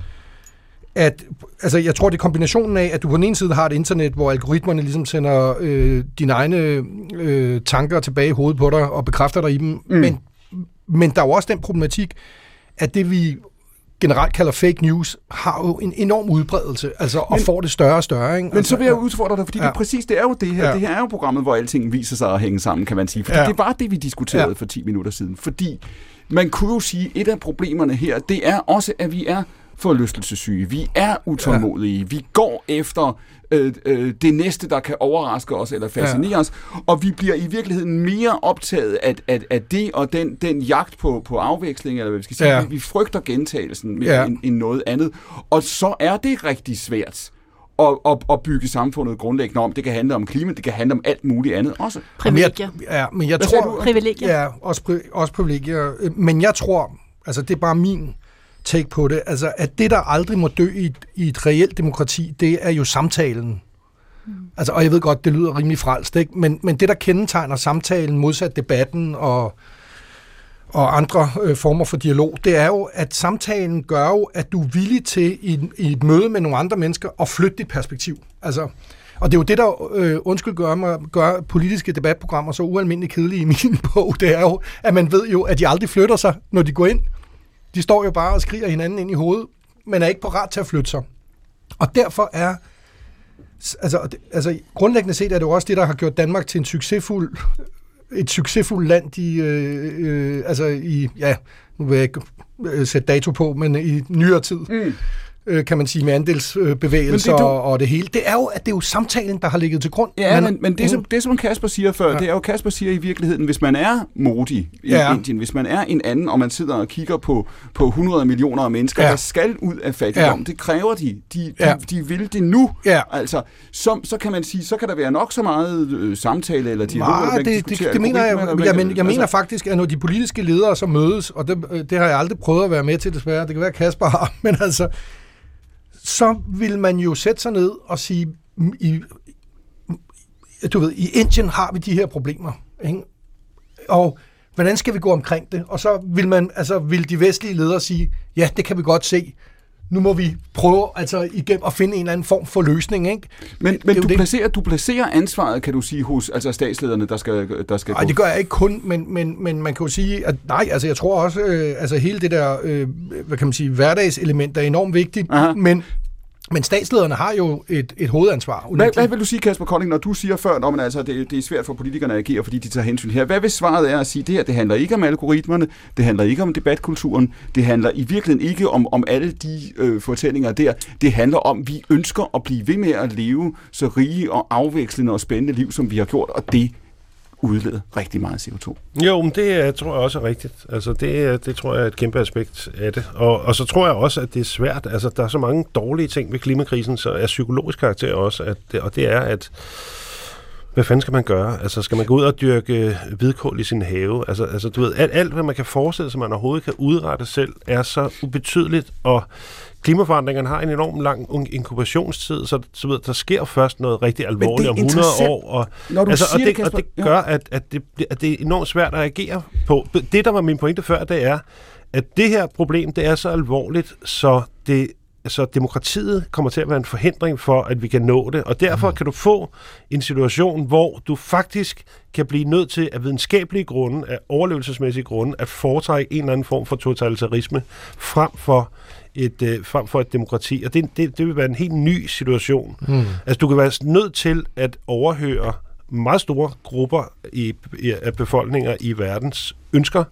at, altså jeg tror, det er kombinationen af, at du på den ene side har et internet, hvor algoritmerne ligesom sender øh, dine egne øh, tanker tilbage i hovedet på dig og bekræfter dig i dem, mm. men, men der er jo også den problematik, at det vi generelt kalder fake news, har jo en enorm udbredelse, altså, og Men- får det større og større. Ikke? Men altså, så vil jeg udfordre dig, fordi ja. det præcis, det er jo det her. Ja. Det her er jo programmet, hvor alting viser sig at hænge sammen, kan man sige. Fordi ja. Det var det, vi diskuterede. Ja. for 10 minutter siden. Fordi man kunne jo sige, at et af problemerne her, det er også, at vi er forlystelsessyge. Vi er utålmodige. Ja. Vi går efter øh, øh, det næste, der kan overraske os eller fascinere ja. os. Og vi bliver i virkeligheden mere optaget af, af, af det og den, den jagt på, på afveksling, eller hvad vi skal sige. Ja. Vi, vi frygter gentagelsen mere ja. End, end noget andet. Og så er det rigtig svært at, at, at bygge samfundet grundlæggende om. Det kan handle om klima, det kan handle om alt muligt andet også. Men jeg, Privilegier. ja, men jeg Hvad tror... du? Privilegier. Ja, også, pri- også privilegier. Øh, Men jeg tror, altså det er bare min take på det, altså at det, der aldrig må dø i et, i et reelt demokrati, det er jo samtalen. Mm. Altså, og jeg ved godt, det lyder rimelig frelst, ikke? Men, men det, der kendetegner samtalen, modsat debatten og, og andre øh, former for dialog, det er jo, at samtalen gør jo, at du er villig til i, et- i et møde med nogle andre mennesker at flytte dit perspektiv. Altså, og det er jo det, der, øh, undskyld, gør, mig, gør politiske debatprogrammer så ualmindeligt kedelige i min bog, det er jo, at man ved jo, at de aldrig flytter sig, når de går ind. De står jo bare og skriger hinanden ind i hovedet, men er ikke parat til at flytte sig. Og derfor er, altså, altså grundlæggende set er det jo også det, der har gjort Danmark til en succesfuld, et succesfuldt land i, øh, øh, altså i, ja, nu vil jeg ikke øh, sætte dato på, men i nyere tid, Mm øh, kan man sige, med andelsbevægelser Men det du- og, det hele. Det er jo, at det er jo samtalen, der har ligget til grund. Ja, Man- men, men det, som, det, som Kasper siger før, ja. Det er jo, Kasper siger i virkeligheden, hvis man er modig i ja. Indien, hvis man er en anden, og man sidder og kigger på, på 100 millioner af mennesker, ja. Der skal ud af fattigdom, ja. Det kræver de. De, de, Ja. de vil det nu. Ja. Altså, så, så kan man sige, så kan der være nok så meget øh, samtale eller dialog, Nej, det, det, diskutere det mener jeg, jeg, men, jeg mener faktisk, at når de politiske ledere så mødes, og det, øh, det har jeg aldrig prøvet at være med til desværre, det kan være, Kasper har, men altså, så vil man jo sætte sig ned og sige, i, du ved, i Indien har vi de her problemer, ikke? og hvordan skal vi gå omkring det? Og så vil man, altså, vil de vestlige ledere sige, ja, det kan vi godt se, nu må vi prøve altså igennem at finde en eller anden form for løsning, ikke? Men, men du, det. placerer, du placerer ansvaret, kan du sige, hos altså statslederne, der skal, der skal Nej, gå det gør jeg ikke kun, men, men, men man kan jo sige, at nej, altså jeg tror også, øh, altså hele det der, øh, hvad kan man sige, hverdagselement er enormt vigtigt, Aha. men, men statslederne har jo et, et hovedansvar. Hvad, unægteligt. hvad vil du sige, Kasper Kolding, når du siger før, at man, altså, det, det er svært for politikerne at agere, fordi de tager hensyn her? Hvad hvis svaret er at sige, det her det handler ikke om algoritmerne, det handler ikke om debatkulturen, det handler i virkeligheden ikke om, om alle de øh, fortællinger der. Det handler om, at vi ønsker at blive ved med at leve så rige og afvekslende og spændende liv, som vi har gjort, og det udleder rigtig meget CO2. Jo, men det tror jeg også er rigtigt. Altså, det, det tror jeg er et kæmpe aspekt af det. Og, og så tror jeg også, at det er svært. Altså, der er så mange dårlige ting ved klimakrisen, så er psykologisk karakter også. At det, og det er, at hvad fanden skal man gøre? Altså, skal man gå ud og dyrke hvidkål i sin have? Altså, altså du ved, alt, alt, hvad man kan forestille sig, man overhovedet kan udrette selv, er så ubetydeligt, og klimaforandringerne har en enorm lang inkubationstid, så, så ved, der sker først noget rigtig alvorligt om 100 interessant, år. Og, når du altså, og, det, det, og Kasper. det Ja. gør, at, at, det, at det er enormt svært at agere på. Det, der var min pointe før, det er, at det her problem, det er så alvorligt, så det så demokratiet kommer til at være en forhindring for, at vi kan nå det. Og derfor kan du få en situation, hvor du faktisk kan blive nødt til af videnskabelige grunde, af overlevelsesmæssige grunde, at foretrække en eller anden form for totalitarisme frem for et, øh, frem for et demokrati. Og det, det, det vil være en helt ny situation. Mm. Altså, du kan være nødt til at overhøre meget store grupper i, i, af befolkninger i verdens ønsker,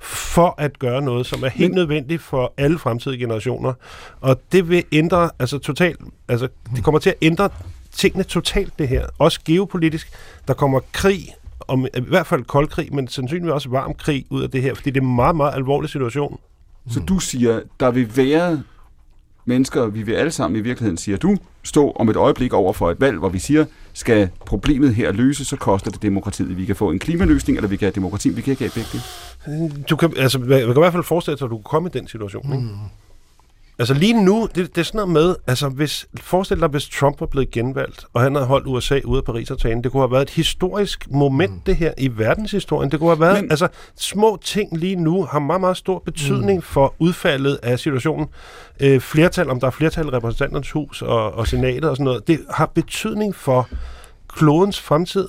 for at gøre noget, som er helt Men- nødvendigt for alle fremtidige generationer. Og det vil ændre, altså totalt, altså det kommer til at ændre tingene totalt det her. Også geopolitisk. Der kommer krig, om, i hvert fald kold krig, men sandsynligvis også varm krig ud af det her, fordi det er en meget, meget alvorlig situation. Så du siger, der vil være mennesker, vi vil alle sammen i virkeligheden, siger du, stå om et øjeblik over for et valg, hvor vi siger, skal problemet her løses, så koster det demokratiet. Vi kan få en klimaløsning, eller vi kan have demokrati, vi kan ikke have begge. Du kan, altså, man kan i hvert fald forestille sig, at du kan komme i den situation. Ikke? Altså lige nu, det, det er sådan noget med, altså hvis, forestil dig, hvis Trump var blevet genvalgt, og han havde holdt USA ude af Paris-aftalen, det kunne have været et historisk moment, mm. det her, i verdenshistorien. Det kunne have været, Men- altså små ting lige nu har meget, meget stor betydning mm. for udfaldet af situationen. Øh, flertal, om der er flertal i repræsentanternes hus og, og senatet og sådan noget, det har betydning for klodens fremtid.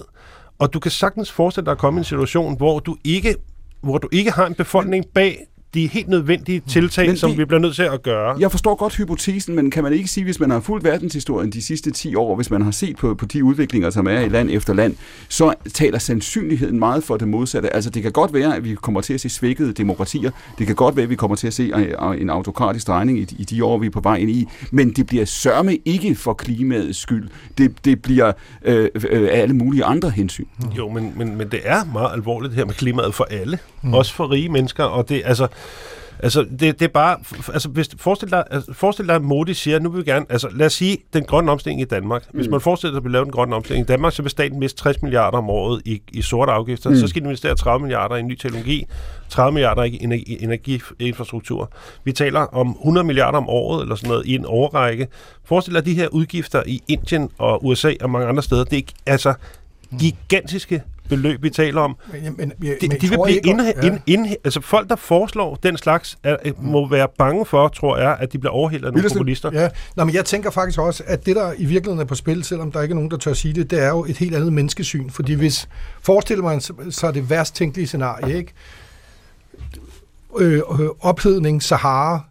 Og du kan sagtens forestille dig at komme i en situation, hvor du ikke, hvor du ikke har en befolkning bag de helt nødvendige tiltag, Men som vi- vi bliver nødt til at gøre. Jeg forstår godt hypotesen, men kan man ikke sige, hvis man har fulgt verdenshistorien de sidste 10 år, hvis man har set på, på de udviklinger, som er i land efter land, så taler sandsynligheden meget for det modsatte. Altså det kan godt være, at vi kommer til at se svækkede demokratier. Det kan godt være, at vi kommer til at se øh, en autokratisk drejning i, i de år, vi er på vej ind i. Men det bliver sørme ikke for klimaets skyld. Det, det bliver øh, øh, af alle mulige andre hensyn. Jo, men, men, men det er meget alvorligt her med klimaet for alle. Mm. Også for rige mennesker. Og det, altså, altså, det, det er bare... Altså, hvis, forestil, dig, altså, forestil dig, at Modi siger, nu vil vi gerne... Altså, lad os sige, den grønne omstilling i Danmark. Hvis Mm. man forestiller sig, at vi laver den grønne omstilling i Danmark, så vil staten miste 60 milliarder om året i, i sorte afgifter. Mm. Mm. Så skal de investere 30 milliarder i ny teknologi, 30 milliarder i energi, energiinfrastruktur. Vi taler om 100 milliarder om året, eller sådan noget, i en årrække. Forestil dig de her udgifter i Indien og USA og mange andre steder. Det er ikke- altså gigantiske beløb, vi taler om. Men, men, men, De, de vil blive ikke- ind, ja. ind, ind, altså folk, der foreslår den slags, er, må være bange for, tror jeg, at de bliver overhældet af nogle populister. Ja, Nå, men jeg tænker faktisk også, at det, der i virkeligheden er på spil, selvom der ikke er nogen, der tør sige det, det er jo et helt andet menneskesyn. Fordi hvis, forestiller man sig så det værst tænkelige scenarie, ikke? Øh, øh, ophedning, Sahara,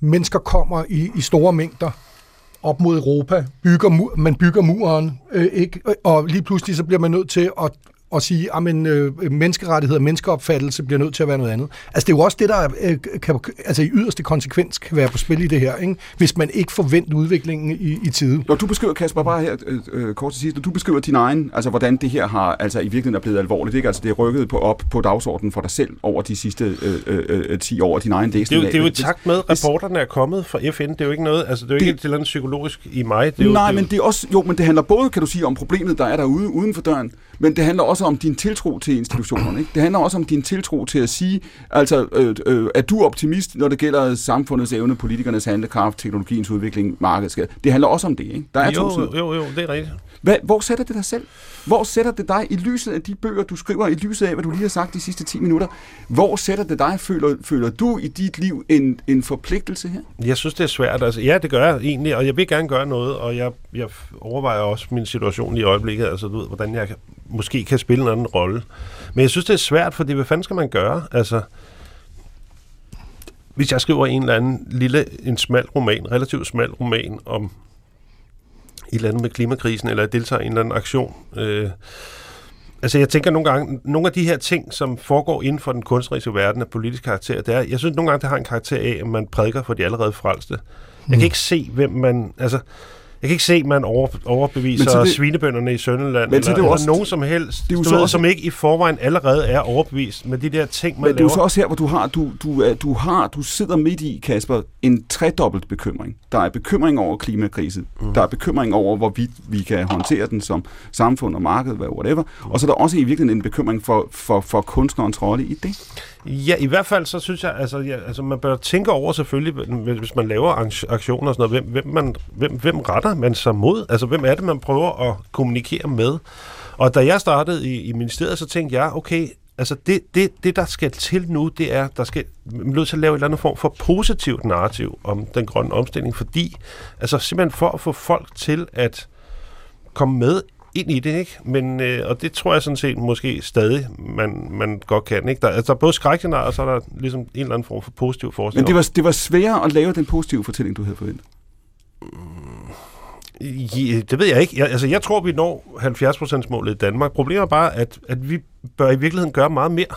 mennesker kommer i, i store mængder op mod Europa, bygger man bygger muren, øh, ikke? og lige pludselig så bliver man nødt til at at sige, at øh, menneskerettigheder, menneskeopfattelse bliver nødt til at være noget andet. Altså det er jo også det, der øh, kan, altså i yderste konsekvens kan være på spil i det her, ikke? hvis man ikke forventer udviklingen i, i tide. Når du beskriver, Kasper, bare her øh, øh, kort til sidst, når du beskriver din egen, altså hvordan det her har, altså i virkeligheden er blevet alvorligt, ikke? Altså det er rykket på, op på dagsordenen for dig selv over de sidste øh, øh, øh, 10 år, din egen Det er, læsning jo, af det er jo i takt med, at rapporterne er kommet fra FN. Det er jo ikke noget, altså det er jo Det- ikke et eller andet psykologisk i mig. Det er jo, Nej, det er men jo, det er også, jo, men det handler både, kan du sige, om problemet, der er derude uden for døren, men det handler også om din tiltro til institutionerne. Ikke? Det handler også om din tiltro til at sige, altså, øh, øh, er du optimist, når det gælder samfundets evne, politikernes handlekraft, teknologiens udvikling, markedet? Det handler også om det, ikke? Der er to sider. jo, jo, jo, det er rigtigt. Hvad, hvor sætter det dig selv? Hvor sætter det dig i lyset af de bøger, du skriver, i lyset af, hvad du lige har sagt de sidste 10 minutter? Hvor sætter det dig? Føler, føler du i dit liv en, en forpligtelse her? Jeg synes, det er svært. Altså, ja, det gør jeg egentlig, og jeg vil gerne gøre noget, og jeg, jeg overvejer også min situation i øjeblikket, altså du ved, hvordan jeg kan, måske kan spille en anden rolle. Men jeg synes, det er svært, fordi hvad fanden skal man gøre? Altså, hvis jeg skriver en eller anden lille, en smal roman, relativt smal roman om et eller andet med klimakrisen, eller deltager i en eller anden aktion, øh, Altså jeg tænker nogle gange, nogle af de her ting, som foregår inden for den kunstneriske verden af politisk karakter, det er, jeg synes nogle gange, det har en karakter af, at man prædiker for de allerede frelste. Jeg kan ikke se, hvem man, altså, Jeg kan ikke se, at man over, overbeviser det- svinebønderne i Sønderland, Men det eller, også- nogen som helst, det er jo så ved, også- som ikke i forvejen allerede er overbevist med de der ting, man Men det er jo laver. så også her, hvor du har, du, du, er- du har, du sidder midt i, Kasper, en tredobbelt bekymring. Der er bekymring over klimakrisen. Mm. Der er bekymring over, hvorvidt vi kan håndtere den som samfund og marked, whatever. Og så er der også i virkeligheden en bekymring for, for, for kunstnerens rolle i det. Ja, i hvert fald så synes jeg, altså, ja, altså man bør tænke over selvfølgelig, hvis- man laver aktioner og sådan noget, hvem, hvem, man, hvem, hvem retter man sig mod? Altså hvem er det, man prøver at kommunikere med? Og da jeg startede i, i ministeriet, så tænkte jeg, okay, altså det, det, det der skal til nu, det er, der skal, man nødt til at lave en eller anden form for positivt narrativ om den grønne omstilling, fordi, altså simpelthen for at få folk til at komme med ind i det, ikke? Men, øh, og det tror jeg sådan set måske stadig, man, man godt kan, ikke? Der, altså, der er både skrækscenarier, og så er der ligesom en eller anden form for positiv forskning. Men det var, det var sværere at lave den positive fortælling, du havde forventet. Ja, det ved jeg ikke. Jeg, altså, jeg tror, vi når 70%-målet i Danmark. Problemet er bare, at, at vi bør i virkeligheden gøre meget mere.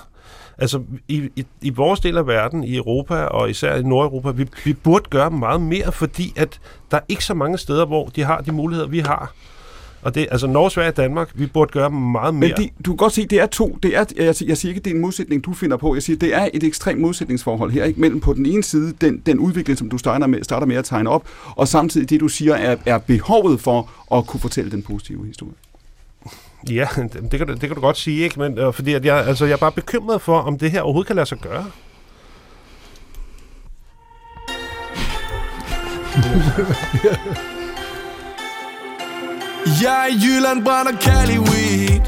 Altså, i, i, i vores del af verden, i Europa og især i Nordeuropa, vi, vi burde gøre meget mere, fordi at der er ikke så mange steder, hvor de har de muligheder, vi har. Og det, altså Norge, Sverige og Danmark, vi burde gøre meget mere. Men de, du kan godt se, det er to. Det er, jeg, jeg siger ikke, det er en modsætning, du finder på. Jeg siger, det er et ekstremt modsætningsforhold her, ikke? mellem på den ene side den, den udvikling, som du starter med, starter med at tegne op, og samtidig det, du siger, er, er behovet for at kunne fortælle den positive historie. Ja, det, det, kan, du- det kan du godt sige, ikke? Men, øh, fordi at jeg, altså, jeg er bare bekymret for, om det her overhovedet kan lade sig gøre. Jeg er i Jylland, brænder Cali weed.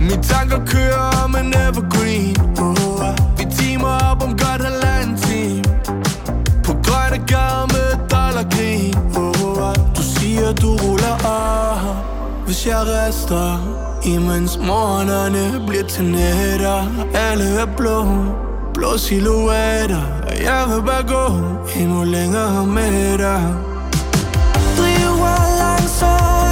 Mine tanker kører om en evergreen. Oh, Vi timer op om godt halvanden time. På grønne gader med dollargrin oh, uh-huh. Du siger du ruller op. Hvis jeg rester Imens morgenerne bliver til nætter. Alle er blå Blå silhuetter. Jeg vil bare gå Endnu længere med dig. Driver langsomt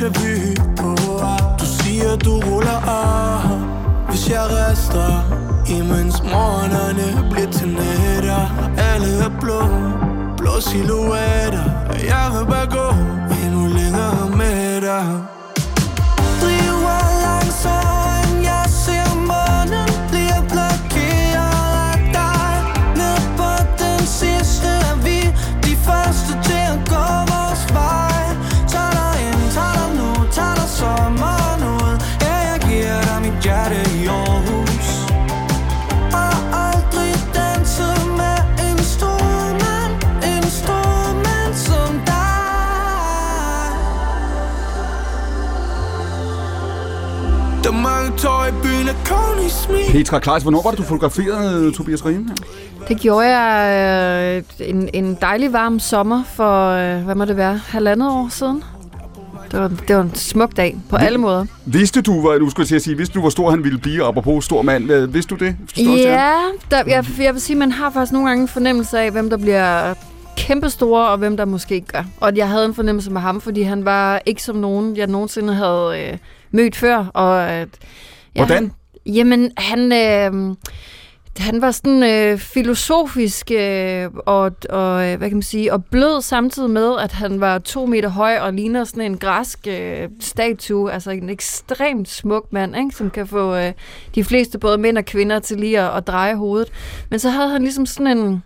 déjà vu oh, ah. Du siger, du ruller af Hvis jeg rester Imens morgenerne bliver til nætter. Alle er blå Blå silhuetter. Jeg vil bare gå Endnu længere med dig. Petra Kleis, hvornår var det, du fotograferede Tobias Riem? Det gjorde jeg øh, en, en dejlig varm sommer for, øh, hvad må det være, halvandet år siden. Det var, det var en smuk dag på alle måder. Vidste du, hvad nu skulle jeg sige, vidste du, hvor stor han ville blive, apropos stor mand? Hvad- Vidste du det? Hvis du står og ser ham? Ja, der, jeg, jeg vil sige, man har faktisk nogle gange en fornemmelse af, hvem der bliver kæmpestore, og hvem der måske ikke gør. Og jeg havde en fornemmelse med ham, fordi han var ikke som nogen, jeg nogensinde havde øh, mødt før. Og, øh, ja, Hvordan? Han, jamen, han... Øh, han var sådan øh, filosofisk øh, og, og, øh, hvad kan man sige, og blød samtidig med, at han var to meter høj og ligner sådan en græsk øh, statue, altså en ekstremt smuk mand, ikke? som kan få øh, de fleste, både mænd og kvinder, til lige at, at dreje hovedet. Men så havde han ligesom sådan en,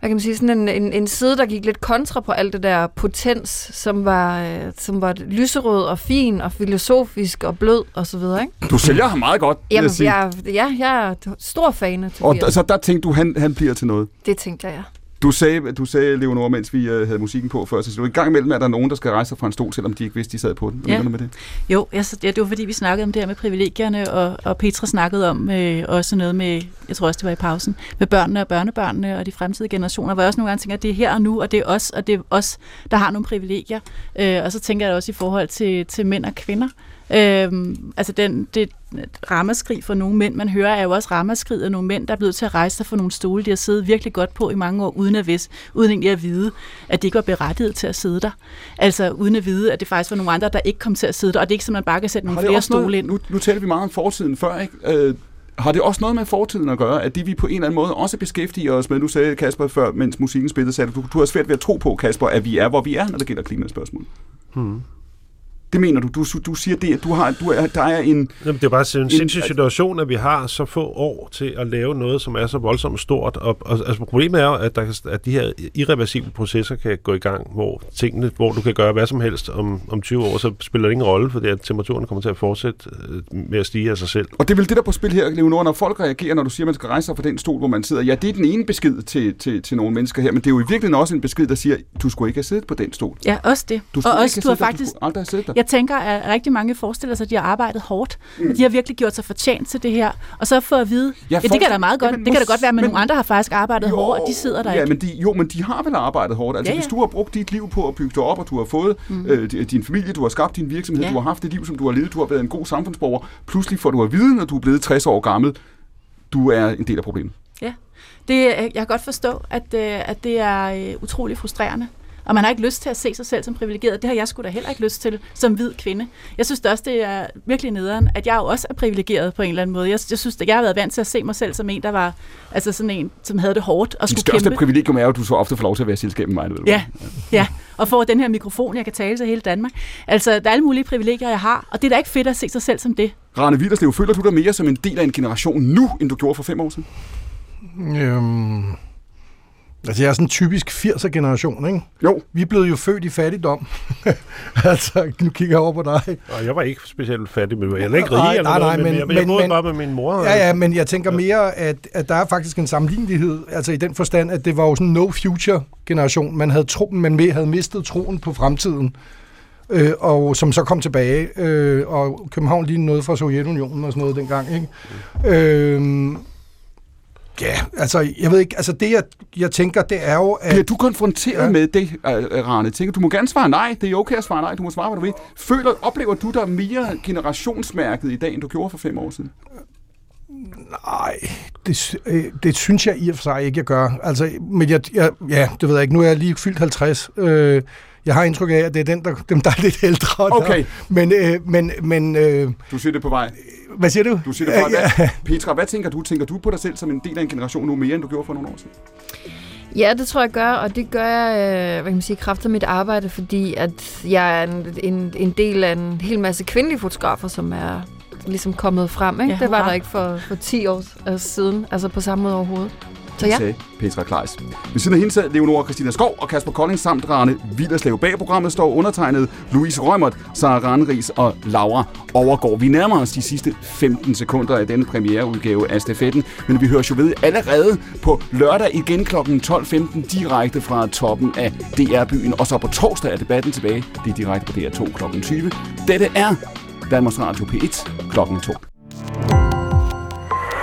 hvad kan man sige, sådan en, en, en side, der gik lidt kontra på alt det der potens, som var, øh, som var lyserød og fin og filosofisk og blød og så videre, ikke? Du sælger ham meget godt, Jamen, jeg sige. jeg, ja, jeg er stor fan af Og Tobias. der, så der tænkte du, han, han bliver til noget. Det tænkte jeg, ja. Du sagde, du sagde, Leonora, mens vi øh, havde musikken på før, så du i gang imellem er der nogen, der skal rejse sig fra en stol, selvom de ikke vidste, de sad på den. Ja. du med det? Jo, jeg, ja, det var fordi, vi snakkede om det her med privilegierne, og, og Petra snakkede om øh, også noget med, jeg tror også, det var i pausen, med børnene og børnebørnene og de fremtidige generationer, hvor jeg også nogle gange tænker, at det er her og nu, og det er os, og det er os, der har nogle privilegier. Øh, og så tænker jeg også i forhold til, til mænd og kvinder. Øhm, altså den, det ramaskrig for nogle mænd, man hører, er jo også ramaskrig af nogle mænd, der er blevet til at rejse sig for nogle stole, de har siddet virkelig godt på i mange år, uden at, vidse, uden egentlig at vide, at de ikke var berettiget til at sidde der. Altså uden at vide, at det faktisk var nogle andre, der ikke kom til at sidde der, og det er ikke, som man bare kan sætte nogle det flere noget- stole ind. Nu, nu taler vi meget om fortiden før, ikke? Øh, har det også noget med fortiden at gøre, at det vi på en eller anden måde også beskæftiger os med, du sagde Kasper før, mens musikken spillede, sagde du, du har svært ved at tro på, Kasper, at vi er, hvor vi er, når det gælder klimaspørgsmål. Hmm. Det mener du? Du, du siger det, at du har, du er, der er en... Jamen, det er bare en En- sindssyg situation, at vi har så få år til at lave noget, som er så voldsomt stort. Og, og altså, problemet er jo, at, der, kan- at de her irreversible processer kan gå i gang, hvor tingene, hvor du kan gøre hvad som helst om, om 20 år, så spiller det ingen rolle, fordi at temperaturen kommer til at fortsætte øh, med at stige af sig selv. Og det er vel det, der er på spil her, Leonora, når folk reagerer, når du siger, at man skal rejse sig fra den stol, hvor man sidder. Ja, det er den ene besked til, til, til nogle mennesker her, men det er jo i virkeligheden også en besked, der siger, du skulle ikke have siddet på den stol. Ja, også det. Du og også, ikke du har have siddet der, faktisk, du skulle aldrig have siddet der. jeg tænker, at rigtig mange forestiller sig, at de har arbejdet hårdt. Mm. At de har virkelig gjort sig fortjent til det her. Og så for at vide, ja, ja det kan da meget godt, Jamen, det kan da godt være, men, men- nogle andre har faktisk arbejdet hårdt, og de sidder der ja, ikke. Men de, jo, men de har vel arbejdet hårdt. Altså, Ja, ja, ja. hvis du har brugt dit liv på at bygge dig op, og du har fået mm. øh, di- din familie, du har skabt din virksomhed, Ja. ja. du har haft det liv, som du har levet, du har været en god samfundsborger, pludselig får du at vide, når du er blevet 60 år gammel, du er en del af problemet. Ja. Det, øh, jeg kan godt forstå, at, øh, at det er øh, utrolig frustrerende. Og man har ikke lyst til at se sig selv som privilegeret. Det har jeg sgu da heller ikke lyst til som hvid kvinde. Jeg synes også, det er virkelig nederen, at jeg jo også er privilegeret på en eller anden måde. Jeg, jeg synes, at jeg har været vant til at se mig selv som en, der var altså sådan en, som havde det hårdt og skulle største kæmpe. privilegium er jo, at du så ofte får lov til at være i selskab med mig. Ved du Ja, ja, og får den her mikrofon, jeg kan tale til hele Danmark. Altså, der er alle mulige privilegier, jeg har, og det er da ikke fedt at se sig selv som det. Rane Willerslev, føler du dig mere som en del af en generation nu, end du gjorde for fem år siden? Øhm, altså, jeg er sådan en typisk 80'er-generation, ikke? Jo. Vi blevet jo født i fattigdom. altså, nu kigger jeg over på dig. Og jeg var ikke specielt fattig, men jeg er ikke rig Nej, eller nej, noget, nej, men, men- jeg, jeg men- boede men- bare med min mor. Ja, ja, men jeg tænker mere, at, at der er faktisk en sammenlignelighed, altså i den forstand, at det var jo sådan en no-future-generation. Man havde, tro, man havde mistet troen på fremtiden, øh, og som så kom tilbage, øh, og København lige noget fra Sovjetunionen og sådan noget dengang, ikke? Øh, ja, altså, jeg ved ikke, altså det, jeg, jeg tænker, det er jo, at... Bliver du konfronteret Ja. med det, Rane? Tænker, du må gerne svare nej. Det er okay at svare nej. Du må svare, hvad du vil. Føler, oplever du dig mere generationsmærket i dag, end du gjorde for fem år siden? Nej, det, øh, det synes jeg i og for sig ikke, jeg gør. Altså, men jeg, jeg, ja, det ved jeg ikke. Nu er jeg lige fyldt 50. Øh, jeg har indtryk af, at det er den, der, dem, der er lidt ældre. der- Okay. Men, øh, men, men øh, Du siger det på vej. Hvad siger du? Du siger det på vej. Ja, Hvad, Petra, hvad tænker du? Tænker du på dig selv som en del af en generation nu mere, end du gjorde for nogle år siden? Ja, det tror jeg gør, og det gør jeg, øh, hvad kan man sige, af mit arbejde, fordi at jeg er en, en, en del af en hel masse kvindelige fotografer, som er ligesom kommet frem. Ikke? Ja, det var der ikke for, for 10 år øh, siden, altså på samme måde overhovedet. Så ja, sagde Petra Kleis. Ved siden af hende sad Leonora Christina Skov og Kasper Kolding samt Rane Villerslev. Bag programmet står undertegnet Louise Rømert, Sara Ranris og Laura Overgaard. Vi nærmer os de sidste 15 sekunder af denne premiereudgave af Stafetten, men vi hører jo ved allerede på lørdag igen kl. 12.15 direkte fra toppen af DR-byen. Og så på torsdag er debatten tilbage. Det er direkte på DR2 kl. 20. Dette er Danmarks Radio P1 kl. 2.